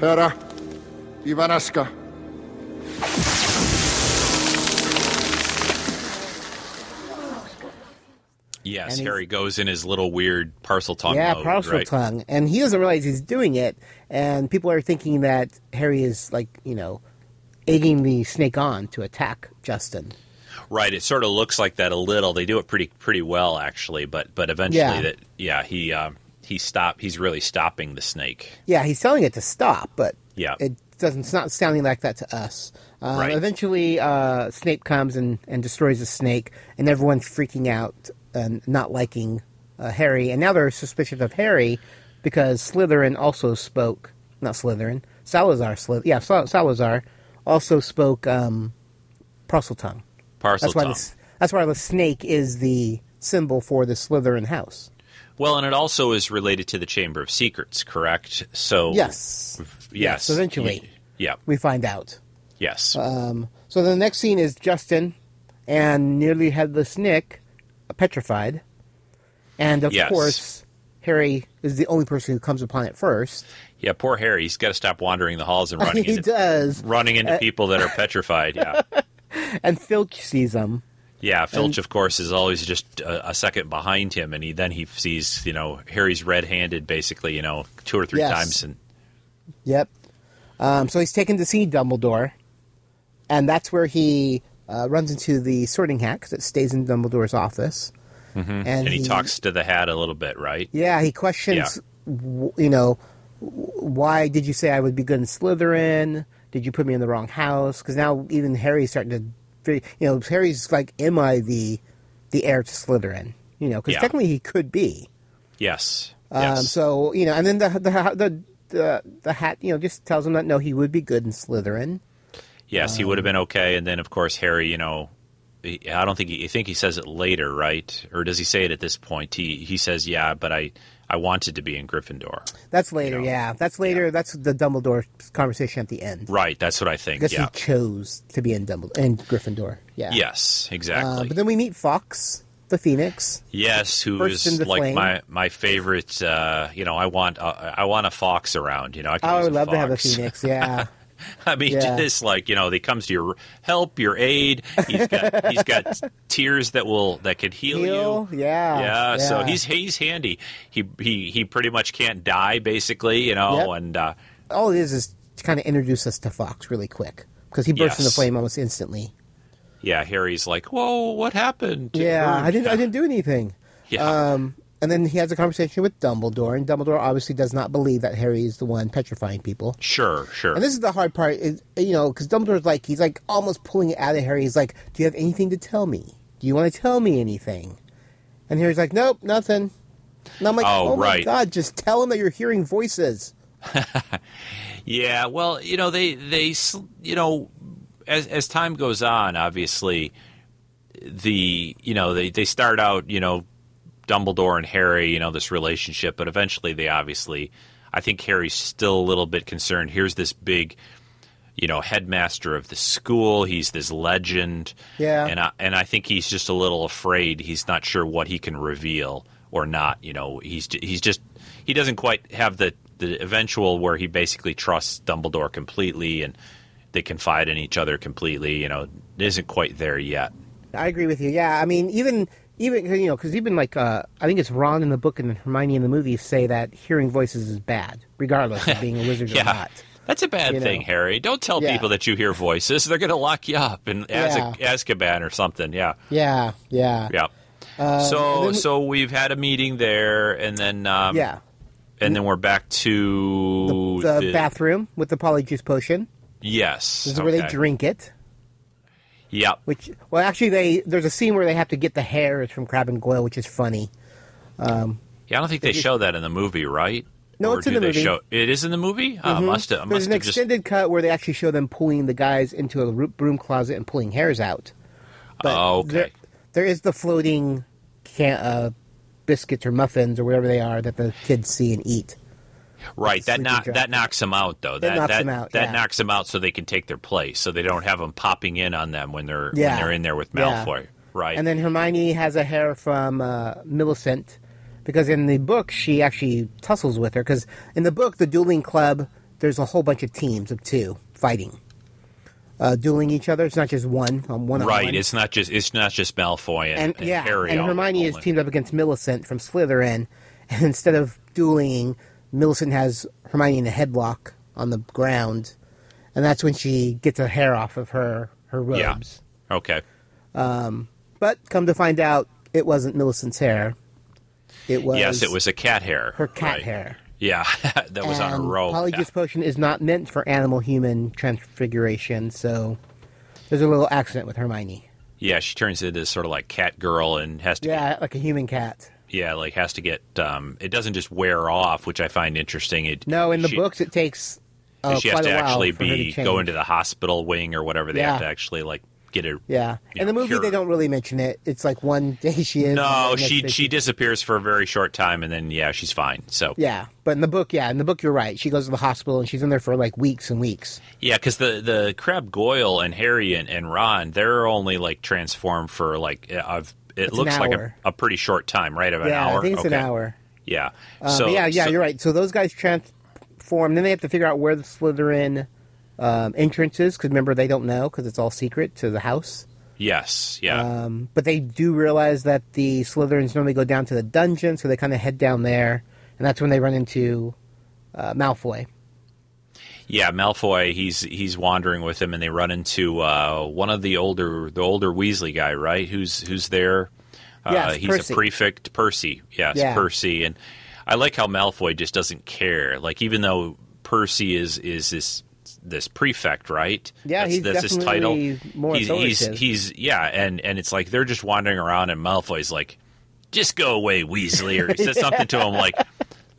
Vipera Evanesca. Yes, And Harry goes in his little weird Parseltongue. yeah, mode, parcel right? tongue, and he doesn't realize he's doing it. And people are thinking that Harry is like, you know, egging the snake on to attack Justin. Right. It sort of looks like that a little. They do it pretty pretty well actually, but but eventually Yeah. that yeah he um, he stop he's really stopping the snake. Yeah, he's telling it to stop, but Yeah. it doesn't. It's not sounding like that to us. Uh, Right. Eventually, uh, Snape comes and, and destroys the snake, and everyone's freaking out and not liking uh, Harry. And now they're suspicious of Harry because Slytherin also spoke. Not Slytherin. Salazar. Slyth- yeah, Sal- Salazar also spoke um, Parseltongue. Parcel That's why tongue. this, That's why the snake is the symbol for the Slytherin house. Well, and it also is related to the Chamber of Secrets, correct? So Yes. yes, eventually. Y- yeah, We find out. yes, Um, so the next scene is Justin and nearly headless Nick, uh, petrified, and of Yes. course Harry is the only person who comes upon it first. yeah. Poor Harry, he's got to stop wandering the halls and running he into does, running into Uh, people that are petrified. Yeah, and Filch sees him. Yeah. Filch, And- of course, is always just a, a second behind him, and he then he sees you know Harry's red-handed, basically, you know, two or three Yes. times, and Yep. Um, so he's taken to see Dumbledore, and that's where he uh, runs into the Sorting Hat 'cause it stays in Dumbledore's office. Mhm. And he, he- talks to the hat a little bit, right? Yeah, he questions, w- you know, w- why did you say I would be good in Slytherin? Did you put me in the wrong house? Because now even Harry's starting to, you know, Harry's like, am I the the heir to Slytherin? You know, because Yeah. technically he could be. Yes. Um, yes. So you know, and then the the the the, the hat, you know, just tells him that no, he would be good in Slytherin. Yes, he would have been okay. And then, of course, Harry, you know, I don't think he, I think he says it later, right? Or does he say it at this point? He he says, "Yeah, but I I wanted to be in Gryffindor." That's later, yeah. That's later. That's the Dumbledore conversation at the end. Right. That's what I think. guess Yeah. he chose to be in Dumbledore in Gryffindor. Yeah. Yes. Exactly. Uh, but then we meet Fawkes, the Phoenix. Yes, who is like flame. my my favorite. Uh, you know, I want uh, I want a fox around. You know, I, could I would love to have a. Phoenix. Yeah. I mean, Yeah. just like you know, he comes to your help, your aid. He's got he's got tears that will that could heal, Heal, you. yeah, yeah. So he's he's handy. He he he pretty much can't die, basically. You know, Yep. and uh, All it is is to kind of introduce us to Fawkes really quick because he bursts into Yes. flame almost instantly. yeah, Harry's like, "Whoa, what happened?" Yeah, her?" I didn't. I didn't do anything. Yeah. Um, and then he has a conversation with Dumbledore, and Dumbledore obviously does not believe that Harry is the one petrifying people. Sure, sure. And this is the hard part, is, you know, because Dumbledore's like he's like almost pulling it out of Harry. He's like, "Do you have anything to tell me? Do you want to tell me anything?" And Harry's like, "Nope, nothing." And I'm like, Oh, "Oh, my god, just tell him that you're hearing voices." Yeah, well, you know, they they you know, as as time goes on, obviously, the you know they they start out you know, Dumbledore and Harry, you know, this relationship, but eventually they obviously, I think Harry's still a little bit concerned. Here's this big, you know, headmaster of the school. He's this legend. Yeah. and I and I think he's just a little afraid. He's not sure what he can reveal or not. You know, he's he's just he doesn't quite have the the eventual where he basically trusts Dumbledore completely and they confide in each other completely. You know, it isn't quite there yet. I agree with you. Yeah, I mean, even even you know, because even like uh, I think it's Ron in the book and Hermione in the movie say that hearing voices is bad, regardless of being a wizard Yeah. or not. That's a bad You thing, know. Harry. Don't tell Yeah. people that you hear voices. They're going to lock you up in Yeah. Az- Azkaban or something. Yeah. Yeah, yeah, Yeah. Uh, so then- so we've had a meeting there, and then um, yeah. and then we're back to The, bathroom with the polyjuice potion. Yes, This is where they drink it. Yep. Which, well, actually, they there's a scene where they have to get the hairs from Crabbe and Goyle, which is funny. Um, Yeah, I don't think they just- show that in the movie, right? No, Or it's in the movie. Show, it is in the movie. Oh, mhm. must have. There's an have just. extended cut where they actually show them pulling the guys into a ro- broom closet and pulling hairs out. But Oh, okay. There, there is the floating can, uh, biscuits or muffins or whatever they are that the kids see and eat. Right, that knock, that knocks them out though. That That knocks that, them out, that yeah. knocks them out so they can take their place. So they don't have them popping in on them when they're Yeah. when they're in there with Yeah. Malfoy. Right. And then Hermione has a hair from uh, Millicent because in the book she actually tussles with her. Because in the book, the dueling club, there's a whole bunch of teams of two fighting, uh, dueling each other. It's not just one on one. right. It's not just it's not just Malfoy and, and, and yeah, Harry. and Hermione is teamed up against Millicent from Slytherin, and instead of dueling, Millicent has Hermione in a headlock on the ground, and that's when she gets her hair off of her her Yeah. robes. Okay. Um, but come to find out, it wasn't Millicent's hair. It was yes, it was a cat hair. her cat Right. hair. Yeah, that was on her robe. Polyjuice potion is not meant for animal human transfiguration, so there's a little accident with Hermione. Yeah, she turns into sort of like cat girl and has to Yeah, like a human cat. Yeah, like has to get um it doesn't just wear off, which I find interesting. It No, in the she- books it takes uh, she has to a while actually her to be go into the hospital wing or whatever. They Yeah. have to actually like get it. Yeah, in the movie cured. they don't really mention it. It's like one day she is. No, she she disappears for a very short time, and then yeah, she's fine. So Yeah, but in the book, yeah, in the book you're right. She goes to the hospital and she's in there for like weeks and weeks. yeah, because the the Crabbe Goyle and Harry and, and Ron, they're only like transformed for like uh, I've it It's looks like a, a pretty short time, right? Of an yeah, hour. I think it's okay. an hour. Yeah. Uh, so yeah, yeah, so- you're right. So those guys transform. Then they have to figure out where the Slytherin um, entrance is because remember they don't know because it's all secret to the house. Yes. Yeah. Um, but they do realize that the Slytherins normally go down to the dungeon, so they kind of head down there, and that's when they run into uh, Malfoy. Yeah, Malfoy. He's he's wandering with him, and they run into uh, one of the older the older Weasley guy, right? Who's who's there? Uh, Yes, he's Percy. a prefect, Percy. Yes, Yeah. Percy. And I like how Malfoy just doesn't care. Like even though Percy is is this this prefect, right? Yeah, that's, he's that's his title. more he's, he's he's yeah, and and it's like they're just wandering around, and Malfoy's like, "Just go away, Weasley," or he says something to him like.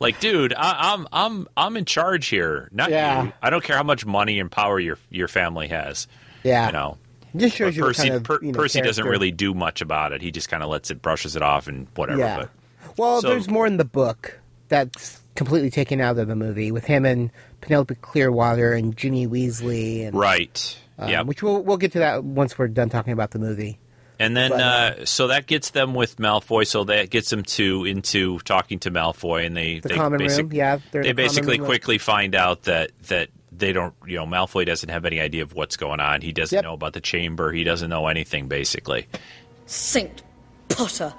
Like, dude, I, I'm I'm I'm in charge here, not Yeah. you. I don't care how much money and power your your family has. Yeah. you know. Just shows you Percy kind of, Per- you know, Percy doesn't really do much about it. He just kind of lets it, brushes it off, and whatever. Yeah. But Well, So- there's more in the book that's completely taken out of the movie with him and Penelope Clearwater and Ginny Weasley and right, uh, yeah, which we'll we'll get to that once we're done talking about the movie. And then, But, uh, so that gets them with Malfoy. So that gets them to into talking to Malfoy, and they The they common basic- room, yeah. they're in they the common basically room. quickly find out that that they don't, you know, Malfoy doesn't have any idea of what's going on. He doesn't know about the chamber. He doesn't know anything, basically. Saint Potter.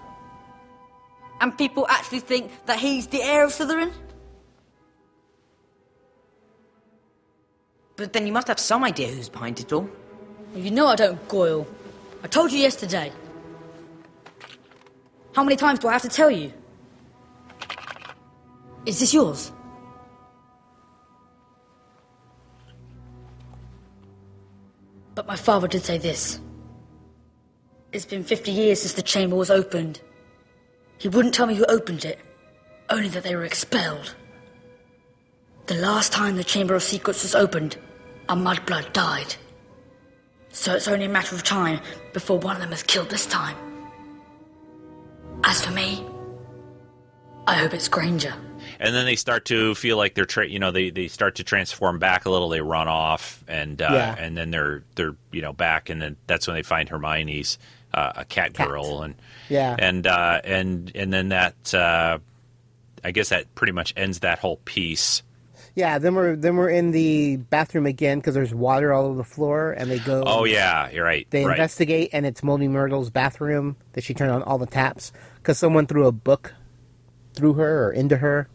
And people actually think that he's the heir of Slytherin? But then you must have some idea who's behind it all. You know I don't, Goyle. I told you yesterday. How many times do I have to tell you? Is this yours? But my father did say this. It's been 50 years since the chamber was opened. He wouldn't tell me who opened it, only that they were expelled. The last time the Chamber of Secrets was opened, a mudblood died. So it's only a matter of time before one of them is killed this time. As for me, I hope it's Granger. And then they start to feel like they're, tra- you know, they, they start to transform back a little. They run off, and uh, Yeah. and then they're they're you know back, and then that's when they find Hermione's uh, a cat, girl, and Yeah. and uh, and and then that uh, I guess that pretty much ends that whole piece. Yeah, then we're then we're in the bathroom again because there's water all over the floor, and they go. Oh yeah, you're right. They right. investigate, and it's Moldy Myrtle's bathroom that she turned on all the taps because someone threw a book through her or into her.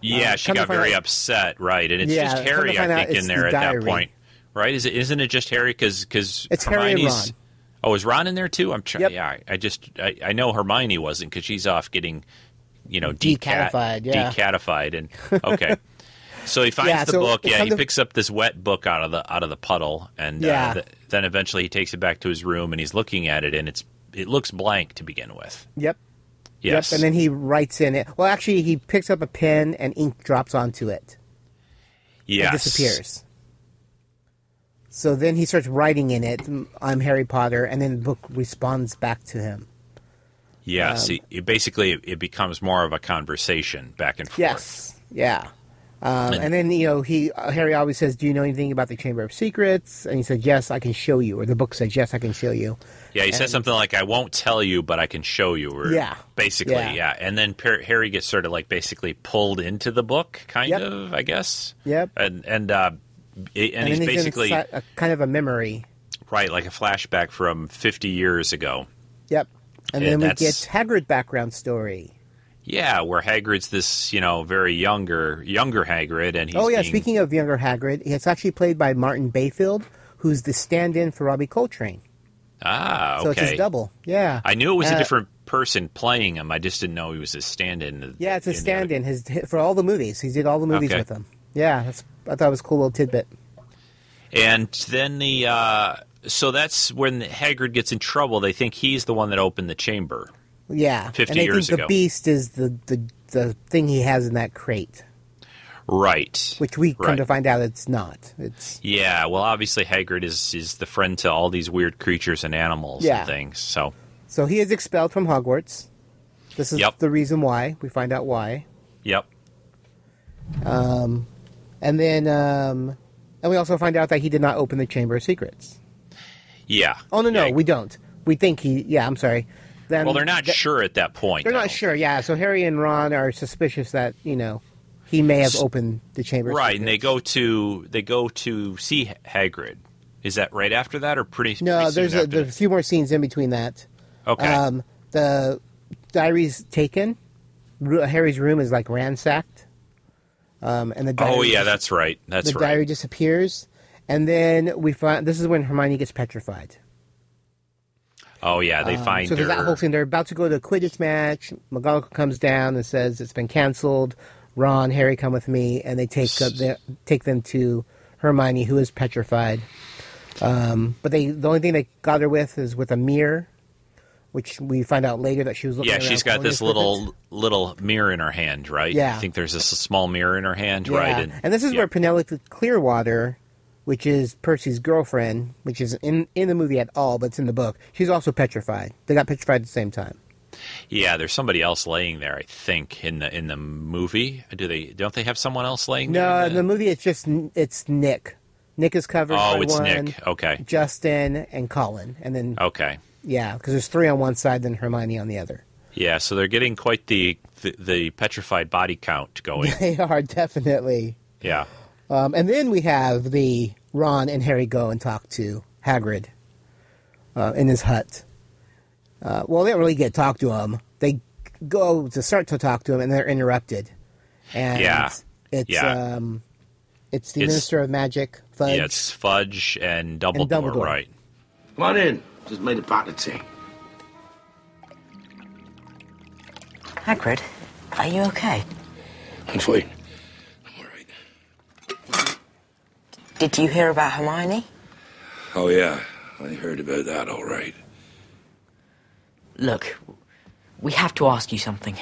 Yeah, Uh, she got very out- upset, right? And it's Yeah, just Harry, I think, in there the at that point, right? Is it? Isn't it just Harry? Because because It's Harry and Hermione's. Ron. Oh, is Ron in there too? I'm trying. Yeah, I, I just I, I know Hermione wasn't because she's off getting, you know, decat- Decatified, yeah. decatified, and okay. So he finds Yeah, the so book. Yeah, he of- picks up this wet book out of the out of the puddle, and Yeah. uh, th- then eventually he takes it back to his room and he's looking at it, and it's it looks blank to begin with. Yep. Yes. Yep. And then he writes in it. Well, actually, he picks up a pen and ink drops onto it. Yes. It disappears. So then he starts writing in it. I'm Harry Potter, and then the book responds back to him. Yes. Um, he, basically it becomes more of a conversation back and forth. Yes. Yeah. Um, And- and then you know he uh, Harry always says, "Do you know anything about the Chamber of Secrets?" And he said, "Yes, I can show you." Or the book says, "Yes, I can show you." Yeah, he says something like, "I won't tell you, but I can show you." Or Yeah. basically, Yeah. yeah. And then Per- Harry gets sort of like basically pulled into the book, kind Yep. of, I guess. Yep. And and uh, it- and, he's basically a, kind of a memory. right, like a flashback from fifty years ago. Yep. And Yeah, then we get Hagrid background story. Yeah, where Hagrid's this, you know, very younger, younger Hagrid, and he's oh yeah, being- speaking of younger Hagrid, it's actually played by Martin Bayfield, who's the stand-in for Robbie Coltrane. ah, okay. So it's his double. Yeah. I knew it was a Uh, different person playing him. I just didn't know he was a stand-in. Yeah, it's a stand-in his for all the movies. He did all the movies Okay. with them. Yeah, that's, I thought it was a cool little tidbit. And then the uh, so that's when Hagrid gets in trouble. They think he's the one that opened the chamber. Yeah, 50 and they years think ago. the beast is the, the the thing he has in that crate, Right. which we come Right. to find out it's not. It's Yeah. Well, obviously Hagrid is is the friend to all these weird creatures and animals Yeah. and things. So so he is expelled from Hogwarts. This is Yep. the reason why. We find out why. yep. Um, and then um, and we also find out that he did not open the Chamber of Secrets. Yeah. Oh no, no, we don't. We think he. Yeah, I'm sorry. Then well, they're not th- sure at that point. They're though. not sure. Yeah, so Harry and Ron are suspicious that you know he may have opened the Chamber. Right, and they go to they go to see Hagrid. Is that right after that, or pretty? No, pretty soon there's a, there's a few more scenes in between that. Okay. Um, the diary's taken. Harry's room is like ransacked. Um, and the diary oh yeah, that's right. That's the right. diary disappears, and then we find this is when Hermione gets petrified. Oh yeah, they Um, find so there's that whole thing. They're about to go to a Quidditch match. McGonagall comes down and says it's been canceled. Ron, Harry, come with me, and they take up their, take them to Hermione, who is petrified. Um, but they the only thing they got her with is with a mirror, which we find out later that she was looking. Yeah, she's got this little little mirror in her hand, right? Yeah. I think there's this small mirror in her hand, it. Yeah. right? And, this is where Penelope Clearwater, which is Percy's girlfriend, which is in in the movie at all, but it's in the book. She's also petrified. They got petrified at the same time. yeah, there's somebody else laying there. I think in the in the movie. Do they? Don't they have someone else laying there? No, in the movie it's just it's Nick. Nick is covered. Oh, by it's one, Nick. Okay. Justin and Colin, and then Okay. Yeah, because there's three on one side, then Hermione on the other. Yeah, so they're getting quite the the, the petrified body count going. They are definitely. yeah. Um, and then we have the Ron and Harry go and talk to Hagrid uh, in his hut. Uh, well, they don't really get to talk to him. They go to start to talk to him, and they're interrupted. And Yeah. it's Yeah. um, it's the It's- Minister of Magic, Fudge. Yeah, it's Fudge and Dumbledore, Dumbledore. right? Come on in. Just made a pot of tea. Hagrid, are you okay? I'm fine. Did you hear about Hermione? Oh, yeah. I heard about that, all right. Look, we have to ask you something.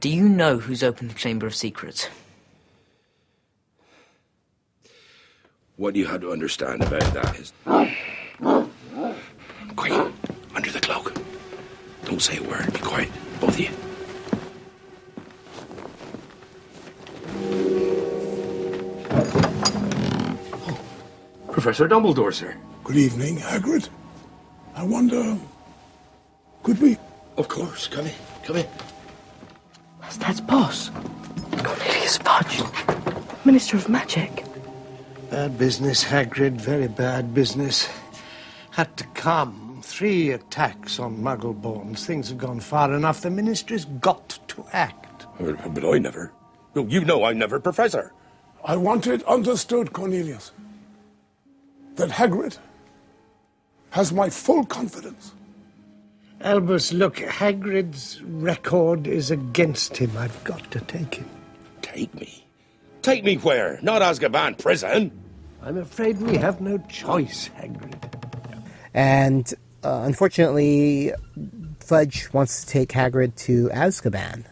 Do you know who's opened the Chamber of Secrets? What you had to understand about that is. Quiet. Under the cloak. Don't say a word. Be quiet. Both of you. Professor Dumbledore, sir. Good evening, Hagrid. I wonder, could we? Of course. Come in. Come in. That's boss. Cornelius Fudge, Minister of Magic. Bad business, Hagrid, very bad business. Had to come. Three attacks on Muggleborns. Things have gone far enough. The Ministry's got to act. But, but I never. No, you know I never, Professor. I want it understood, Cornelius, that Hagrid has my full confidence. Albus, look, Hagrid's record is against him. I've got to take him. Take me? Take me where? Not Azkaban prison. I'm afraid we have no choice, Hagrid. And uh, unfortunately, Fudge wants to take Hagrid to Azkaban.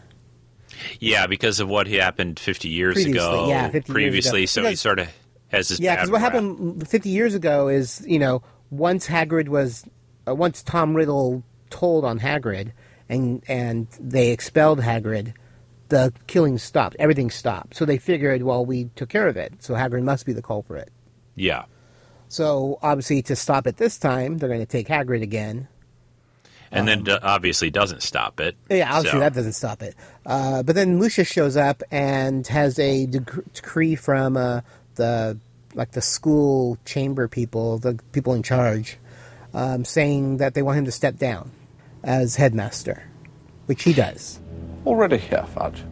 Yeah, because of what happened 50 years Previously, ago. yeah, 50 years previously, ago. so he sort of has this. Yeah, because what rap. happened 50 years ago is, you know, once Hagrid was, uh, once Tom Riddle told on Hagrid and and they expelled Hagrid, the killing stopped. Everything stopped. So they figured, well, we took care of it. So Hagrid must be the culprit. Yeah. So obviously, to stop it this time, they're going to take Hagrid again. And then d- obviously doesn't stop it. Yeah, obviously So- that doesn't stop it. Uh, but then Lucius shows up and has a dec- decree from uh, the like the school chamber people, the people in charge, um, saying that they want him to step down as headmaster, which he does. Already here, Fudge.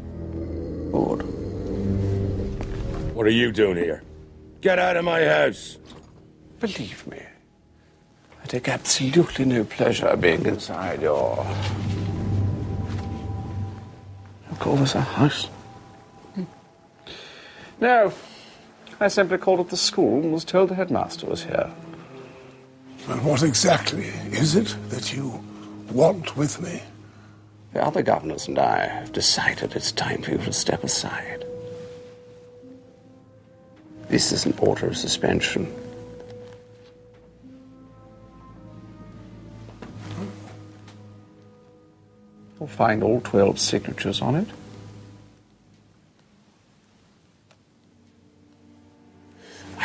Good. What are you doing here? Get out of my house. Believe me, I take absolutely no pleasure being inside your. You call this a house? Hmm. No, I simply called at the school and was told the headmaster was here. And what exactly is it that you want with me? The other governors and I have decided it's time for you to step aside. This is an order of suspension. You'll find all 12 signatures on it.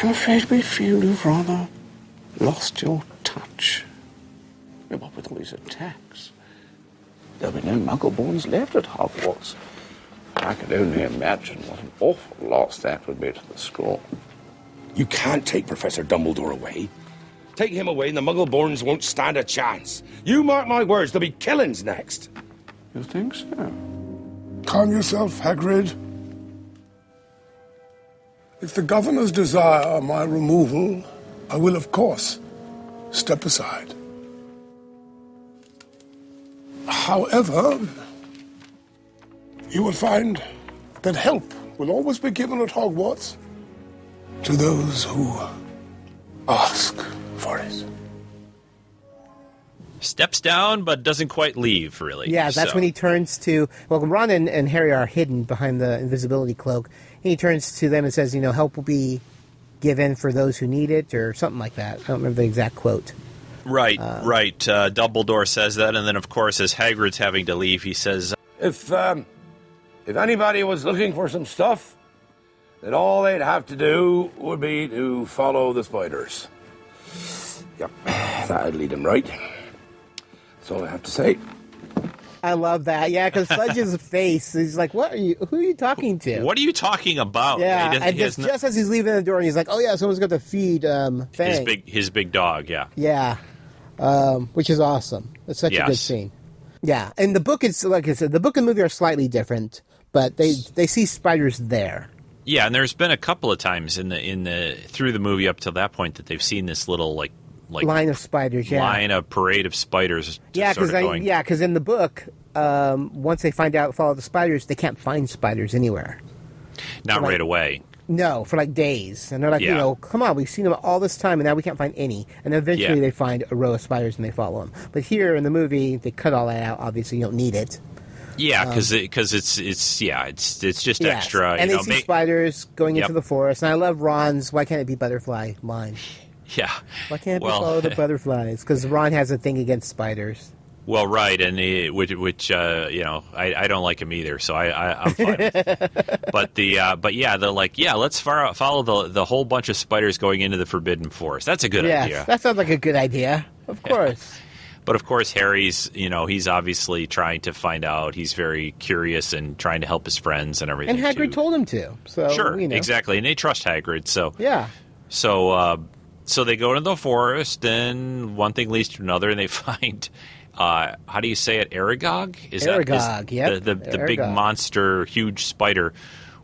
I'm afraid we feel you've rather lost your touch. What with all these attacks? There'll be no Muggleborns left at Hogwarts. I can only imagine what an awful loss that would be to the school. You can't take Professor Dumbledore away. Take him away and the Muggleborns won't stand a chance. You mark my words, there'll be killings next. You think so? Calm yourself, Hagrid. If the governors desire my removal, I will, of course, step aside. However, you will find that help will always be given at Hogwarts to those who ask for it. Steps down, but doesn't quite leave, really. Yeah, that's So- when he turns to. Well, Ron and, and Harry are hidden behind the invisibility cloak. And he turns to them and says, "You know, help will be given for those who need it," or something like that. I don't remember the exact quote. Right, right. Uh, Dumbledore says that, and then, of course, as Hagrid's having to leave, he says, If um, if anybody was looking for some stuff, then all they'd have to do would be to follow the spiders. Yep, that'd lead him right. That's all I have to say. I love that. Yeah, because Sludge's face, he's like, "What are you? Who are you talking to?" What are you talking about? Yeah, He does- and he just, no- just as he's leaving the door, he's like, "Oh yeah, someone's got to feed um, Fang." his big his big dog. Yeah. Yeah, um, which is awesome. It's such a good scene. Yeah, and the book is like I said, the book and movie are slightly different, but they they see spiders there. Yeah, and there's been a couple of times in the in the through the movie up to that point that they've seen this little like like line of spiders. Yeah, line of parade of spiders. Yeah, because going. yeah, because in the book, um, once they find out follow the spiders, they can't find spiders anywhere. not like- right away. No, for like days, and they're like, you know, come on, we've seen them all this time, and now we can't find any. And eventually Yeah. they find a row of spiders and they follow them. But here in the movie, they cut all that out. Obviously, you don't need it. Yeah, Um, because it's it's yeah it's it's just Yes. extra. and you they know, see spiders going Yep. into the forest. And I love Ron's. Why can't it be butterfly line? Yeah. Why can't Well- follow the butterflies? Because Ron has a thing against spiders. Well, right, and it, which, which uh, you know, I, I don't like him either, so I, I I'm fine. but the uh, but yeah, they're like, yeah, let's far, follow the the whole bunch of spiders going into the forbidden forest. That's a good yes, idea. that sounds like a good idea. Of course. But of course, Harry's you know he's obviously trying to find out. He's very curious and trying to help his friends and everything. and Hagrid told him to. So sure, you know. exactly, and they trust Hagrid. So Yeah. So, uh, so they go to the forest, and one thing leads to another, and they find, uh, how do you say it, Aragog? Is that Aragog, that is yep, the the, the big monster, huge spider,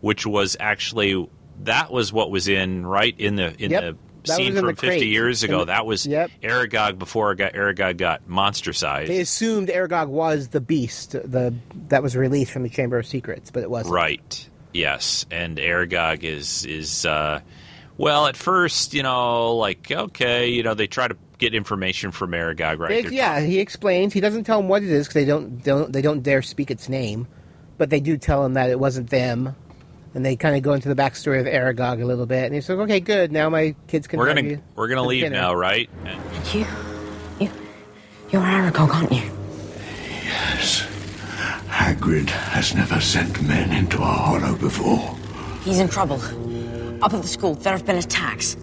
which was actually that was what was in right in the in Yep, the that scene from the crate. fifty years ago. the- that was yep. Aragog before Aragog got monster sized. They assumed Aragog was the beast the that was released from the Chamber of Secrets, but it wasn't. Right. Yes, and Aragog is is uh, well at first, you know, like okay, you know, they try to get information from Aragog, right? They- yeah, he explains. He doesn't tell them what it is because they don't, don't they don't dare speak its name, but they do tell him that it wasn't them, and they kind of go into the backstory of Aragog a little bit. And he's like, "Okay, good. Now my kids can." we're gonna you we're gonna leave dinner." now, right? You, you, you're Aragog, aren't you? Yes. Hagrid has never sent men into our hollow before. He's in trouble. Up at the school, there have been attacks.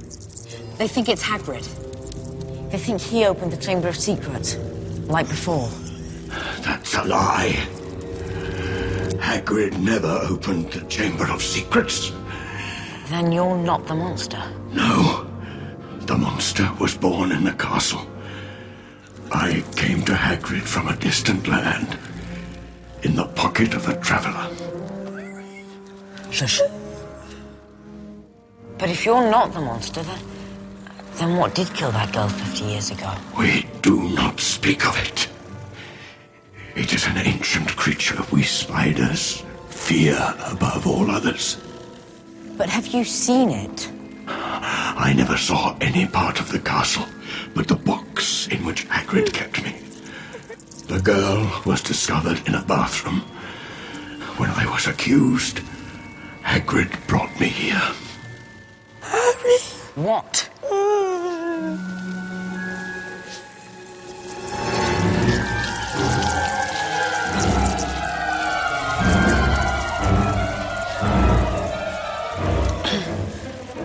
They think it's Hagrid. They think he opened the Chamber of Secrets, like before. That's a lie. Hagrid never opened the Chamber of Secrets. Then you're not the monster. No. The monster was born in the castle. I came to Hagrid from a distant land, in the pocket of a traveller. Shush. But if you're not the monster, then. Then what did kill that girl 50 years ago? We do not speak of it. It is an ancient creature we spiders fear above all others. But have you seen it? I never saw any part of the castle but the box in which Hagrid kept me. The girl was discovered in a bathroom. When I was accused, Hagrid brought me here. Harry! What?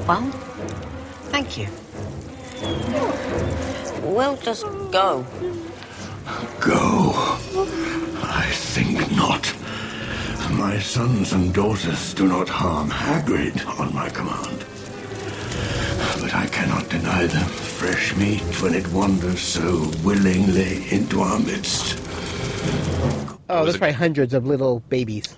Well, thank you. We'll just go. Go. I think not. My sons and daughters do not harm Hagrid on my command. But I cannot deny them fresh meat when it wanders so willingly into our midst. Oh, there's probably hundreds of little babies.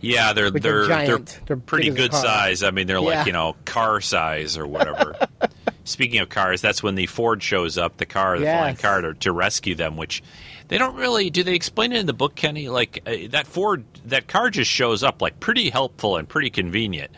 Yeah, they're Which they're are they're. They're pretty big as a good size. I mean, they're Yeah. like you know car size or whatever. Speaking of cars, that's when the Ford shows up, the car, the flying car, to, to rescue them. Which they don't really do. They explain it in the book, Kenny. Like uh, that Ford, that car just shows up, like pretty helpful and pretty convient.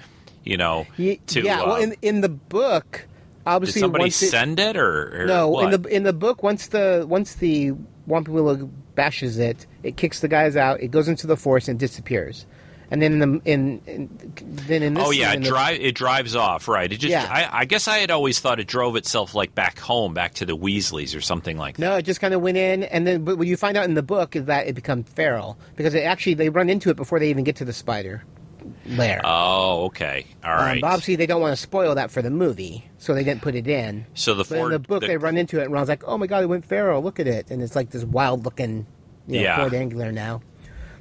You know, to yeah, uh, well, in in the book, did obviously, somebody once send it or, or no, what? in the in the book, once the once the Whomping Willow bashes it, it kicks the guys out. It goes into the forest and disappears. And then in the in, in then in this oh yeah, it, the- drive, it drives off, right? It just, Yeah. I, I guess I had always thought it drove itself like back home, back to the Weasleys or something like that. No, it just kind of went in, and then but what you find out in the book is that it becomes feral because it actually they run into it before they even get to the spider lair. Oh, okay. all right. Um, right. but obviously, they don't want to spoil that for the movie, so they didn't put it in. so the But in the book, the- they run into it, and Ron's like, "Oh my god, it went feral! Look at it!" And it's like this wild-looking, you know, Yeah. Ford Anglia now.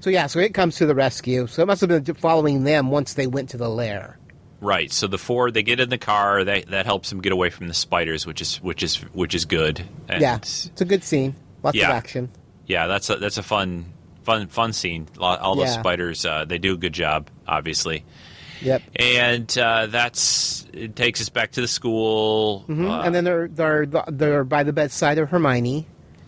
So yeah, so it comes to the rescue. So it must have been following them once they went to the lair. Right. So the Ford, they get in the car. That that helps them get away from the spiders, which is which is which is good. And yeah, it's a good scene. Lots Yeah. of action. Yeah, that's a that's a fun fun fun scene. All those Yeah. spiders, uh, they do a good job, obviously. Yep. And uh, that's it takes us back to the school. hmm Uh, and then they're they're they're by the bedside of Hermione,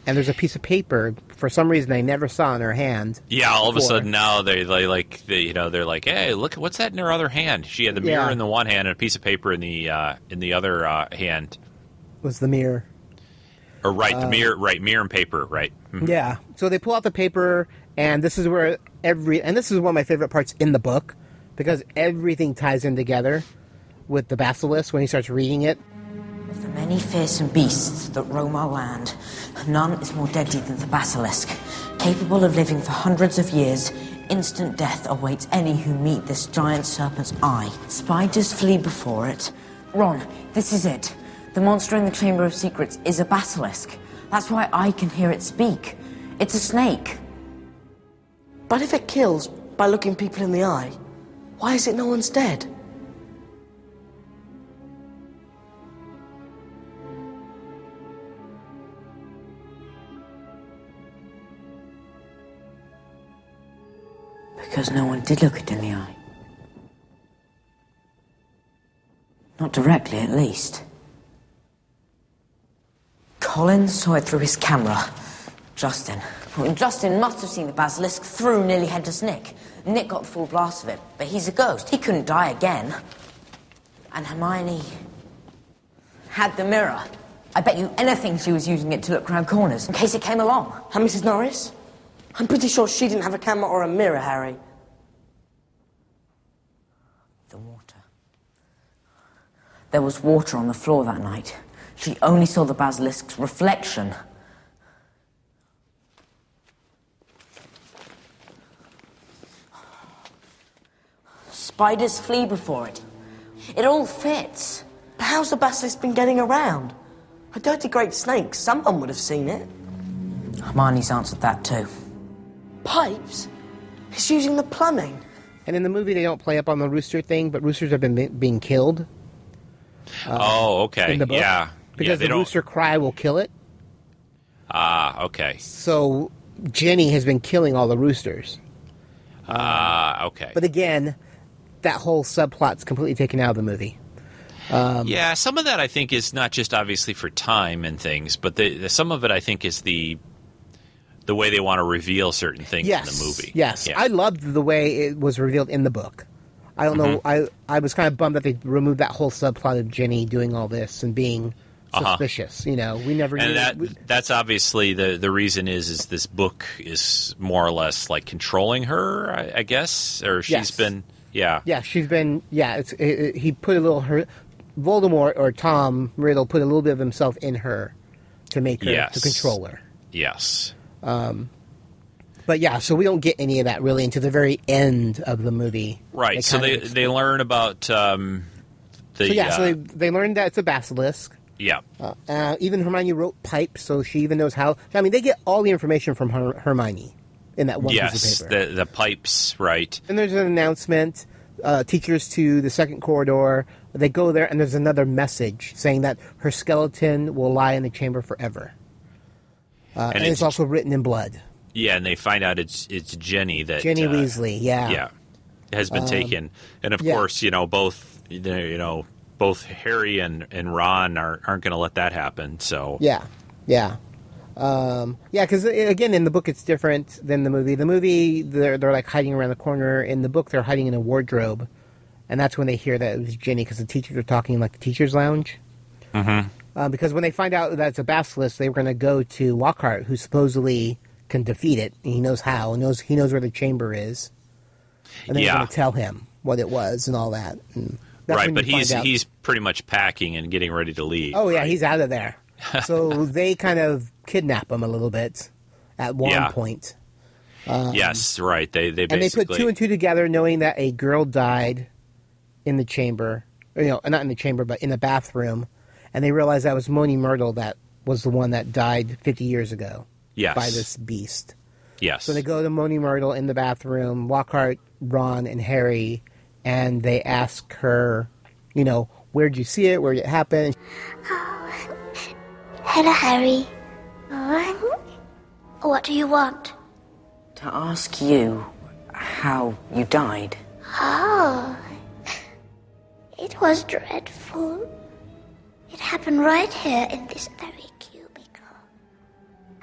and there's a piece of paper for some reason I never saw in her hand. yeah, all of a sudden now they, they like they, you know they're like, hey, look, what's that in her other hand? She had the mirror Yeah. in the one hand and a piece of paper in the uh, in the other uh, hand. was the mirror. Or right, the Uh, mirror, right, mirror and paper, right. Mhm. Yeah. So they pull out the paper, and this is where every and this is one of my favorite parts in the book because everything ties in together with the basilisk when he starts reading it. Of the many fearsome beasts that roam our land, none is more deadly than the basilisk. Capable of living for hundreds of years, instant death awaits any who meet this giant serpent's eye. Spiders flee before it. Ron, this is it. The monster in the Chamber of Secrets is a basilisk. That's why I can hear it speak. It's a snake. But if it kills by looking people in the eye, why is it no one's dead? Because no one did look it in the eye. Not directly, at least. Colin saw it through his camera. Justin. Well, Justin must have seen the basilisk through nearly headless Nick. Nick got the full blast of it, but he's a ghost. He couldn't die again. And Hermione had the mirror. I bet you anything she was using it to look round corners in case it came along. And Mrs. Norris? I'm pretty sure she didn't have a camera or a mirror, Harry. The water. There was water on the floor that night. She only saw the basilisk's reflection. Spiders flee before it. It all fits. But how's the basilisk been getting around? A dirty great snake, someone would have seen it. Hermione's answered that too. Pipes? It's using the plumbing. And in the movie, they don't play up on the rooster thing, but roosters have been be- being killed. uh, oh, okay. in the book. Yeah. Because yeah, the don't. rooster cry will kill it. Ah, okay. So Ginny has been killing all the roosters. Ah, okay. But again, that whole subplot's completely taken out of the movie. Um, yeah, some of that I think is not just obviously for time and things, but the, the, some of it I think is the the way they want to reveal certain things yes, in the movie. Yes, Yeah. I loved the way it was revealed in the book. I don't know. Mhm. I I was kind of bummed that they removed that whole subplot of Ginny doing all this and being Uh-huh. suspicious. You know, we never and knew. that we- that's obviously the the reason is is this book is more or less like controlling her, I, I guess, or she's Yes. been yeah yeah, she's been. Yeah, it's it, it- he put a little her. Voldemort or Tom Riddle put a little bit of himself in her to make her Yes. to control her. yes Um, but yeah, so we don't get any of that really until the very end of the movie. right. So they of they learn about um, the so yeah, uh, so they, they learned that it's a basilisk. yeah Uh, uh, even Hermione wrote pipe, so she even knows how. I mean, they get all the information from Her- Hermione in that one yes piece of paper. the the pipes right And there's an announcement. Uh, teachers to the second corridor. They go there, and there's another message saying that her skeleton will lie in the chamber forever. Uh, And and, it's, it's- also written in blood. yeah, and they find out it's it's Ginny that Ginny uh, Weasley, yeah. yeah has been Um, taken, and of yeah. course you know both you know both Harry and and Ron are, aren't going to let that happen. So Yeah, yeah, um, yeah. Because again, in the book, it's different than the movie. The movie, they're they're like hiding around the corner. In the book, they're hiding in a wardrobe, and that's when they hear that it was Ginny because the teachers are talking in, like the teachers' lounge. Mhm. Uh, because when they find out that it's a basilisk, they were going to go to Lockhart, who supposedly can defeat it. He knows how. He knows he knows where the chamber is, and they're Yeah. going to tell him what it was and all that. And that's right, but he's out- he's pretty much packing and getting ready to leave. Oh yeah, he's out of there. so they kind of kidnap him a little bit at one Yeah. point. Um, yes, right. They they and they put two and two together, knowing that a girl died in the chamber, or, you know, not in the chamber, but in the bathroom, and they realized that was Moaning Myrtle that was the one that died 50 years ago Yes. by this beast. yes. So they go to Moaning Myrtle in the bathroom, Lockhart, Ron, and Harry, and they ask her, you know, where'd you see it? Where'd it happen? Hello, Harry. What do you want? To ask you how you died. Oh, it was dreadful. It happened right here in this very cubicle.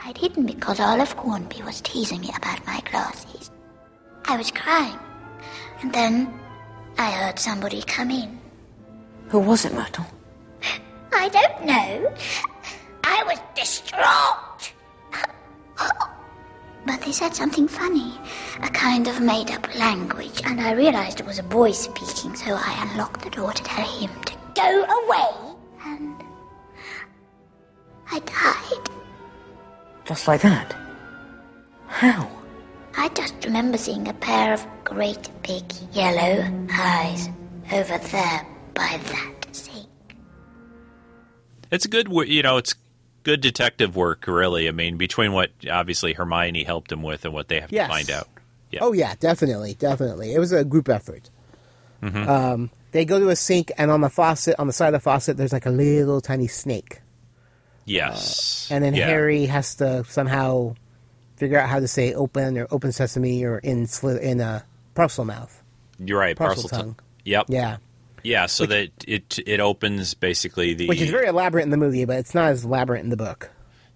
I'd hidden because Olive Hornby was teasing me about my glasses. I was crying, and then I heard somebody come in. Who was it, Myrtle? I don't know. I was distraught. but they said something funny, a kind of made up language, and I realized it was a boy speaking, so I unlocked the door to tell him to go away. And I died. Just like that? How? I just remember seeing a pair of great big yellow eyes over there by that sink. It's a good, you know, it's good detective work, really. I mean, between what obviously Hermione helped him with and what they have Yes. to find out. Yeah. Oh yeah, definitely, definitely. It was a group effort. Mhm. Um, they go to a sink, and on the faucet, on the side of the faucet, there's like a little tiny snake, yes. and then Yeah. Harry has to somehow figure out how to say "open" or "open sesame" or in sli- in a Parselmouth. You're right. Parcel Parcel, tongue. tongue. Yep. Yeah, Yeah. So that it it opens basically the which is very elaborate in the movie, but it's not as elaborate in the book.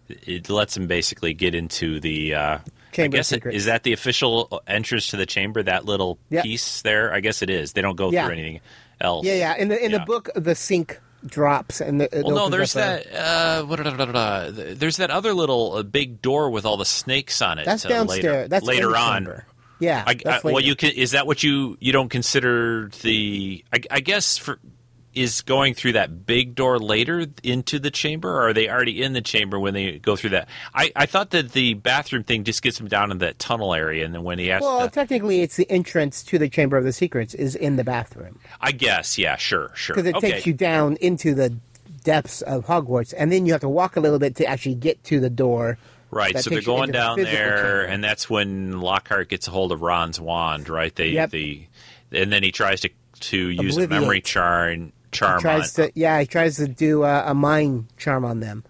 it lets him basically get into the. Uh, I Chamber of guess it, is that the official entrance to the chamber? That little Yep. piece there. I guess it is. They don't go Yeah. through anything else. Yeah, yeah. In the in the book, the sink drops, and the, Well, no, there's up a- that. Uh, there's that other little uh, big door with all the snakes on it. That's uh, downstairs. Later, That's later on. chamber. Yeah, I, I- well, you can. Is that what you you don't consider the? I, I guess for is going through that big door later into the chamber, or are they already in the chamber when they go through that? I, I thought that the bathroom thing just gets them down in that tunnel area, and then when he has Well, to, technically, it's the entrance to the Chamber of the Secrets is in the bathroom I guess, yeah, sure, sure, because it okay. takes you down into the depths of Hogwarts, and then you have to walk a little bit to actually get to the door. Right, that so they're going into the down there, and that's when Lockhart gets a hold of Ron's wand, right? They, Yep. the, and then he tries to to use a memory Obliviate. charm, He charm on. tries to, yeah, he tries to do a, a mind charm on them.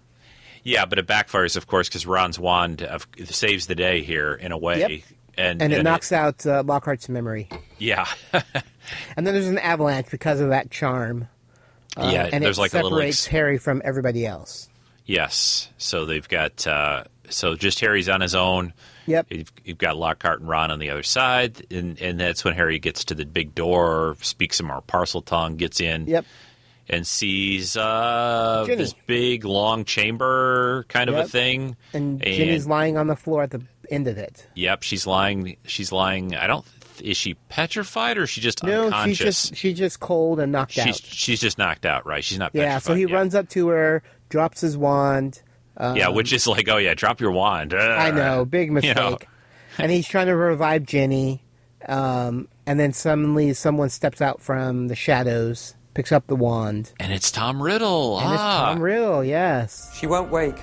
Yeah, but it backfires, of course, because Ron's wand uh, saves the day here in a way, Yep. and and it knocks out uh, Lockhart's memory. yeah, And then there's an avalanche because of that charm. Uh, Yeah, and there's it like a little separates ex- Harry from everybody else. yes. So they've got uh, so just Harry's on his own. Yep. You've, you've got Lockhart and Ron on the other side, and and that's when Harry gets to the big door, speaks some more Parseltongue, gets in. Yep. and sees uh, Ginny. this big long chamber kind of a thing. And, Ginny's lying on the floor at the end of it. yep, she's lying. She's lying. I don't. Is she petrified or is she just No, she's just she's just cold and knocked she's out. she's just knocked out, right? She's not. Petrified. Yeah, so he yet. runs up to her, drops his wand. Um, yeah, which is like, oh yeah, drop your wand. I know, big You mistake. know. and he's trying to revive Ginny, um, and then suddenly someone steps out from the shadows, picks up the wand, and it's Tom Riddle. and it's ah. Tom Riddle. Yes, She won't wake.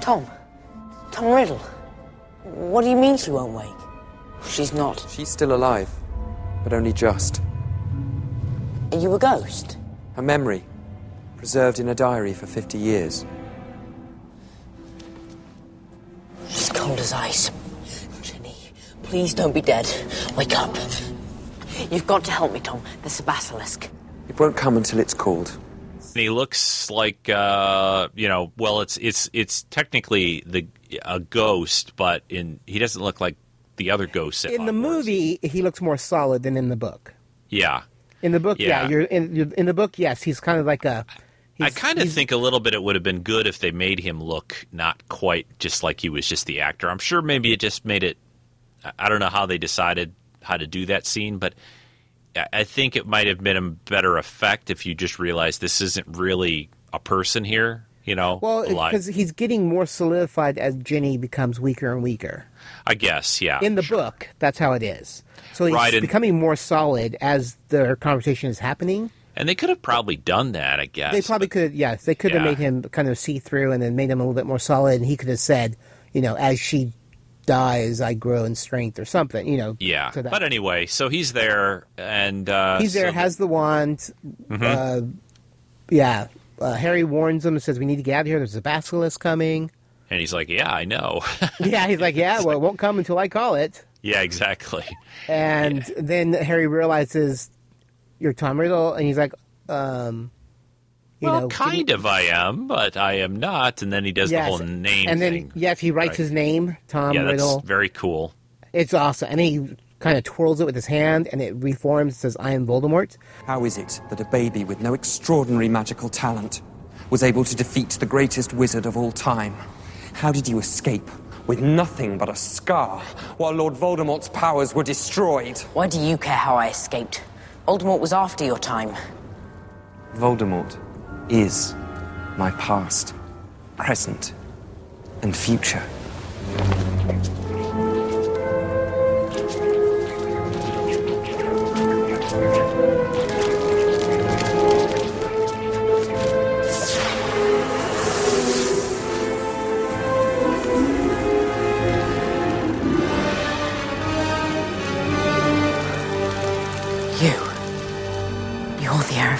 Tom. Tom Riddle. What do you mean she won't wake? She's not. She's still alive, but only just. Are you a ghost? A memory, preserved in a diary for 50 years. She's cold as ice. Ginny, please don't be dead. Wake up. You've got to help me, Tom. There's a basilisk. It won't come until it's called. And he looks like uh, you know. Well, it's it's it's technically the a ghost, but in he doesn't look like the other ghosts. At in the movie he looks more solid than in the book. yeah, In the book, yeah, Yeah. you're in you're, in the book. Yes, he's kind of like a. I kind of think a little bit it would have been good if they made him look not quite just like he was just the actor. I'm sure maybe it just made it. I- don't know how they decided how to do that scene, but I- I think it might have been a better effect if you just realized this isn't really a person here. You know, Well, because he's getting more solidified as Ginny becomes weaker and weaker. I guess, yeah. In the book, that's how it is. So he's Right, becoming more solid as the conversation is happening. and they could have probably done that, I guess. they probably could, Have, yes, they could have made him kind of see through and then made him a little bit more solid. And he could have said, you know, as she dies, I grow in strength or something, you know. Yeah, but anyway, so he's there, and uh, he's there, so- has the wand. Mhm. Uh, yeah, uh, Harry warns him and says, "We need to get out of here. There's a basilisk coming." and he's like, "Yeah, I know." yeah, he's like, "Yeah, well, it won't come until I call it." Yeah, exactly. And then Harry realizes you're Tom Riddle, and he's like, um, you well, know, kind of, I am, but I am not. And then he does Yes, the whole name and then thing. yes, he writes Right. his name, Tom yeah, Riddle. that's very cool. It's awesome, and he kind of twirls it with his hand, and it reforms. It says, "I am Voldemort." How is it that a baby with no extraordinary magical talent was able to defeat the greatest wizard of all time? How did you escape with nothing but a scar while Lord Voldemort's powers were destroyed? Why do you care how I escaped? Voldemort was after your time. Voldemort is my past, present, and future.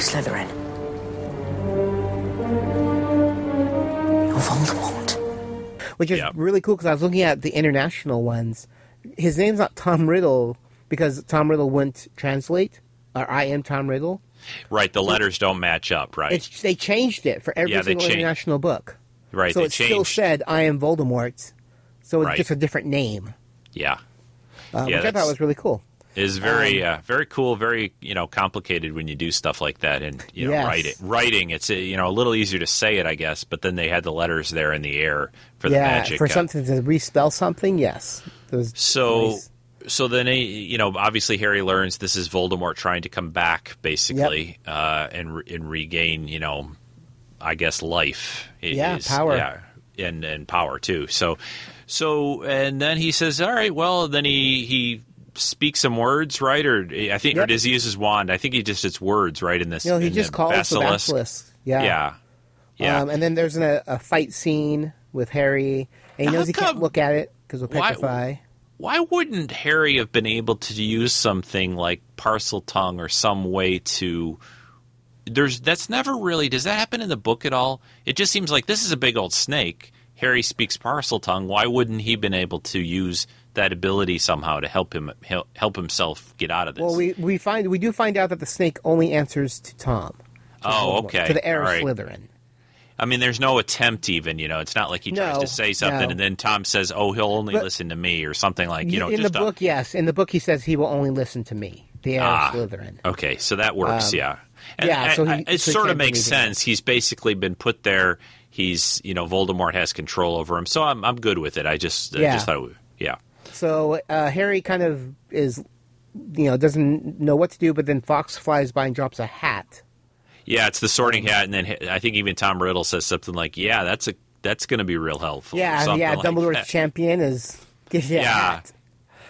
Slytherin. You're Voldemort. which is really cool because I was looking at the international ones. His name's not Tom Riddle because Tom Riddle wouldn't translate, or I am Tom Riddle. Right, the letters don't match up, right? It's they changed it for every Yeah, single changed- international book. Right, so they it still said I am Voldemort, so it's Right. just a different name, yeah, uh, Yeah, which I thought was really cool. Is very, Um, uh, very cool, very you know complicated when you do stuff like that and you know Yes. write it. Writing, it's uh, you know a little easier to say it, I guess, but then they had the letters there in the air for the yeah, magic. for uh, something to respell something, yes. So, nice. so then he, you know, obviously Harry learns this is Voldemort trying to come back, basically, uh, and and regain, you know, I guess life. It Yeah, is- power. yeah, and and power too. So, so and then he says, "All right, well," then he he speaks some words, right? Or I think, or does he use his wand? I think he just it's words, right? In this, No, he just calls basilisk. the basilisk. Yeah, yeah, yeah. Um, and then there's an, a, a fight scene with Harry, and he How knows he can't look at it because of Why- petrify. Why wouldn't Harry have been able to use something like Parseltongue or some way to? There's that's never really. Does that happen in the book at all? It just seems like this is a big old snake. Harry speaks Parseltongue. Why wouldn't he been able to use that ability somehow to help him help himself get out of this? Well, we we find we do find out that the snake only answers to Tom. to oh, Voldemort, okay. To the heir right. Slytherin. I mean, there's no attempt even. You know, it's not like he tries No, to say something no. and then Tom says, "Oh, he'll only But- listen to me" or something like you know. in the a- book, yes. In the book, he says he will only listen to me, the heir Ah. Slytherin. Okay, so that works, Um, yeah. And, yeah, so and he- it so sort of makes sense. He's basically been put there. He's, you know, Voldemort has control over him, so I'm I'm good with it. I just, I just thought, it would- yeah, So uh, Harry kind of is, you know, doesn't know what to do, but then Fawkes flies by and drops a hat. yeah. It's the Sorting Hat, and then I think even Tom Riddle says something like, "Yeah, that's a that's going to be real helpful." yeah, yeah. like Dumbledore's that. champion is gives you a Yeah. hat.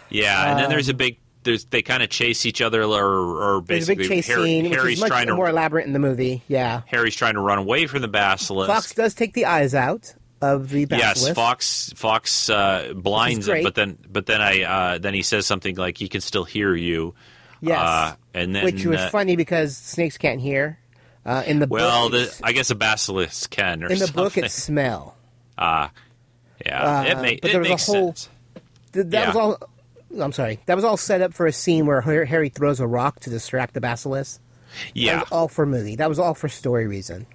Yeah, and then there's a Um, big. There's they kind of chase each other, or, or There's a basically big chase Harry, scene, which Harry's is much trying to more elaborate in the movie. Yeah, Harry's trying to run away from the basilisk. Fawkes does take the eyes out of the. Yes, Fawkes Fawkes uh, blinds him, but then but then I uh, then he says something like he can still hear you. Yes. uh, and then which was uh, funny because snakes can't hear. Uh, in the Well, book, the, I guess a basilisk can. Or in the book, something. it's smell. Ah, yeah, Uh, it, ma- but it there was makes a whole- sense. Th- that Yeah. was all. I'm sorry. That was all set up for a scene where Harry throws a rock to distract the basilisk. That Yeah, was all for movie. That was all for story reason.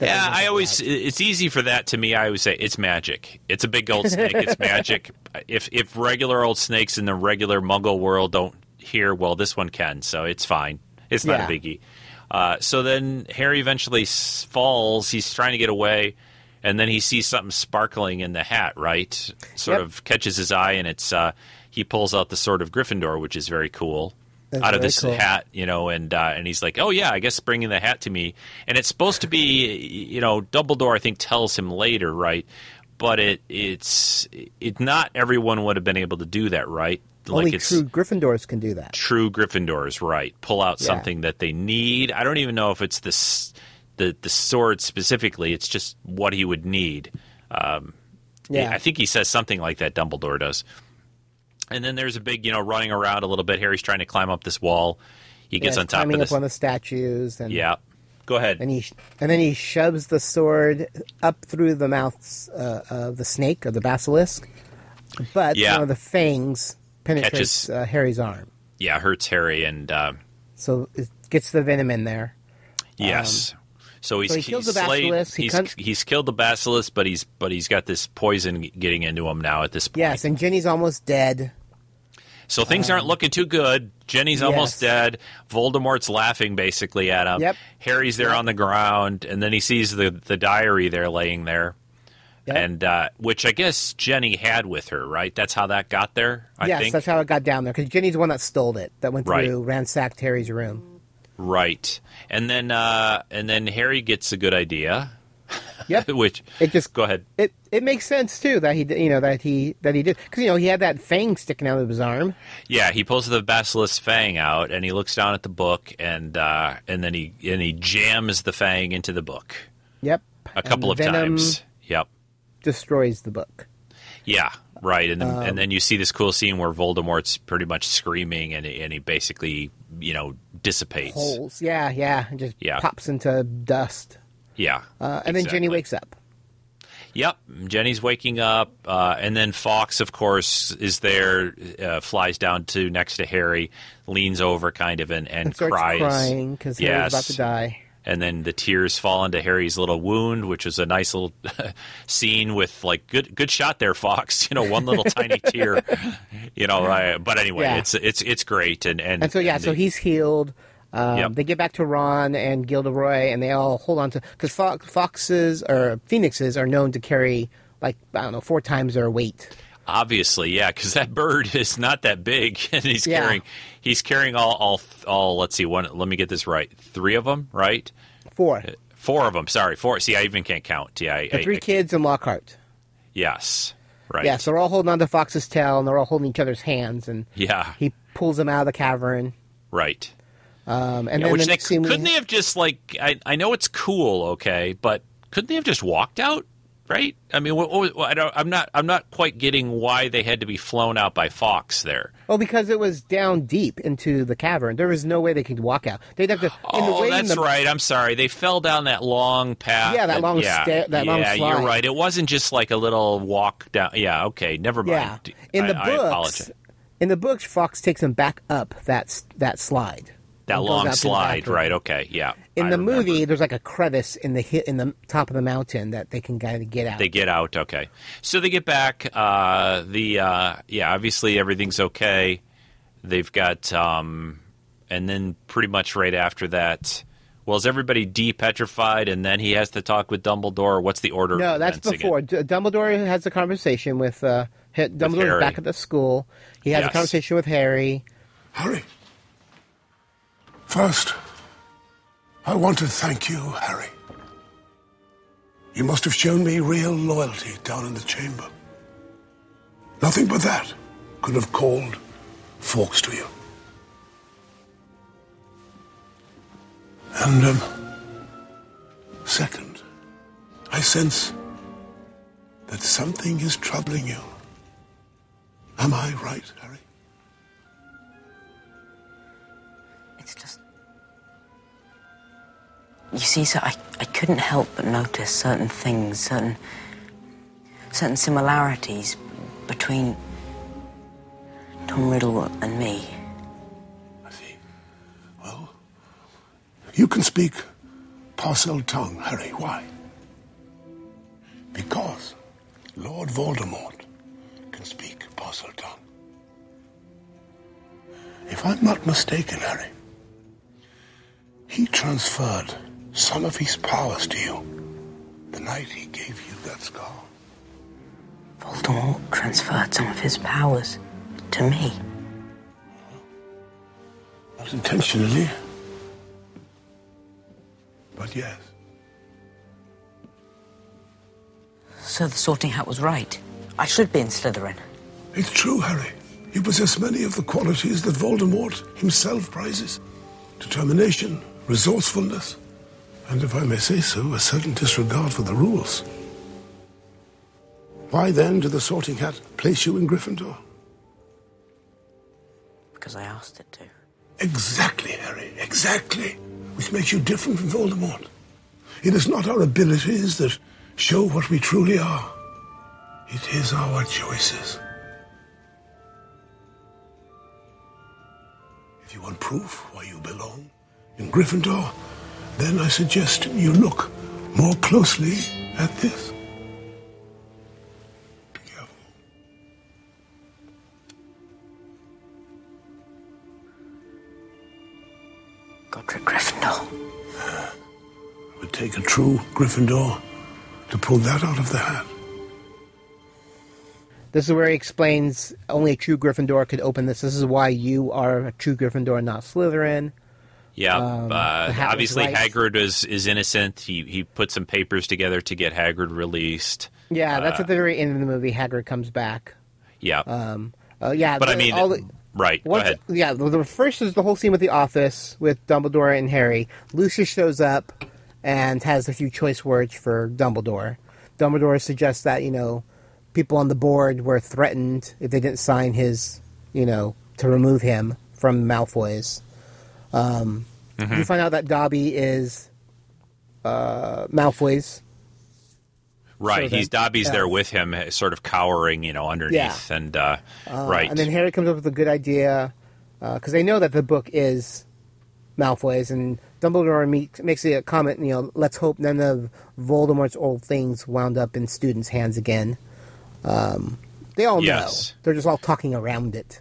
Yeah. I always it's easy for that to me. I always say it's magic. It's a big old snake. It's magic. If if regular old snakes in the regular Muggle world don't hear, well, this one can, so it's fine. It's not Yeah. a biggie. Uh, so then Harry eventually falls. He's trying to get away, and then he sees something sparkling in the hat. Right, sort Yep. of catches his eye, and it's uh, he pulls out the sword of Gryffindor, which is very cool. That's out of this cool. hat, you know, and uh, and he's like, "Oh yeah, I guess bringing the hat to me." And it's supposed to be, you know, Dumbledore. I think tells him later, right? But it it's it not everyone would have been able to do that, right? Only it's true Gryffindors can do that. true Gryffindors, right? Pull out Yeah. something that they need. I don't even know if it's this the the sword specifically. It's just what he would need. Um, Yeah. I think he says something like that. Dumbledore does. And then there's a big, you know, running around a little bit. Harry's trying to climb up this wall. He gets Yeah, on top climbing of this. up on the statues, and yeah, go ahead. and he and then he shoves the sword up through the mouths uh, of the snake or the basilisk, but Yeah. one of the fangs penetrates Catches- uh, Harry's arm, yeah, hurts Harry, and uh, so it gets the venom in there. yes. So he's Um, so he he's the basilisk, he He's, cuts- he's killed the basilisk, but he's but he's got this poison getting into him now at this point. Yes, and Ginny's almost dead. So things aren't looking too good. Ginny's almost Um, yes. dead. Voldemort's laughing basically at him. Yep. Harry's there on the ground, and then he sees the the diary there laying there, and uh, which I guess Ginny had with her. Right? That's how that got there. I yes, think. that's how it got down there because Ginny's the one that stole it, that went Right. through, ransacked Harry's room. Right. And then uh, and then Harry gets a good idea. Yep. which it just go ahead. It it makes sense too that he you know that he that he did because you know he had that fang sticking out of his arm. Yeah, he pulls the basilisk fang out, and he looks down at the book, and uh, and then he and he jams the fang into the book Yep. a couple of times. Yep. Destroys the book. Yeah, right. And then, Um, and then you see this cool scene where Voldemort's pretty much screaming, and and he basically you know dissipates. Holes. Yeah, yeah. and just Yeah. pops into dust. Yeah. Uh, and then Ginny wakes up. Yep, Ginny's waking up, uh, and then Fawkes, of course, is there. Uh, flies down to next to Harry, leans over, kind of, and, and, And cries, crying because Harry's about to die. And then the tears fall into Harry's little wound, which is a nice little scene with like good good shot there, Fawkes. You know, one little tiny tear. You know, but anyway, Yeah. it's it's it's great, and and And so yeah, so they- he's healed. Um, Yep. They get back to Ron and Gilderoy, and they all hold on to because Fawkes, foxes or phoenixes are known to carry like I don't know four times their weight. Obviously, yeah, because that bird is not that big, and he's Yeah. carrying he's carrying all all all. Let's see, one. Let me get this right. Three of them, right? Four. Four of them. Sorry, four. See, I even can't count. Yeah, I, The three I- kids and Lockhart. yes, right. Yeah, so they're all holding on to Fawkes's tail, and they're all holding each other's hands, and Yeah, he pulls them out of the cavern. right. Um, and Yeah, then which the they, next scene we- couldn't they have just like I, I know it's cool, okay, but couldn't they have just walked out? Right? I mean, what, what, I don't, I'm not I'm not quite getting why they had to be flown out by Fawkes there. Oh, because it was down deep into the cavern. There was no way they could walk out. They'd have to. in the Oh, that's the- right. I'm sorry. They fell down that long path. Yeah, that long yeah, sta- that yeah, long you're right. It wasn't just like a little walk down. Yeah, okay, never mind. Yeah, in the I, I books, in the books, Fawkes takes them back up that that slide. That long out to the slide, right? Okay, yeah. In I the remember. movie, there's like a crevice in the hit in the top of the mountain that they can kind of get out. They get out. Okay, so they get back. Uh, the uh, yeah, obviously everything's okay. They've got, um, and then pretty much right after that. Well, is everybody depetrified, and then he has to talk with Dumbledore? What's the order? no, that's before D- Dumbledore has a conversation with uh, H- Dumbledore's Harry. back at the school. He has Yes. a conversation with Harry. Harry. First, I want to thank you, Harry. You must have shown me real loyalty down in the chamber. Nothing but that could have called Fawkes to you. And, um, second, I sense that something is troubling you. Am I right, You see, sir, I, I couldn't help but notice certain things, certain. certain similarities between Tom Riddle and me. I see. Well, you can speak Parseltongue, Harry. Why? Because Lord Voldemort can speak Parseltongue. If I'm not mistaken, Harry, he transferred some of his powers to you the night he gave you that scar. Voldemort transferred some of his powers to me. Not intentionally. But yes. So the sorting hat was right. I should be in Slytherin. It's true, Harry. You possess many of the qualities that Voldemort himself prizes determination, resourcefulness, and if I may say so, a certain disregard for the rules. Why then did the sorting hat place you in Gryffindor? Because I asked it to. Exactly, Harry, exactly. Which makes you different from Voldemort. It is not our abilities that show what we truly are, it is our choices. If you want proof why you belong in Gryffindor, then I suggest you look more closely at this. Godric Gryffindor. It would take a true Gryffindor to pull that out of the hat. This is where he explains only a true Gryffindor could open this. This is why you are a true Gryffindor, not Slytherin. Yeah, Um, uh, the obviously right. Hagrid is is innocent. He he put some papers together to get Hagrid released. Yeah, that's Uh, at the very end of the movie. Hagrid comes back. Yeah, Um, uh, yeah, but I mean, the- right? Go ahead. Yeah, the, the first is the whole scene with the office with Dumbledore and Harry. Lucius shows up and has a few choice words for Dumbledore. Dumbledore suggests that you know people on the board were threatened if they didn't sign his, you know, to remove him from Malfoy's. Um, Mhm. You find out that Dobby is uh, Malfoy's. Right, So he's then- Dobby's yeah. there with him, uh, sort of cowering, you know, underneath, and uh, Uh, right. And then Harry comes up with a good idea because they know that the book is Malfoy's, and Dumbledore meet, makes a comment. You know, let's hope none of Voldemort's old things wound up in students' hands again. Um, they all Yes. know. They're just all talking around it.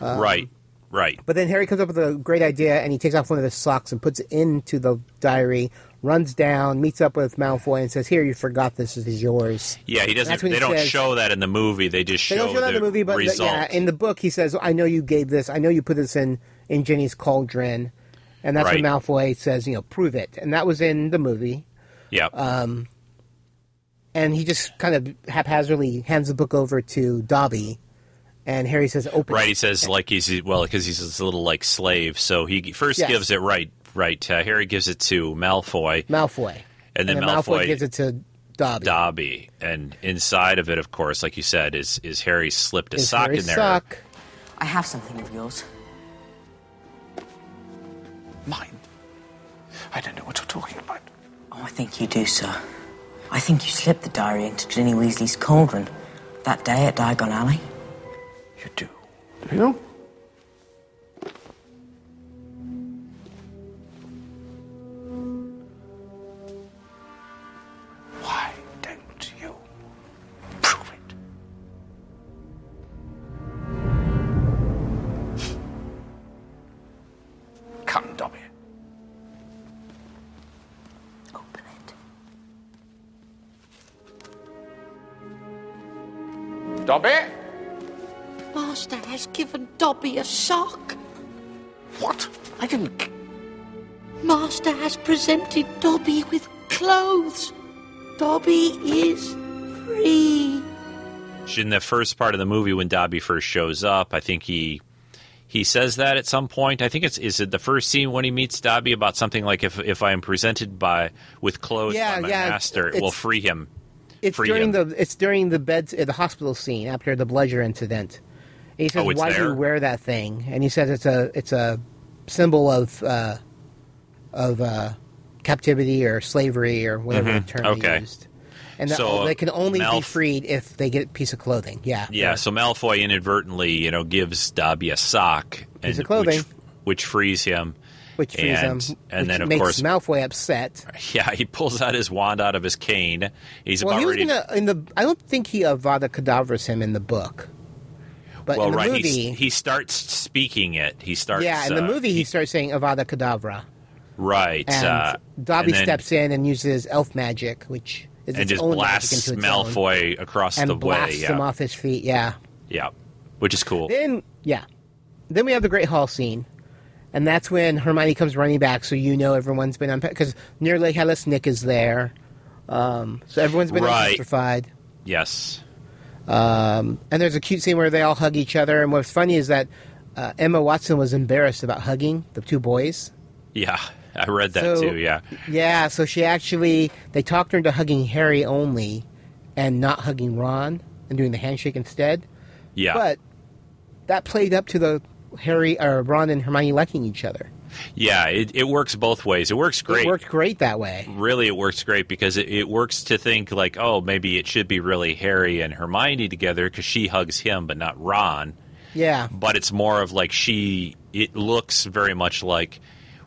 Um, right, right. But then Harry comes up with a great idea, and he takes off one of his socks and puts it into the diary. Runs down, meets up with Malfoy, and says, "Here, you forgot this. This is yours." Yeah, he doesn't. They he don't says- show that in the movie. They just They show, don't show that in the movie, but the- yeah, in the book he says, "I know you gave this. I know you put this in in Ginny's cauldron," and that's when Malfoy says, "You know, prove it." And that was in the movie. yeah, Um, and he just kind of haphazardly hands the book over to Dobby, and Harry says, "Open." right. it." He says like he's well because he's this little like slave. So he first Yes. gives it right. Right. Uh, Harry gives it to Malfoy, Malfoy, and then, Malfoy, gives it to Dobby. Dobby, and inside of it, of course, like you said, is is Harry slipped a Is sock Harry's in there. sock. I have something of yours. Mine? I don't know what you're talking about. Oh, I think you do, sir. I think you slipped the diary into Ginny Weasley's cauldron that day at Diagon Alley. You do you know? Why don't you prove it? Come, Dobby. Open it. Dobby? Master has given Dobby a sock. What? I didn't. Master has presented Dobby with clothes. Dobby is free. In the first part of the movie, when Dobby first shows up, I think he he says that at some point. I think it's is it the first scene when he meets Dobby about something like if if I am presented by with clothes Yeah, by my yeah, master, it will free him. It's free during him. the it's during the bed uh, the hospital scene after the Bludger incident. He says, Oh, "Why do you wear that thing?" And he says, "It's a it's a symbol of uh, of uh, captivity or slavery or whatever Mhm, the term okay. he used." And So, they can only be freed if they get a piece of clothing. Yeah, Yeah, so Malfoy inadvertently, you know, gives Dobby a sock Piece and of clothing. which, which frees him. which frees and, him, And which then of makes course, Malfoy upset. yeah, he pulls out his wand out of his cane. He's well, about he was ready. gonna in the. I don't think he Avada Kedavras him in the book, but well, in the right, movie, he, he starts speaking it. He starts. yeah, in the uh, movie he starts saying Avada Kedavra. right. And uh, Dobby and steps in and uses elf magic, which is and just blasts its own, Malfoy across the way. blasts Yeah, him off his feet. Yeah. yeah, which is cool. Then yeah, then we have the Great Hall scene, and that's when Hermione comes running back. So you know everyone's been unpacked because nearly headless Nick is there. Um, so everyone's been Right. electrified. Yes. Um, and there's a cute scene where they all hug each other. And what's funny is that uh, Emma Watson was embarrassed about hugging the two boys. Yeah, I read that So- too. Yeah. Yeah, so she actually they talked her into hugging Harry only, and not hugging Ron and doing the handshake instead. Yeah. But that played up to the Harry or Ron and Hermione liking each other. Yeah, it, it works both ways. It works great. It worked great that way. Really, it works great because it, it works to think like, oh, maybe it should be really Harry and Hermione together because she hugs him, but not Ron. Yeah, But it's more of like she. It looks very much like,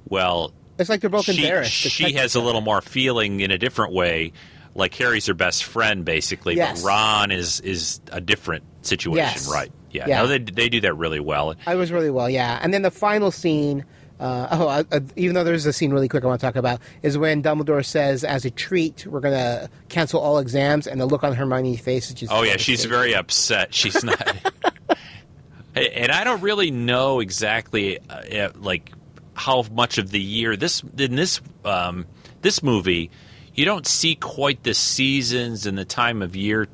well, it's like they're both she, embarrassed. she has a little more feeling in a different way. Like Harry's her best friend, basically, Yes. but Ron is is a different situation, Yes. right? Yeah, Yeah. no, they they do that really well. I was really well, yeah. And then the final scene, uh, oh, even though there's a scene really quick I want to talk about, is when Dumbledore says, as a treat, we're going to cancel all exams, and the look on Hermione's face is just. Oh yeah, she's very upset. She's not, and I don't really know exactly uh, uh, like how much of the year this in this um, this movie. You don't see quite the seasons and the time of year.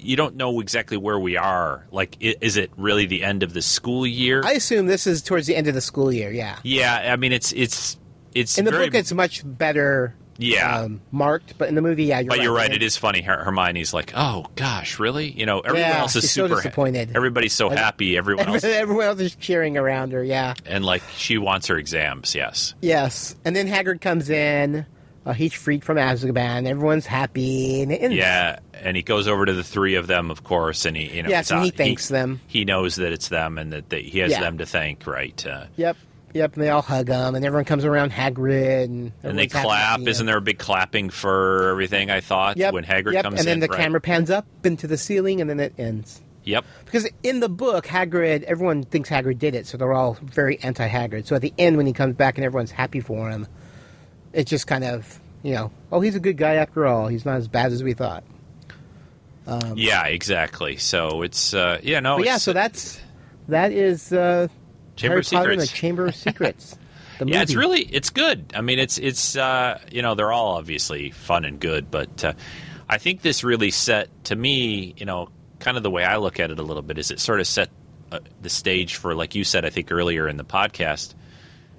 You don't know exactly where we are. Like, is it really the end of the school year? I assume this is towards the end of the school year, yeah. yeah, I mean it's it's it's In the very, book, it's much better yeah. um, marked, but in the movie, yeah, you're but right. you're right. It is funny. Her- Hermione's like, "Oh gosh, really?" You know, everyone Yeah, else is she's so super disappointed. Everybody's so happy. Everyone else, Everyone else is cheering around her, yeah. and like she wants her exams. Yes. Yes. And then Hagrid comes in. Uh, he's freed from Azkaban. Everyone's happy. And, and Yeah, and he goes over to the three of them, of course, and he, you know, Yes, and he thanks them. He knows that it's them, and that they, he has Yeah. them to thank, right? Uh, Yep. Yep. And they all hug him, and everyone comes around Hagrid, and and they everyone's happy to clap. Isn't there a big clapping for everything? I thought Yep. when Hagrid yep. comes and then in, the right? camera pans up into the ceiling, and then it ends. Yep. Because in the book, Hagrid, everyone thinks Hagrid did it, so they're all very anti-Hagrid. So at the end, when he comes back and everyone's happy for him, it's just kind of, you know, oh, he's a good guy after all. He's not as bad as we thought. Um, yeah, exactly. So it's uh, yeah, no, yeah, so that's that is uh, Chamber Harry of Potter and the Secrets. Chamber of Secrets. The yeah, it's really it's good. I mean, it's it's uh, you know they're all obviously fun and good, but uh, I think this really set to me, you know, kind of the way I look at it a little bit is it sort of set uh, the stage for, like you said, I think earlier in the podcast,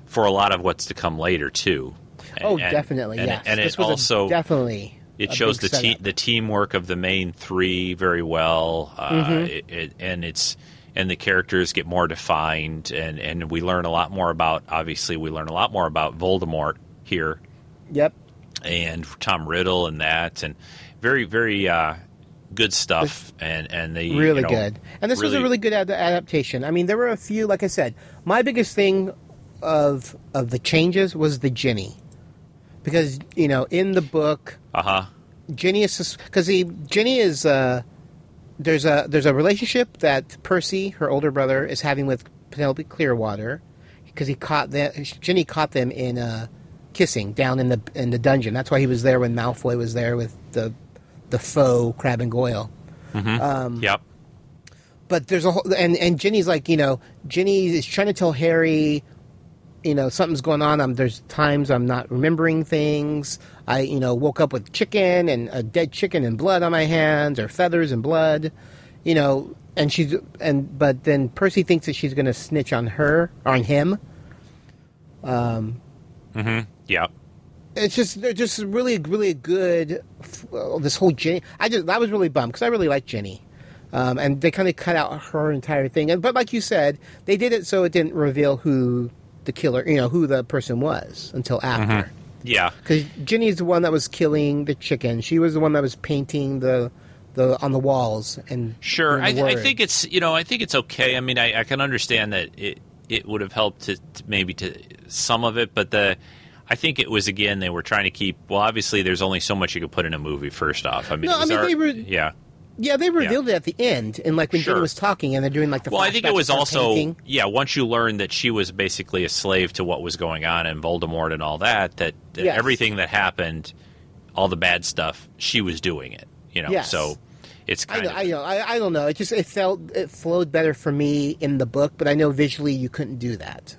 for a lot of what's to come later too. And- Oh, definitely, and, yes. And This it was also definitely it shows the te- setup. the teamwork of the main three very well, uh, Mhm. it, it, and it's and the characters get more defined, and and we learn a lot more about. Obviously, we learn a lot more about Voldemort here, Yep. and Tom Riddle and that, and very very uh, good stuff, and and they really you know, good. And this was a really good ad- adaptation. I mean, there were a few. Like I said, my biggest thing of of the changes was the Ginny, because you know in the book, uh huh. Ginny is because he Ginny is uh, there's a there's a relationship that Percy, her older brother, is having with Penelope Clearwater because he caught them. Ginny caught them in uh, kissing down in the in the dungeon. That's why he was there when Malfoy was there with the the faux Crabbe and Goyle. Mhm. Um, yep. but there's a whole and and Ginny's like you know Ginny is trying to tell Harry you know something's going on I'm there's times I'm not remembering things I you know woke up with chicken and a dead chicken and blood on my hands or feathers and blood you know and she's and but then Percy thinks that she's going to snitch on her on him um Mm-hmm. Yep. it's just they're just really really good well, this whole Ginny I just that was really bummed because I really like Ginny um, and they kind of cut out her entire thing and but like you said they did it so it didn't reveal who the killer you know who the person was until after Mhm. Yeah. because Ginny's the one that was killing the chicken she was the one that was painting the the on the walls and Sure, I, I think it's you know I think it's okay. I mean, I, I can understand that it it would have helped to, to maybe to some of it, but the I think it was again they were trying to keep. Well, obviously, there's only so much you could put in a movie. First off, I mean, No, I mean, our- they were- yeah. Yeah they revealed it at the end and like when Sure. Ginny was talking and they're doing like the Well, I think it was also painting. yeah. Once you learned that she was basically a slave to what was going on in Voldemort and all that, that, that Yes. everything that happened, all the bad stuff, she was doing it. You know, Yes. so it's I kind know, of I know. I, I don't know. It just it felt it flowed better for me in the book, but I know visually you couldn't do that.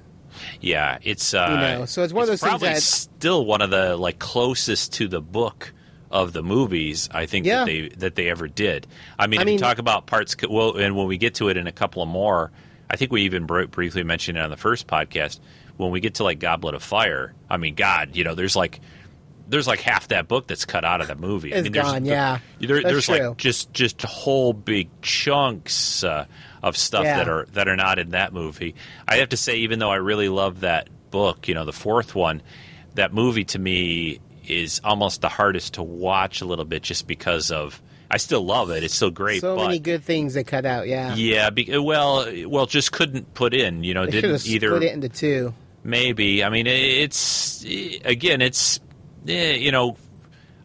Yeah, it's uh, You know, so it's one of those things probably that- still one of the like closest to the book of the movies I think Yeah. that they that they ever did. I mean, I if you mean- talk about parts. Well, and when we get to it in a couple of more, I think we even br- briefly mentioned it on the first podcast. When we get to like Goblet of Fire, I mean, God, you know, there's like there's like half that book that's cut out of the movie. I It's mean, there's, gone, yeah. there- there's true. like just just whole big chunks uh, of stuff Yeah. that are that are not in that movie. I have to say, even though I really love that book, you know, the fourth one, that movie to me is almost the hardest to watch a little bit, just because of. I still love it; it's still great. so but many good things they cut out. Yeah, yeah, be, well, well, just couldn't put in. You know, they didn't either. split it into two. Maybe. I mean, it's again, it's eh, you know,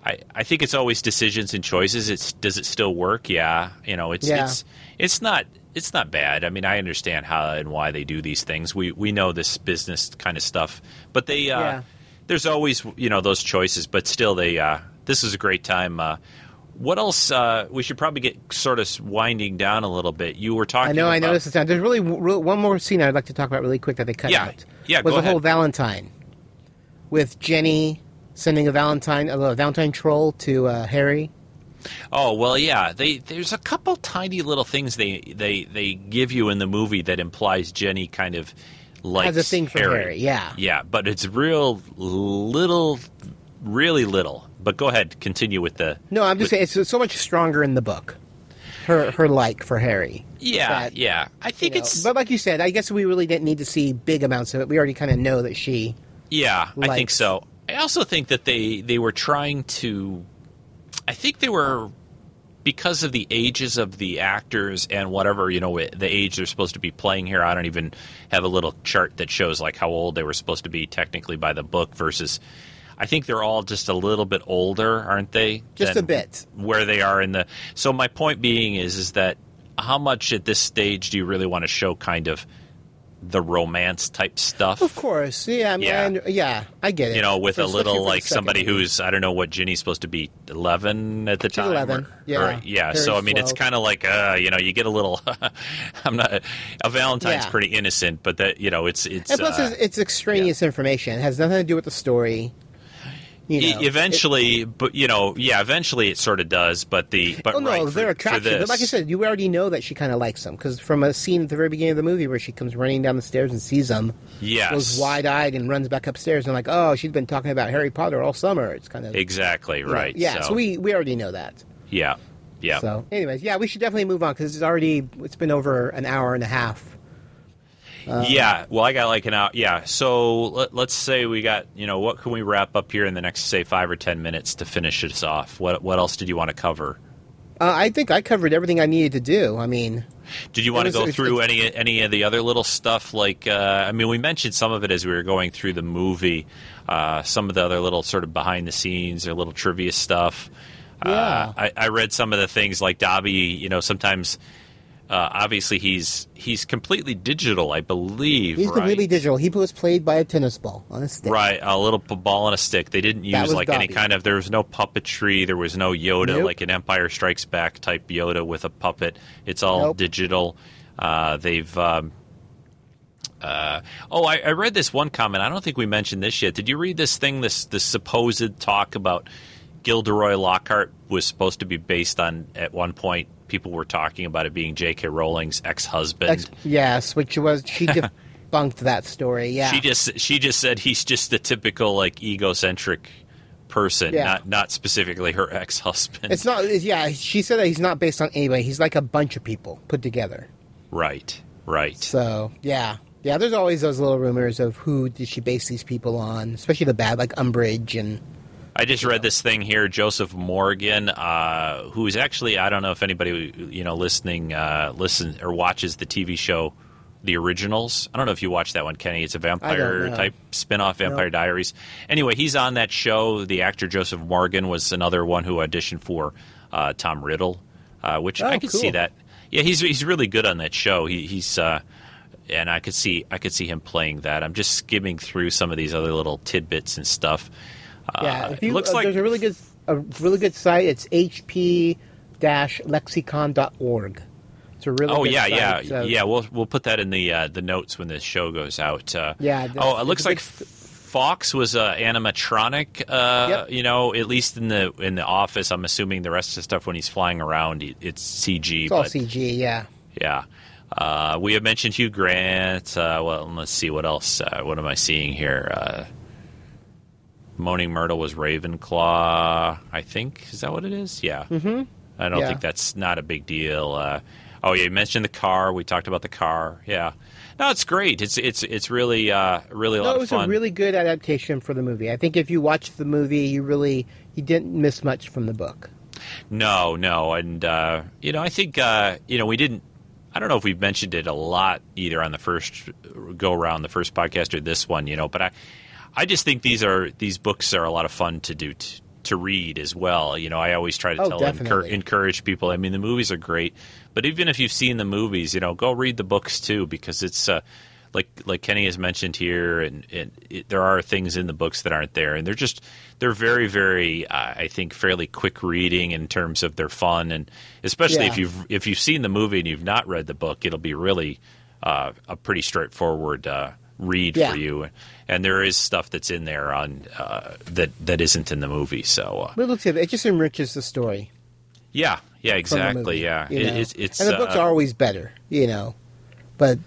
I I think it's always decisions and choices. It's does it still work? Yeah. You know, it's Yeah. it's it's not it's not bad. I mean, I understand how and why they do these things. We we know this business kind of stuff, but they uh, Yeah. There's always you know those choices. But still, they uh, this is a great time. Uh, what else? Uh, we should probably get sort of winding down a little bit. You were talking. I know. I about- noticed this. There's really w- one more scene I'd like to talk about really quick that they cut Yeah. out. Yeah, was go the whole. Valentine with Ginny sending a Valentine, a Valentine troll to uh, Harry. Oh well, yeah. They there's a couple tiny little things they they they give you in the movie that implies Ginny kind of likes Has a thing for Harry, yeah. yeah. But it's real little, really little. But go ahead, continue with the. No, I'm just saying it's so much stronger in the book. Her her like for Harry. Yeah, yeah. I think You know, it's But like you said, I guess we really didn't need to see big amounts of it. We already kind of know that she. Yeah, I think so. I also think that they they were trying to. I think they were because of the ages of the actors and whatever you know the age they're supposed to be playing here. I don't even have a little chart that shows like how old they were supposed to be technically by the book versus. I think they're all just a little bit older, aren't they? Just a bit. Where they are in the. So my point being is is that how much at this stage do you really want to show kind of the romance type stuff? Of course, yeah, I mean, Yeah. I yeah, I get it. you know, with a little like somebody who's I don't know what Ginny's supposed to be eleven at the She's time. 11, or- yeah. or- yeah. So I mean, it's kind of like uh, you know, you get a little. I'm not a Valentine's Yeah. pretty innocent, but that you know, it's it's and plus, uh, it's, it's extraneous information. It has nothing to do with the story. You know, eventually, but you know, yeah, eventually it sort of does. But the but oh no, right, their attraction. But like I said, you already know that she kind of likes him because from a scene at the very beginning of the movie where she comes running down the stairs and sees him, Yes. goes wide eyed and runs back upstairs and like, oh, she's been talking about Harry Potter all summer. It's kind of exactly you know, right. Yeah, so, we we already know that. yeah yeah So, anyways, yeah, we should definitely move on because it's already it's been over an hour and a half. Uh, yeah, well, I got like an hour. Yeah, so let, let's say we got, you know, what can we wrap up here in the next, say, five or ten minutes to finish this off? What What else did you want to cover? Uh, I think I covered everything I needed to do. I mean, Did you want to go it's- through any any of the other little stuff? Like, uh, I mean, we mentioned some of it as we were going through the movie. Uh, some of the other little sort of behind the scenes or little trivia stuff. Yeah. Uh, I, I read some of the things like Dobby. You know, sometimes. Uh, obviously, he's he's completely digital, I believe. he's right? completely digital. He was played by a tennis ball on a stick. Right, a little ball and a stick. They didn't use like any kind of. There was no puppetry. There was no Yoda, Nope. like an Empire Strikes Back type Yoda with a puppet. It's all Nope. digital. Uh, they've. Um, uh, oh, I, I read this one comment. I don't think we mentioned this yet. Did you read this thing? This this supposed talk about Gilderoy Lockhart was supposed to be based on. At one point, people were talking about it being J.K. Rowling's ex-husband. Ex- yes, which was she debunked that story. Yeah, She just she just said he's just the typical like egocentric person, Yeah. not not specifically her ex husband. It's not. Yeah, she said that he's not based on anybody. He's like a bunch of people put together. Right, right. So yeah, yeah. There's always those little rumors of who did she base these people on, especially the bad, like Umbridge and I just read this thing here. Joseph Morgan, uh, who's actually I don't know if anybody you know listening uh, listen or watches the TV show The Originals. I don't know if you watch that one, Kenny. It's a vampire type spin-off, Vampire Nope. Diaries. Anyway, he's on that show. The actor Joseph Morgan was another one who auditioned for uh, Tom Riddle, uh, which Oh, I could see that. Yeah, he's he's really good on that show. He, he's uh, and I could see I could see him playing that. I'm just skimming through some of these other little tidbits and stuff. Yeah. Uh, If you, it looks uh, like there's a really good a really good site. It's hp-lexicon.org. It's It's a really oh good yeah, yeah, site, so- yeah. We'll we'll put that in the uh, the notes when this show goes out. Uh, Yeah, the- oh, it looks like big Fawkes was uh, animatronic. Uh, Yep. You know, at least in the in the office. I'm assuming the rest of the stuff when he's flying around, it's CG. It's all but CG, yeah. yeah. Uh, we have mentioned Hugh Grant. Uh, well, let's see what else. Uh, what am I seeing here? Moaning Myrtle was Ravenclaw. I think is that what it is? Yeah. Mm-hmm. I don't Yeah. think that's not a big deal. Uh, oh, yeah, you mentioned the car. We talked about the car. Yeah. No, it's great. It's it's it's really uh, really a No, lot it was a really good adaptation for the movie. I think if you watched the movie, you really you didn't miss much from the book. No, no, and uh, you know, I think uh, you know we didn't. I don't know if we've mentioned it a lot either on the first go around, the first podcast, or this one. You know, but I, I just think these are these books are a lot of fun to do t- to read as well. You know, I always try to Oh, tell encourage people. I mean, the movies are great, but even if you've seen the movies, you know, go read the books too because it's. Uh, like like Kenny has mentioned here, and, and it, there are things in the books that aren't there, and they're just they're very very uh, I think fairly quick reading in terms of their fun, and especially if you've if you've seen the movie and you've not read the book, it'll be really uh, a pretty straightforward uh, read Yeah. for you, and there is stuff that's in there on uh, that that isn't in the movie, so uh, But it just enriches the story. yeah yeah exactly movie, yeah you It- it's it's and the books uh, are always better, you know. But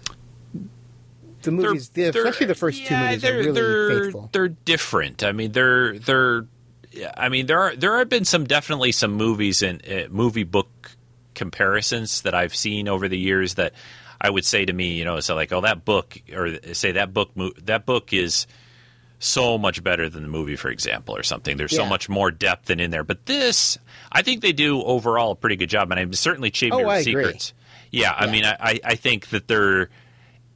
the movies, the, they're- especially the first two movies, they're really they're faithful. they're different. I mean, they're they're. I mean, there are there have been some definitely some movies and uh, movie book comparisons that I've seen over the years that I would say to me, you know, so like, oh, that book, or say that book, that book is so much better than the movie, for example, or something. There's so much more depth than in there. But this, I think they do overall a pretty good job, and I'm certainly Chamber Oh, of. Secrets. Yeah, I mean, I, I- I think that they're.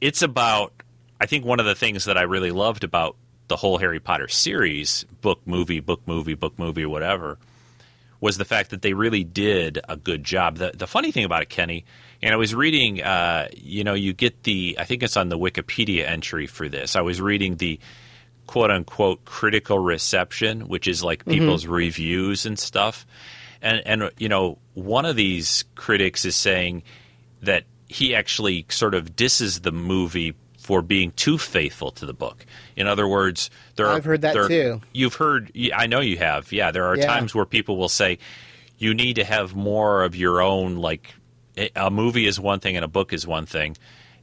It's about. I think one of the things that I really loved about the whole Harry Potter series, book, movie, book, movie, book, movie, whatever, was the fact that they really did a good job. The the funny thing about it, Kenny, and I was reading, uh, you know, you get the, I think it's on the Wikipedia entry for this. I was reading the quote unquote critical reception, which is like Mm-hmm. Mhm. people's reviews and stuff. And and you know, one of these critics is saying that he actually sort of disses the movie for being too faithful to the book. In other words, there are I've heard that there- too. You've heard I know you have. Yeah, there are Yeah. times where people will say you need to have more of your own like a- movie is one thing and a book is one thing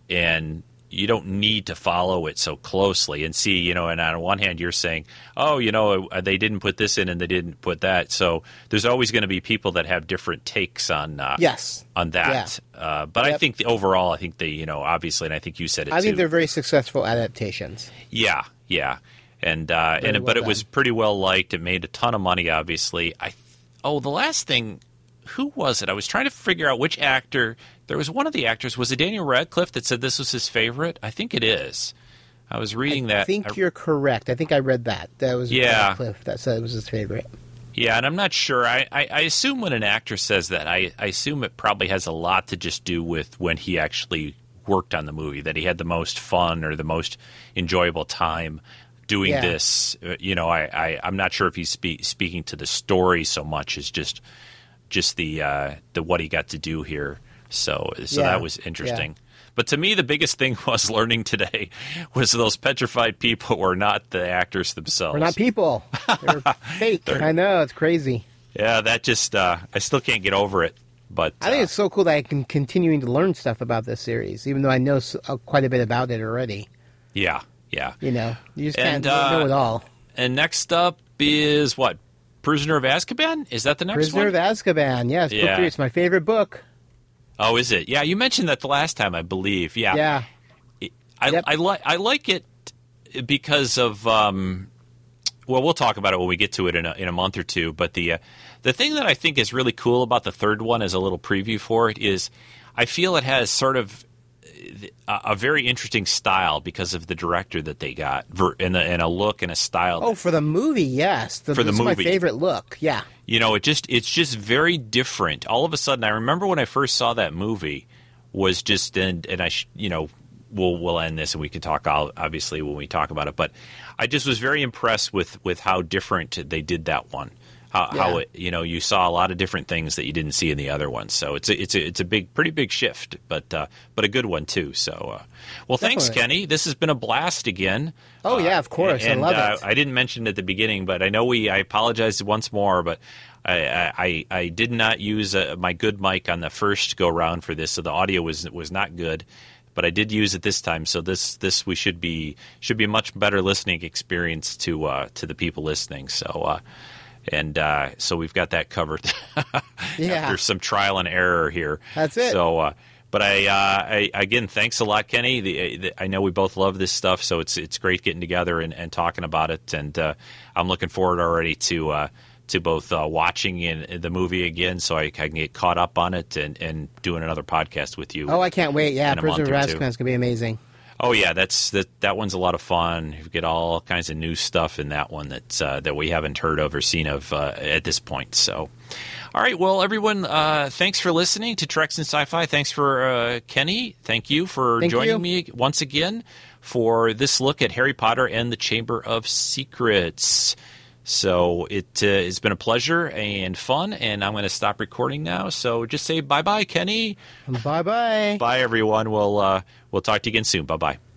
and you don't need to follow it so closely and see you know and on one hand you're saying oh you know uh, they didn't put this in and they didn't put that so there's always going to be people that have different takes on uh, Yes. on that uh, but I think the overall I think they you know obviously and I think you said it I too think they're very successful adaptations. yeah, yeah, and uh, and but well it was pretty well liked. It made a ton of money, obviously. I oh, the last thing, who was it? I was trying to figure out which actor. There was one of the actors. Was it Daniel Radcliffe that said this was his favorite? I think it is. I was reading that. I think I- you're correct. I think I read that. That was Yeah. Cliff that said it was his favorite. Yeah, and I'm not sure. I, I, I assume when an actor says that, I, I assume it probably has a lot to just do with when he actually worked on the movie, that he had the most fun or the most enjoyable time doing Yeah. this. Uh, You know, I, I, I'm not sure if he's spe- speaking to the story so much as just just the uh, the what he got to do here. So so Yeah, that was interesting. But to me, the biggest thing was learning today was those petrified people were not the actors themselves. We're not people. They're fake. I know it's crazy. Yeah, that just uh, I still can't get over it. But I think it's so cool that I can continuing to learn stuff about this series, even though I know s uh, quite a bit about it already. yeah, yeah. You know, you just And, can't uh, know it all. And next up is what? Prisoner of Azkaban? Is that the next Prisoner one? of Azkaban. Yes, book three. It's my favorite book. oh, is it? Yeah, you mentioned that the last time, I believe. Yeah. Yeah. I I like I like it because of um, well, we'll talk about it when we get to it in a, in a month or two. But the uh, the thing that I think is really cool about the third one, as a little preview for it, is I feel it has sort of a, a very interesting style because of the director that they got, and, a, and a look and a style. Oh, for the movie, yes. The, For the movie. my favorite look. Yeah. you know it just it's just very different all of a sudden i remember when i first saw that movie was just and and i sh- you know we'll we'll end this and we can talk obviously when we talk about it but i just was very impressed with with how different they did that one how, how it, you know you saw a lot of different things that you didn't see in the other ones. So it's a, it's a, it's a big, pretty big shift, but uh, but a good one too. So uh, well, thanks, Kenny. This has been a blast again. Oh, yeah, of course. I And, love uh, it. I didn't mention it at the beginning, but I know we. I apologize once more, but I I, I- I did not use uh, my good mic on the first go round for this, so the audio was was not good. But I did use it this time, so this this we should be should be a much better listening experience to uh, to the people listening. So. Uh, and uh, so we've got that covered. Yeah. After some trial and error here. That's it. So, uh, but I, uh, I again, thanks a lot, Kenny. The, the, I know we both love this stuff, so it's it's great getting together and, and talking about it. And uh, I'm looking forward already to uh, to both uh, watching in, the movie again, so I, I can get caught up on it, and, and doing another podcast with you. Oh, I can't wait. Yeah, in a month Prisoner of or two. Azkaban's gonna be amazing. Oh yeah, that's that. That one's a lot of fun. You get all kinds of new stuff in that one that uh, that we haven't heard of or seen of uh, at this point. So, all right, well, everyone, uh, thanks for listening to Treks and Sci-Fi. Thanks for uh, Kenny. Thank you for Thank joining you. me once again for this look at Harry Potter and the Chamber of Secrets. So it uh, has been a pleasure and fun, and I'm going to stop recording now. So just say bye bye, Kenny. Bye bye. Bye, everyone. We'll uh, we'll talk to you again soon. Bye bye.